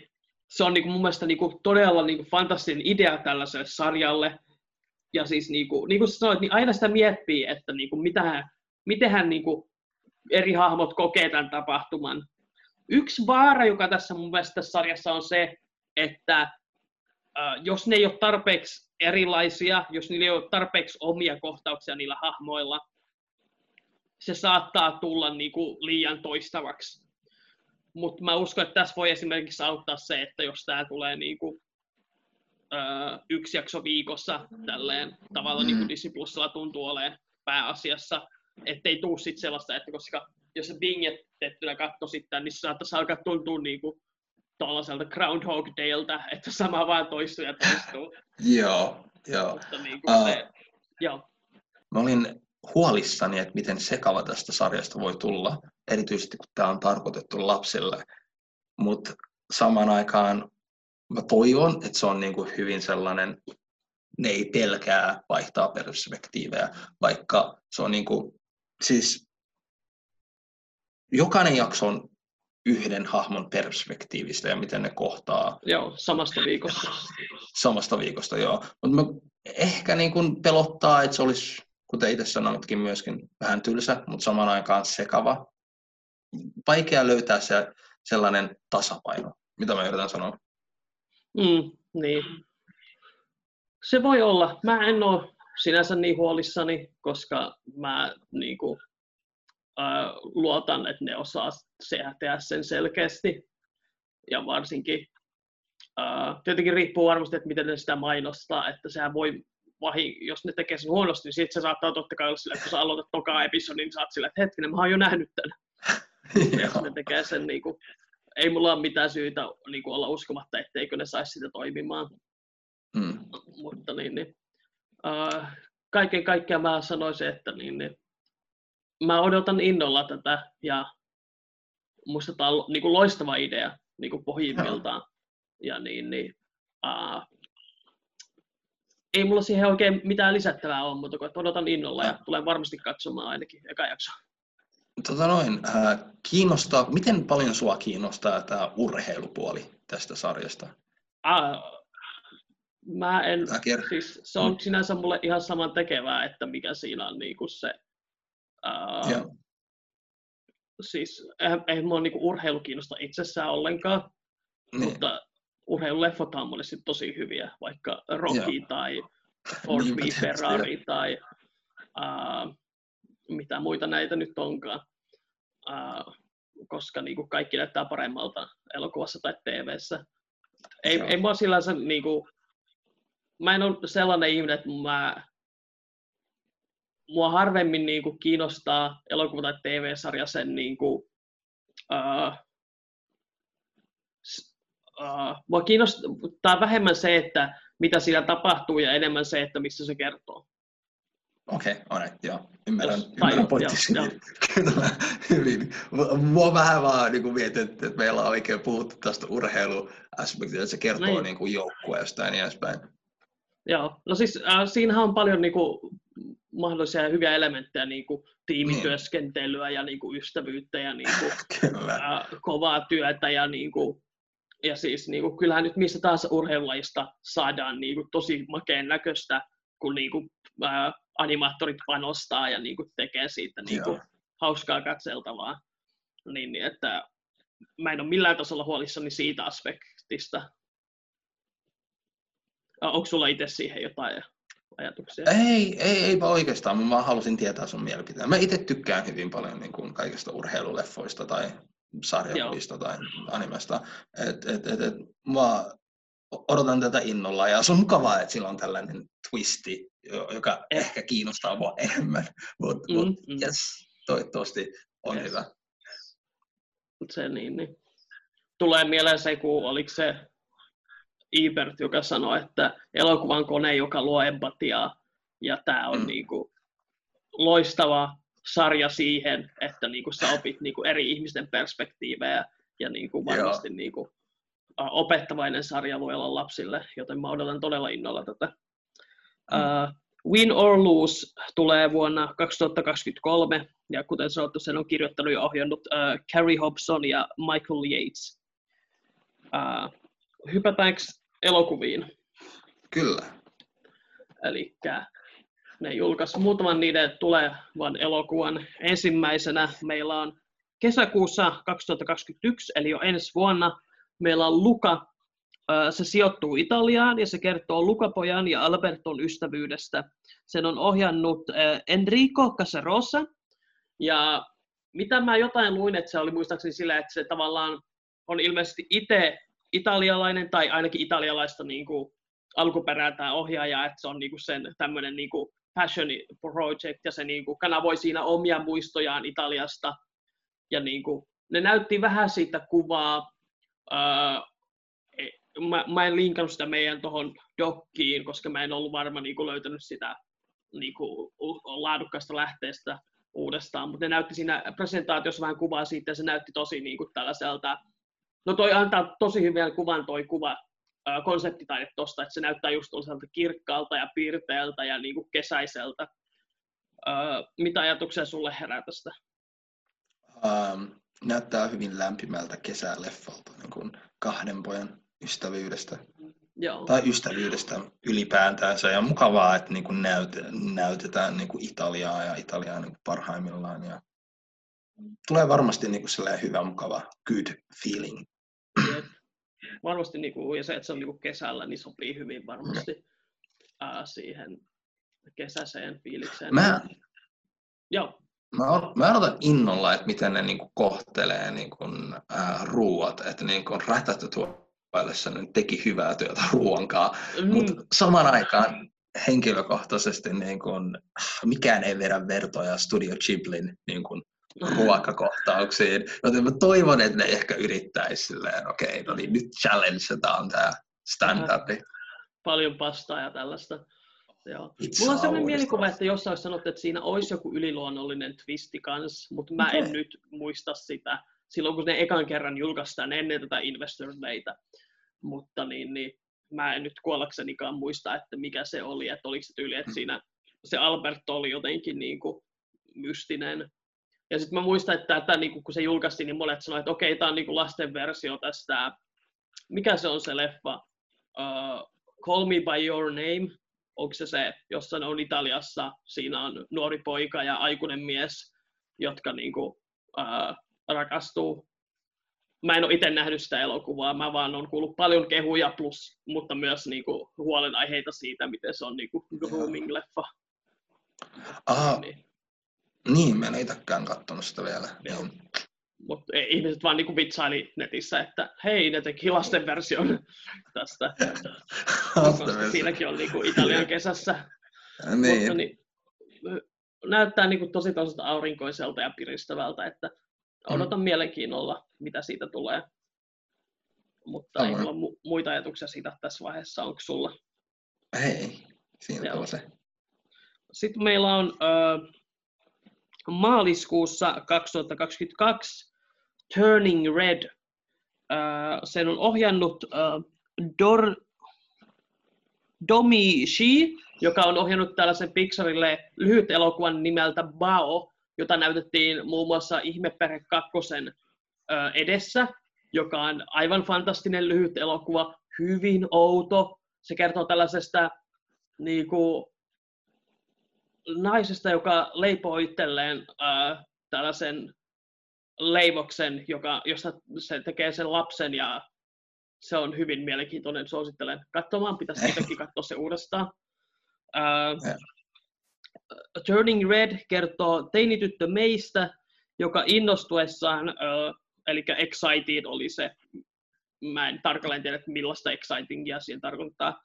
se on niinku mun mielestä niinku todella niinku fantastinen idea tällaiselle sarjalle. Ja siis niinku, niin kuin sanoit, niin aina sitä miettii, että niinku mitä, mitenhän niinku eri hahmot kokee tämän tapahtuman. Yksi vaara, joka tässä mun mielestä tässä sarjassa on se, että uh, jos ne ei ole tarpeeksi erilaisia, jos niillä ei ole tarpeeksi omia kohtauksia niillä hahmoilla, se saattaa tulla niin kuin liian toistavaksi. Mutta mä uskon, että tässä voi esimerkiksi auttaa se, että jos tämä tulee niin kuin, öö, yksi jakso viikossa tälleen tavalla, niin kuin mm. Disney Plusilla tuntuu olemaan pääasiassa, ettei tuu sitten sellaista, että koska jos se bingetettynä katso sitten, niin se saattaisi alkaa tuntua niin kuin tuollaiselta Groundhog Dayltä, että sama vaan toistuu ja toistuu. joo, joo. Mutta niin kuin uh, se, joo. Mä olin huolissani, että miten sekava tästä sarjasta voi tulla, erityisesti kun tämä on tarkoitettu lapsille. Mutta samaan aikaan mä toivon, että se on niin kuin hyvin sellainen, ne ei pelkää vaihtaa perspektiivejä, vaikka se on niin kuin, siis jokainen jakso on yhden hahmon perspektiivistä ja miten ne kohtaa. Joo, samasta viikosta. Samasta viikosta, joo. Mutta ehkä niin kuin pelottaa, että se olisi kuten itse sanotkin, myöskin vähän tylsä, mutta samaan aikaan sekava. Vaikea löytää se sellainen tasapaino, mitä mä yritän sanoa. Mm, niin. Se voi olla. Mä en ole sinänsä niin huolissani, koska mä niin kuin, äh, luotan, että ne osaa tehdä sen selkeästi. Ja varsinkin, äh, tietenkin riippuu varmasti, että miten ne sitä mainostaa, että sehän voi vahi, jos ne tekee sen huonosti, niin sitten se saattaa totta kai olla sillä, että kun sä aloitat toka episodin, niin sä oot sillä, että hetkinen, mä oon jo nähnyt tämän. jos ne tekee sen, niin kuin, ei mulla ole mitään syytä niin kuin olla uskomatta, etteikö ne saisi sitä toimimaan. Mm. Mutta niin, niin, uh, kaiken kaikkiaan mä sanoisin, että niin, niin, mä odotan innolla tätä ja musta tämä on niin kuin loistava idea niin kuin pohjimmiltaan. Ja niin, niin, uh, ei mulla siihen oikein mitään lisättävää ole, mutta odotan innolla ja tulen varmasti katsomaan ainakin eka jakso. Tota noin, äh, kiinnostaa, miten paljon sua kiinnostaa tämä urheilupuoli tästä sarjasta? Äh, mä en, siis se on mm. sinänsä mulle ihan saman tekevää, että mikä siinä on niinku se, siis eihän, eihän mua niinku urheilu kiinnosta itsessään ollenkaan, niin. mutta urheiluleffot on monesti tosi hyviä, vaikka Rocky ja. tai Ford v niin, Ferrari tai uh, mitä muita näitä nyt onkaan, uh, koska niin kuin kaikki näyttää paremmalta elokuvassa tai TVssä. Ei, ei mua sillänsä, niin kuin, mä en ole sellainen ihminen, että mä, mua harvemmin niin kuin, kiinnostaa elokuva tai TV-sarja sen niin kuin, uh, uh, mua kiinnostaa vähemmän se, että mitä siinä tapahtuu ja enemmän se, että missä se kertoo. Okei, okay, alright, joo. Ymmärrän, Jos, ymmärrän pointtisi Kyllä, hyvin. Mua vähän vaan niin mietin, että, meillä on oikein puhuttu tästä urheiluaspektista, että se kertoo niin. Niin kuin joukkueesta ja niin edespäin. Joo, no siis äh, siinähän on paljon niin kuin, mahdollisia hyviä elementtejä, niin kuin tiimityöskentelyä ja niin kuin, ystävyyttä ja niin kuin, äh, kovaa työtä ja niin kuin, ja siis niin kuin, kyllähän nyt missä taas urheilulajista saadaan niin kuin, tosi makeen näköistä, kun niin kuin, ää, animaattorit panostaa ja niin kuin, tekee siitä niin kuin, hauskaa katseltavaa. Niin, niin, että mä en ole millään tasolla huolissani siitä aspektista. Onko sulla itse siihen jotain ajatuksia? Ei, ei, ei oikeastaan. Mä halusin tietää sun mielipiteen. Mä itse tykkään hyvin paljon niin kuin kaikista urheiluleffoista tai sarjakuvista tai animesta. Et, et, et, et, mä odotan tätä innolla ja se on mukavaa, että sillä on tällainen twisti, joka eh. ehkä kiinnostaa mua enemmän. Mutta mm, mut, mm. yes, toivottavasti on yes. hyvä. se niin, niin. Tulee mieleen se, kun oliko se Ebert, joka sanoi, että elokuvan kone, joka luo empatiaa, ja tämä on mm. niin kuin, loistava sarja siihen, että niin kuin, sä opit niin kuin, eri ihmisten perspektiivejä, ja niin kuin, varmasti niin kuin, opettavainen sarja voi olla lapsille, joten mä odotan todella innolla tätä. Mm. Uh, Win or Lose tulee vuonna 2023, ja kuten sanottu, sen on kirjoittanut ja ohjannut uh, Carrie Hobson ja Michael Yates. Uh, hypätäänkö elokuviin? Kyllä. Eli ne julkaisi muutaman niiden tulevan elokuvan. Ensimmäisenä meillä on kesäkuussa 2021, eli jo ensi vuonna, meillä on Luka. Se sijoittuu Italiaan ja se kertoo Lukapojan ja Alberton ystävyydestä. Sen on ohjannut Enrico Casarosa. Ja mitä mä jotain luin, että se oli muistaakseni sillä, että se tavallaan on ilmeisesti itse italialainen tai ainakin italialaista niin kuin, alkuperää tämä ohjaaja, että se on niin kuin sen tämmöinen niin kuin passion project ja se niin kuin, kanavoi siinä omia muistojaan Italiasta. Ja niin kuin, ne näytti vähän siitä kuvaa, ää, e, mä, mä en linkannut sitä meidän tuohon dokkiin, koska mä en ollut varma niin kuin, löytänyt sitä niin kuin, laadukkaasta lähteestä uudestaan, mutta ne näytti siinä presentaatiossa vähän kuvaa siitä, ja se näytti tosi niin kuin, tällaiselta No toi antaa tosi hyvän kuvan toi kuva, konseptitaide tosta, että se näyttää just tuollaiselta kirkkaalta ja piirteeltä ja niin kuin kesäiseltä. mitä ajatuksia sulle herää tästä? Um, näyttää hyvin lämpimältä kesäleffalta, niin kuin kahden pojan ystävyydestä. Joo. Tai ystävyydestä ylipäätänsä. Ja mukavaa, että niin kuin näyt, näytetään niin kuin Italiaa ja Italiaa niin kuin parhaimmillaan. Ja tulee varmasti niin kuin hyvä, mukava, good feeling. Varmasti, niin kuin, ja se, että se on niin kuin kesällä, niin sopii hyvin varmasti ää, siihen kesäiseen fiilikseen. Mä, Joo. Mä, mä odotan innolla, että miten ne niinku kohtelee niinku, ää, ruuat, että niinku rätätötuoillessa ne teki hyvää työtä ruoankaan, mm. mutta saman aikaan henkilökohtaisesti niin kun, mikään ei vedä vertoja Studio Ghiblin niin kun, ruokakohtauksiin. Joten mä toivon, että ne ehkä yrittäisi silleen, okei, okay, no niin nyt challengeataan tämä standardi. Paljon pastaa ja tällaista. Joo. Mulla on sellainen mielikuva, että jossain olisi sanottu, että siinä olisi joku yliluonnollinen twisti kans, mutta mä okay. en nyt muista sitä silloin, kun ne ekan kerran julkaistaan ennen tätä Investor Dayta. Mutta niin, niin, mä en nyt kuollaksenikaan muista, että mikä se oli, että oliko se tyyli, että hmm. siinä se Albert oli jotenkin niin kuin mystinen ja sitten mä muistan, että tätä, niin kun se julkaistiin, niin monet sanoivat, että okei, tämä on niin lasten versio tästä, mikä se on se leffa, uh, Call Me By Your Name, onko se se, jossa on Italiassa, siinä on nuori poika ja aikuinen mies, jotka niin kuin, uh, rakastuu. Mä en ole itse nähnyt sitä elokuvaa, mä vaan on kuullut paljon kehuja plus, mutta myös niin kuin, huolenaiheita siitä, miten se on niin kuin, grooming-leffa. Aha, niin. Niin, mä en itsekään katsonut sitä vielä. Joo. Mutta ihmiset vaan niinku vitsaili netissä, että hei, ne teki lasten version tästä. Koska siinäkin on niinku Italian kesässä. niin. Mutta, niin, näyttää niinku tosi tosi aurinkoiselta ja piristävältä, että odotan mm. mielenkiinnolla, mitä siitä tulee. Mutta Aivan. ei mulla mu- muita ajatuksia siitä tässä vaiheessa. Onko sulla? Ei, siinä on se. Sitten meillä on äh, maaliskuussa 2022 Turning Red. sen on ohjannut Dor, Domi Shi, joka on ohjannut tällaisen Pixarille lyhyt elokuvan nimeltä Bao, jota näytettiin muun muassa Ihmeperhe kakkosen edessä, joka on aivan fantastinen lyhyt elokuva, hyvin outo. Se kertoo tällaisesta niin kuin, naisesta, joka leipoo itselleen äh, tällaisen leivoksen, joka, josta se tekee sen lapsen ja se on hyvin mielenkiintoinen, suosittelen. Katsomaan, pitäisi sitäkin katsoa se uudestaan. Äh, Turning Red kertoo teinityttö meistä, joka innostuessaan, äh, eli excited oli se, mä en tarkalleen tiedä, että millaista excitingia siinä tarkoittaa,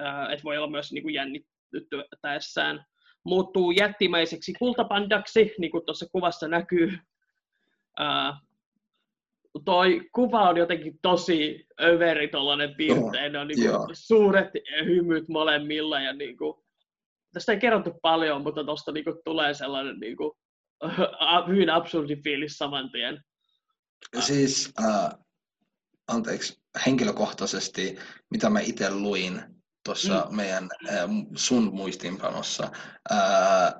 äh, että voi olla myös niin kuin jännittyessään muuttuu jättimäiseksi kultapandaksi, niin kuin tuossa kuvassa näkyy. Uh, toi kuva on jotenkin tosi överi tuollainen piirtein, on niin suuret hymyt molemmilla ja niin kuin, tästä ei kerrottu paljon, mutta tuosta niin tulee sellainen niin kuin, hyvin absurdi fiilis saman tien. Siis, äh, anteeksi, henkilökohtaisesti, mitä mä itse luin tuossa mm. meidän sun muistiinpanossa, äh,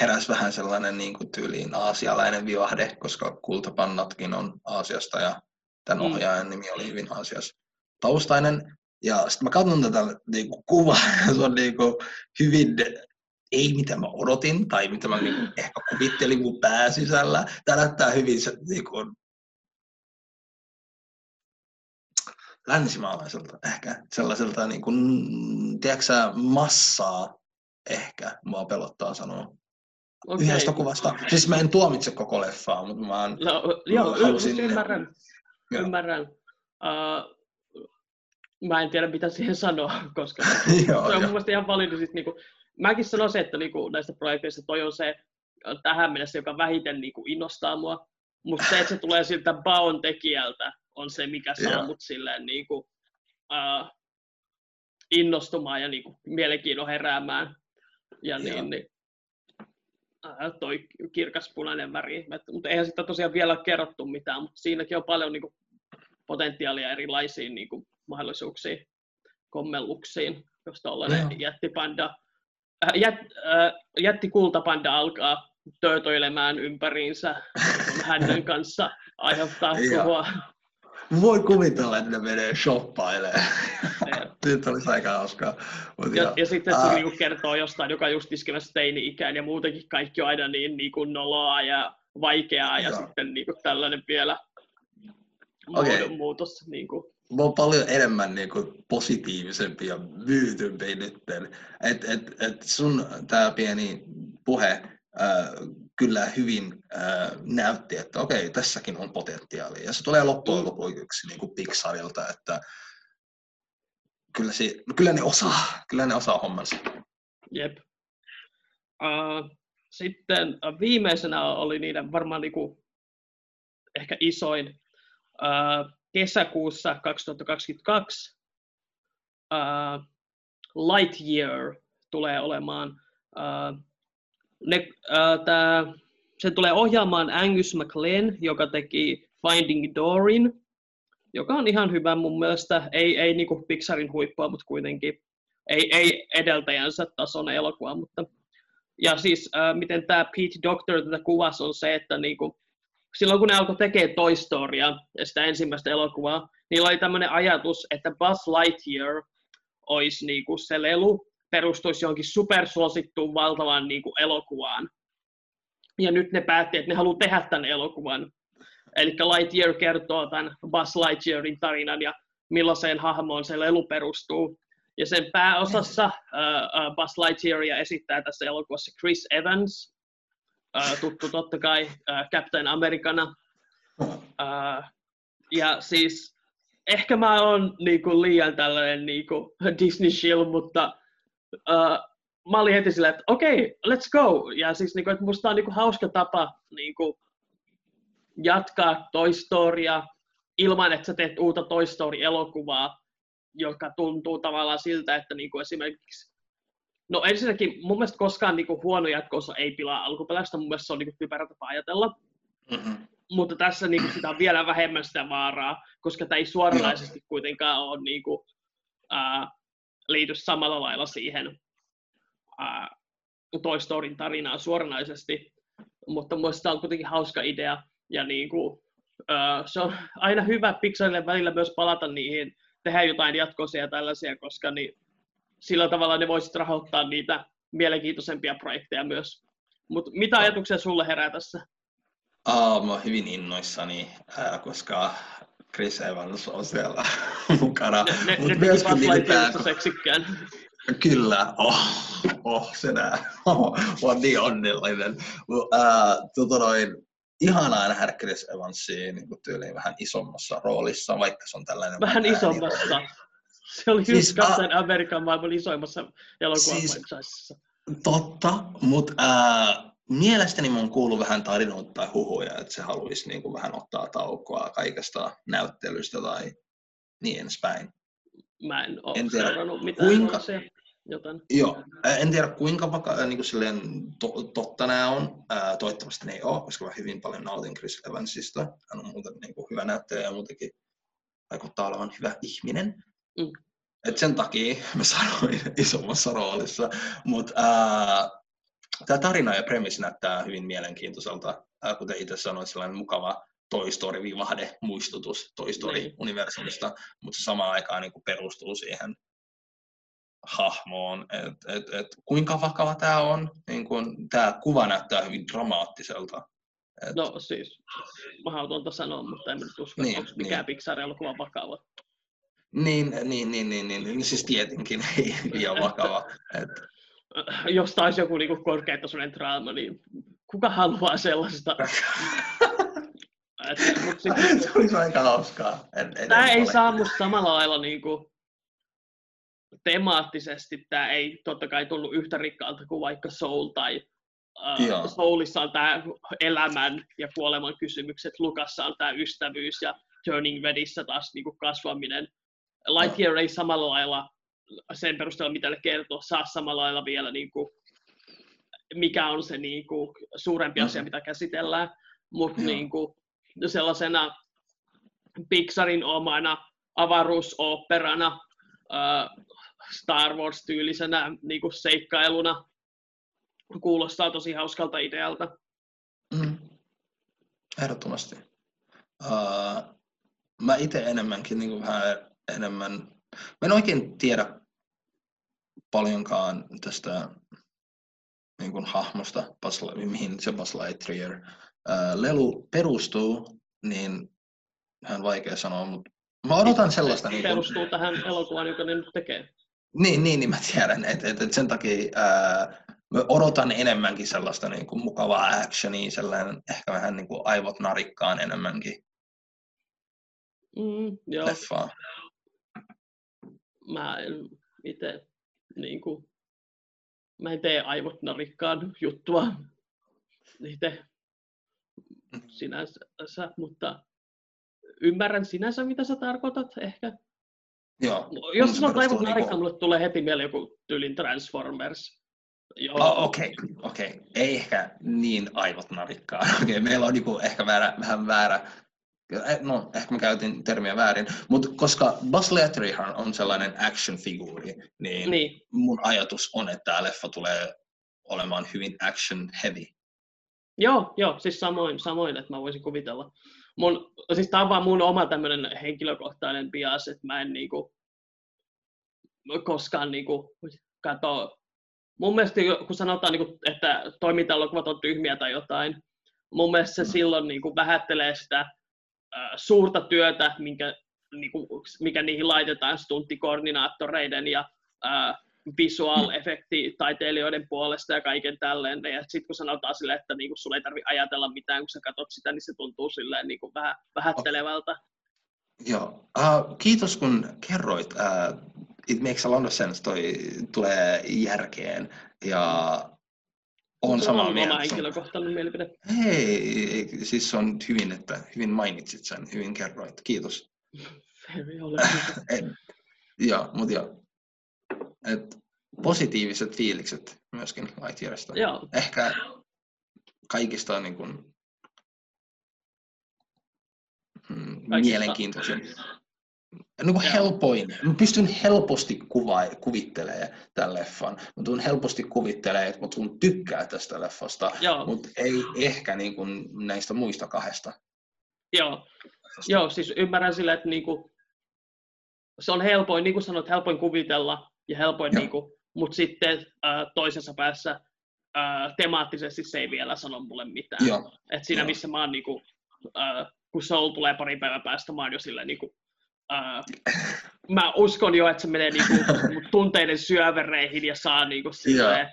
heräsi vähän sellainen niin kuin tyyliin aasialainen vivahde, koska kultapannatkin on Aasiasta ja tämän mm. ohjaajan nimi oli hyvin Aasias taustainen. Ja sitten mä katson tätä niin kuin, kuvaa, ja se on niin kuin, hyvin, ei mitä mä odotin, tai mitä mä niin kuin, ehkä kuvittelin mun pääsisällä. Tämä näyttää hyvin se, niin länsimaalaiselta ehkä, sellaiselta niin kuin, tiedätkö massaa ehkä, mua pelottaa sanoa. Okay. Yhdestä kuvasta. Siis mä en tuomitse koko leffaa, mutta mä, oon, no, joo, halusin... ymmärrän. Joo. ymmärrän. Uh, mä en tiedä mitä siihen sanoa, koska joo, se on mun mielestä ihan validi. Siis, niin kuin, mäkin sanoisin, että niin kuin, näistä projekteista toi on se tähän mennessä, joka vähiten niin kuin, innostaa mua. Mutta se, että se tulee siltä Baon tekijältä, on se, mikä saa yeah. mut silleen niin kuin, uh, innostumaan ja niin kuin, mielenkiinnon heräämään. Ja yeah. niin, niin uh, toi kirkaspunainen väri. Mutta eihän sitä tosiaan vielä kerrottu mitään, mutta siinäkin on paljon niin kuin, potentiaalia erilaisiin niin kuin, mahdollisuuksiin, kommelluksiin, jos tuollainen no. jättipanda, äh, jät, äh, jättikultapanda alkaa töötöilemään ympäriinsä hänen kanssa aiheuttaa tuhoa. Voi kuvitella, että ne menee shoppailemaan. Nyt olisi aika hauskaa. ja, ja, ja sitten se niinku kertoo jostain, joka just iskemässä teini-ikään ja muutenkin kaikki on aina niin, niin kuin noloa ja vaikeaa ja, ja sitten niin kuin tällainen vielä okay. muutos. Niin kuin. Mä oon paljon enemmän niin kuin, positiivisempi ja myytympi nyt. Et, et, et sun tämä pieni puhe äh, kyllä hyvin äh, näytti, että okei, tässäkin on potentiaalia. Ja se tulee loppujen mm. lopuksi niin kuin Pixarilta, että kyllä, se, no kyllä ne osaa, kyllä ne osaa hommansa. Jep. Uh, sitten viimeisenä oli niiden varmaan niinku ehkä isoin uh, kesäkuussa 2022 uh, Lightyear tulee olemaan. Uh, ne, uh, tää, se tulee ohjaamaan Angus McLean, joka teki Finding Dorin, joka on ihan hyvä mun mielestä. Ei, ei niinku Pixarin huippua, mutta kuitenkin. Ei, ei edeltäjänsä tason elokuva, mutta ja siis äh, miten tämä Pete Doctor tätä kuvasi on se, että niinku, silloin kun ne alkoi tekemään Toy Storya ja sitä ensimmäistä elokuvaa, niillä oli tämmöinen ajatus, että Buzz Lightyear olisi niinku se lelu, perustuisi johonkin supersuosittuun valtavaan niinku elokuvaan. Ja nyt ne päätti, että ne haluaa tehdä tämän elokuvan. Eli Lightyear kertoo tämän Buzz Lightyearin tarinan ja millaiseen hahmoon se lelu perustuu. Ja sen pääosassa uh, Buzz Lightyearia esittää tässä elokuvassa Chris Evans, uh, tuttu totta kai uh, Captain Americana. Uh, ja siis ehkä mä oon niinku liian tällainen niinku Disney shill, mutta uh, mä olin heti silleen, että okei, okay, let's go. Ja siis niinku, että musta on niinku hauska tapa niinku, jatkaa Toy Storya ilman, että sä teet uutta Toy Story-elokuvaa, joka tuntuu tavallaan siltä, että niinku esimerkiksi No ensinnäkin mun mielestä koskaan niinku huono jatkoosa ei pilaa alkuperäistä, mun mielestä se on niinku typerä tapa ajatella. Mm-hmm. Mutta tässä niinku sitä on vielä vähemmän sitä vaaraa, koska tämä ei suoranaisesti kuitenkaan ole niinku, ää, liity samalla lailla siihen ää, Toy Storyn tarinaan suoranaisesti. Mutta mun on kuitenkin hauska idea. Ja niinku, ää, se on aina hyvä Pixarille välillä myös palata niihin, tehdä jotain jatkoisia ja tällaisia, koska niin sillä tavalla ne voisit rahoittaa niitä mielenkiintoisempia projekteja myös. Mutta mitä ajatuksia sulle herää tässä? Oh, mä oon hyvin innoissani, äh, koska Chris Evans on siellä mukana. Ne, ne, Mut ne myöskin ylipäätään... seksikkään. Kyllä, oh, oh se nää. Oh, on niin onnellinen. Uh, tota noin, ihanaa nähdä Chris Evansia niin tyyliin vähän isommassa roolissa, vaikka se on tällainen... Vähän isommassa. Rooli. Se oli siis, just Captain a... Amerikan maailman isoimmassa elokuvassa. Siis, totta, mutta äh, mielestäni mun kuuluu vähän tarinoita tai huhuja, että se haluaisi niin kuin vähän ottaa taukoa kaikesta näyttelystä tai niin edespäin. Mä en ole En tiedä, mitään kuinka- sellaisia joten Joo, en tiedä kuinka vaka- niin kuin silleen to, totta nämä on. Ää, toivottavasti ne ei ole, koska mä hyvin paljon nautin Chris Evansista. Hän on muuten niin kuin hyvä näyttelijä ja muutenkin vaikuttaa olevan hyvä ihminen. Mm. Et sen takia mä sanoin isommassa roolissa. Mutta tämä tarina ja premissi näyttää hyvin mielenkiintoiselta. Kuten itse sanoin, sellainen mukava Toy Story-vivahde, muistutus Toy Niin. Story-universumista, mutta samaan aikaan niin kuin perustuu siihen hahmoon, että et, et, kuinka vakava tämä on. Niin kun, tämä kuva näyttää hyvin dramaattiselta. Et, no siis mahdotonta sanoa, mutta en nyt usko, Niin, niin, onko mikään niin. Pixar-elokuva vakava. niin, niin, niin, niin, niin, niin, siis tietenkin ei liian vakava. Et, Jos taisi joku niinku korkeatasoinen draama, niin kuka haluaa sellaista? Et, mut sit, se olisi aika hauskaa. En, Tämä ei saa musta samalla lailla niinku temaattisesti, tämä ei totta kai tullut yhtä rikkaalta kuin vaikka Soul tai Joo. uh, Soulissa on tämä elämän ja kuoleman kysymykset, Lukassa on tämä ystävyys ja Turning Redissä taas niinku kasvaminen. Lightyear ei samalla lailla sen perusteella, mitä ne kertoo, saa samalla lailla vielä niinku, mikä on se niinku suurempi asia, Mhm. mitä käsitellään, mutta niinku, sellaisena Pixarin omana avaruusoopperana, äh, Star Wars-tyylisenä niin kuin seikkailuna. Kuulostaa tosi hauskalta idealta. Mm. Ehdottomasti. Uh, mä itse enemmänkin niin kuin vähän enemmän, mä en oikein tiedä paljonkaan tästä niin kuin hahmosta, Buzz, mihin se Buzz Lightyear lelu perustuu, niin vähän vaikea sanoa, mutta mä odotan sellaista. Se Niin, kuin, perustuu tähän elokuvaan, joka ne nyt tekee. niin, niin, niin mä tiedän, että et, et sen takia ää, mä odotan enemmänkin sellaista niin kuin mukavaa actionia, sellainen ehkä vähän niin kuin aivot narikkaan enemmänkin Mm, joo, leffaa. Mä en itse niin kuin, mä en tee aivot narikkaan juttua itse sinänsä, mutta ymmärrän sinänsä, mitä sä tarkoitat ehkä. Joo. No, Jos sanot aivot niinku- narikkaan, mulle tulee heti mieleen joku tyylin Transformers. Joo, Oh, Okei, okay, okei. Okay. Ei ehkä niin aivot narikkaan. Okei, okay, meillä on niinku ehkä väärä, vähän väärä, no ehkä mä käytin termiä väärin, mutta koska Buzz Lightyear on sellainen action-figuuri, niin, niin, mun ajatus on, että tämä leffa tulee olemaan hyvin action heavy. Joo, joo, siis samoin, samoin, että mä voisin kuvitella. Mun, siis tää on vaan mun oma tämmönen henkilökohtainen bias, että mä en niinku koskaan niinku kato. Mun mielestä kun sanotaan, niinku, että toiminta-elokuvat on tyhmiä tai jotain, mun mielestä se Mm. silloin niinku vähättelee sitä suurta työtä, minkä, niinku, mikä niihin laitetaan stunttikoordinaattoreiden ja äh, visual taiteilijoiden puolesta ja kaiken tälleen. Ja sitten kun sanotaan silleen, että niinku sulla ei tarvitse ajatella mitään, kun sä katsot sitä, niin se tuntuu silleen niinku vähän vähättelevältä. Joo, uh, kiitos kun kerroit. Uh, it makes a lot of sense, toi tulee järkeen ja on samaa on mieltä. oma henkilökohtainen mielipide. Hei, siis se on hyvin, että hyvin mainitsit sen, hyvin kerroit. Kiitos. Very ole joo, mutta joo. Et positiiviset fiilikset myöskin Lightyearista. Joo, Ehkä kaikista niin kuin, mm, mielenkiintoisin. Niin kuin helpoin. Mä pystyn helposti kuva- kuvittelemaan tämän leffan. Mä tuun helposti kuvittelemaan, että mä tuun tykkää tästä leffasta, joo, mutta ei ehkä niin kuin näistä muista kahdesta. joo. Joo, siis ymmärrän sille, että niinku, se on helpoin, niin kuin sanoit, helpoin kuvitella ja helpoin, Joo. niinku, mutta sitten äh, toisessa päässä äh, temaattisesti se ei vielä sano mulle mitään. Joo, Et siinä Joo. missä mä oon, niinku, äh, kun Soul tulee pari päivän päästä, mä oon jo silleen, niinku, äh, mä uskon jo, että se menee niinku, tunteiden syövereihin ja saa niinku, silleen,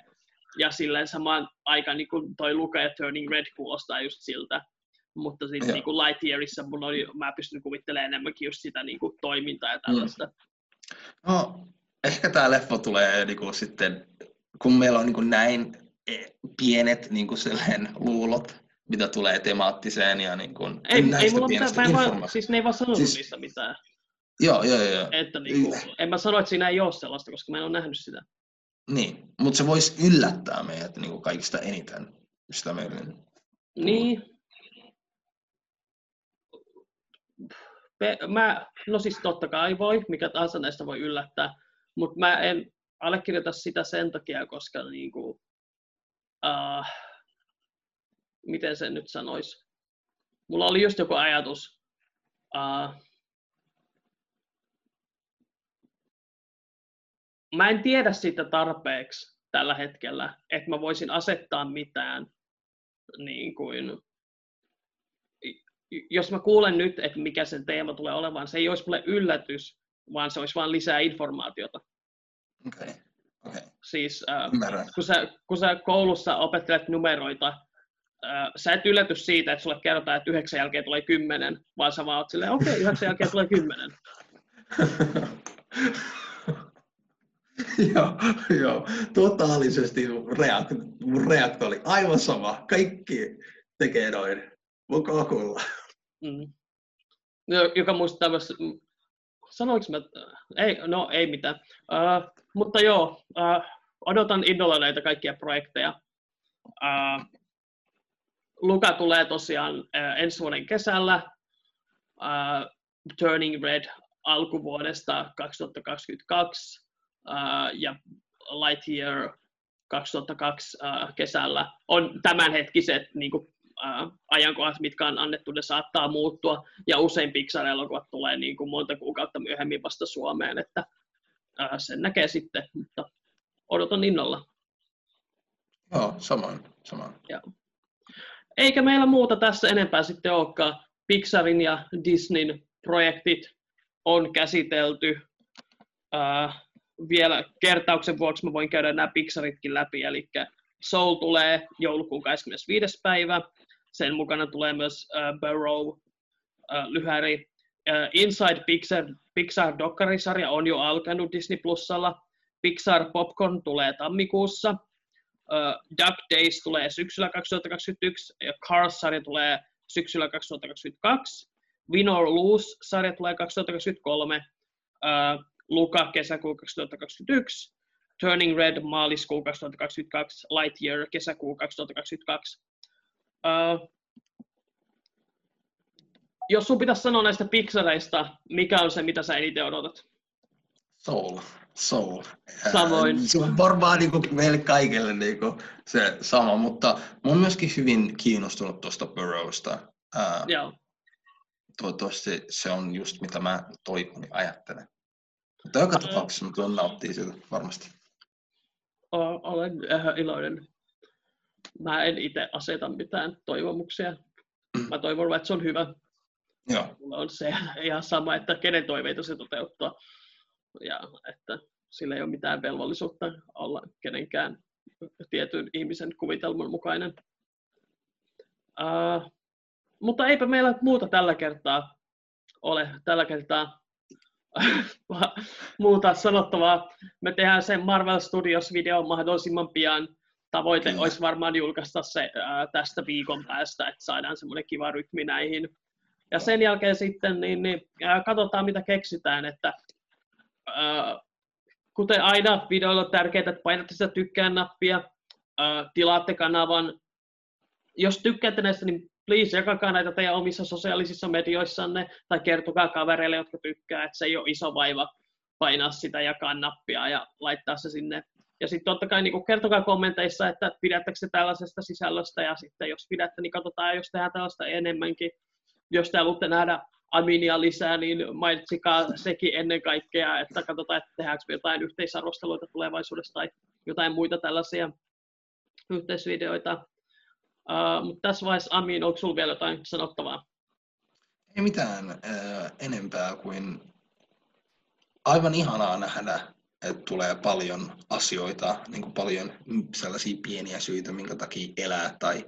ja silleen samaan aikaan niinku, toi ja Turning Red kuulostaa just siltä. Mutta sitten Joo. niinku Lightyearissa mun oli, mä pystyn kuvittelemaan enemmänkin just sitä niinku, toimintaa ja tällaista. No, ehkä tämä leffa tulee niinku sitten, kun meillä on niinku näin e, pienet niin kuin luulot, mitä tulee temaattiseen ja niin kuin, ei, ei mulla mitään, vaan, siis ne ei vaan sanonut siis, niistä mitään. Joo, joo, joo. Että niin kuin, en mä sano, että siinä ei ole sellaista, koska mä en ole nähnyt sitä. Niin, mutta se voisi yllättää meidät niin kuin kaikista eniten. Sitä meidän... Niin. Mä, no siis totta kai voi, mikä tahansa näistä voi yllättää, mutta mä en allekirjoita sitä sen takia, koska niin kuin, uh, miten sen nyt sanoisi. Mulla oli just joku ajatus. Uh, mä en tiedä sitä tarpeeksi tällä hetkellä, että mä voisin asettaa mitään niin kuin, jos mä kuulen nyt, että mikä sen teema tulee olemaan, se ei olisi mulle yllätys, vaan se olisi vain lisää informaatiota. Okay. Okay. Siis äh, kun, sä, kun sä koulussa opettelet numeroita, äh, sä et ylläty siitä, että sulle kerrotaan, että yhdeksän jälkeen tulee kymmenen, vaan sä vaan oot silleen, okei, okay, yhdeksän jälkeen tulee kymmenen. joo, joo, totaalisesti mun reaktio oli aivan sama. Kaikki tekee noin. Mukaan kuulla. Mm. Joka muistuttaa myös, sanoinko mä, ei, no ei mitään. Uh, mutta joo, uh, odotan innolla näitä kaikkia projekteja. Uh, Luka tulee tosiaan uh, ensi vuoden kesällä. Uh, Turning Red alkuvuodesta 2022 uh, ja Lightyear 2002 uh, kesällä on tämänhetkiset niin kuin, uh, ajankohdat, mitkä on annettu, ne saattaa muuttua, ja usein Pixar-elokuvat tulee niin kuin monta kuukautta myöhemmin vasta Suomeen, että sen näkee sitten, mutta odotan innolla. Joo, samoin. samoin. Ja. Eikä meillä muuta tässä enempää sitten olekaan. Pixarin ja Disneyn projektit on käsitelty. Uh, vielä kertauksen vuoksi mä voin käydä nämä Pixaritkin läpi, eli Soul tulee joulukuun 25. päivä, sen mukana tulee myös uh, Burrow uh, lyhäri. Uh, Inside Pixar, Pixar Dokkarisarja on jo alkanut Disney Plusalla. Pixar Popcorn tulee tammikuussa. Uh, Duck Days tulee syksyllä 2021 ja Cars-sarja tulee syksyllä 2022. Win or Lose-sarja tulee 2023. Uh, Luka kesäkuu 2021, Turning Red maaliskuu 2022, Lightyear kesäkuu 2022. Uh, jos sun pitäisi sanoa näistä piksereistä, mikä on se, mitä sä eniten odotat? Soul. Soul. Samoin. Se on varmaan niin kuin meille kaikille niin kuin se sama, mutta mä oon myöskin hyvin kiinnostunut tuosta Burrowsta. Uh, Joo. Toivottavasti se on just mitä mä toivon ja ajattelen. Mutta joka tapauksessa mä tulen nauttia siitä varmasti. Olen ihan iloinen. Mä en itse aseta mitään toivomuksia. Mä toivon, että se on hyvä. Joo. Mulla on se ihan sama, että kenen toiveita se toteuttaa. Ja että sillä ei ole mitään velvollisuutta olla kenenkään tietyn ihmisen kuvitelman mukainen. Uh, mutta eipä meillä muuta tällä kertaa ole. Tällä kertaa muuta sanottavaa. Me tehdään sen Marvel Studios-video mahdollisimman pian. Tavoite Kyllä. olisi varmaan julkaista se ää, tästä viikon päästä, että saadaan semmoinen kiva rytmi näihin. Ja sen jälkeen sitten niin, niin, ää, katsotaan, mitä keksitään. Että, ää, kuten aina, videoilla on tärkeää, että painatte sitä tykkään nappia, ää, tilaatte kanavan. Jos tykkäätte näistä, niin please jakakaa näitä teidän omissa sosiaalisissa medioissanne tai kertokaa kavereille, jotka tykkää, että se ei ole iso vaiva painaa sitä jakaa nappia ja laittaa se sinne. Ja sitten totta kai niin kertokaa kommenteissa, että pidättekö se tällaisesta sisällöstä ja sitten jos pidätte, niin katsotaan, jos tehdään tällaista enemmänkin. Jos te haluatte nähdä Aminia lisää, niin mainitsikaa sekin ennen kaikkea, että katsotaan, että tehdäänkö jotain yhteisarvosteluita tulevaisuudessa tai jotain muita tällaisia yhteisvideoita. Uh, mutta tässä vaiheessa Amin, onko sinulla vielä jotain sanottavaa? Ei mitään äh, enempää kuin aivan ihanaa nähdä, että tulee paljon asioita, niin kuin paljon sellaisia pieniä syitä, minkä takia elää tai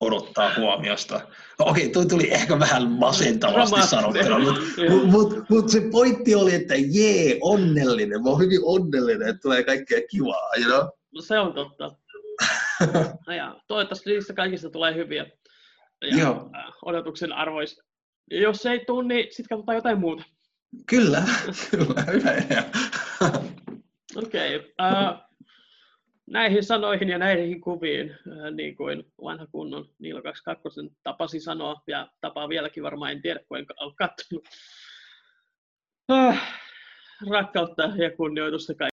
odottaa huomiosta. No, okei, okay, tuli ehkä vähän masentavasti sanottuna, mutta mut, mut, mut se pointti oli, että jee, onnellinen. Mä oon hyvin onnellinen, että tulee kaikkea kivaa, you know? No se on totta. ja toivottavasti niistä kaikista tulee hyviä ja Joo. odotuksen arvoista. Ja jos ei tule, niin sitten katsotaan jotain muuta. Kyllä, kyllä, hyvä idea. Okei. Okay. Uh, näihin sanoihin ja näihin kuviin, uh, niin kuin vanha kunnon Niilo 22 tapasi sanoa, ja tapaa vieläkin varmaan, en tiedä, kun en ole katsonut. Uh, rakkautta ja kunnioitusta kaikille.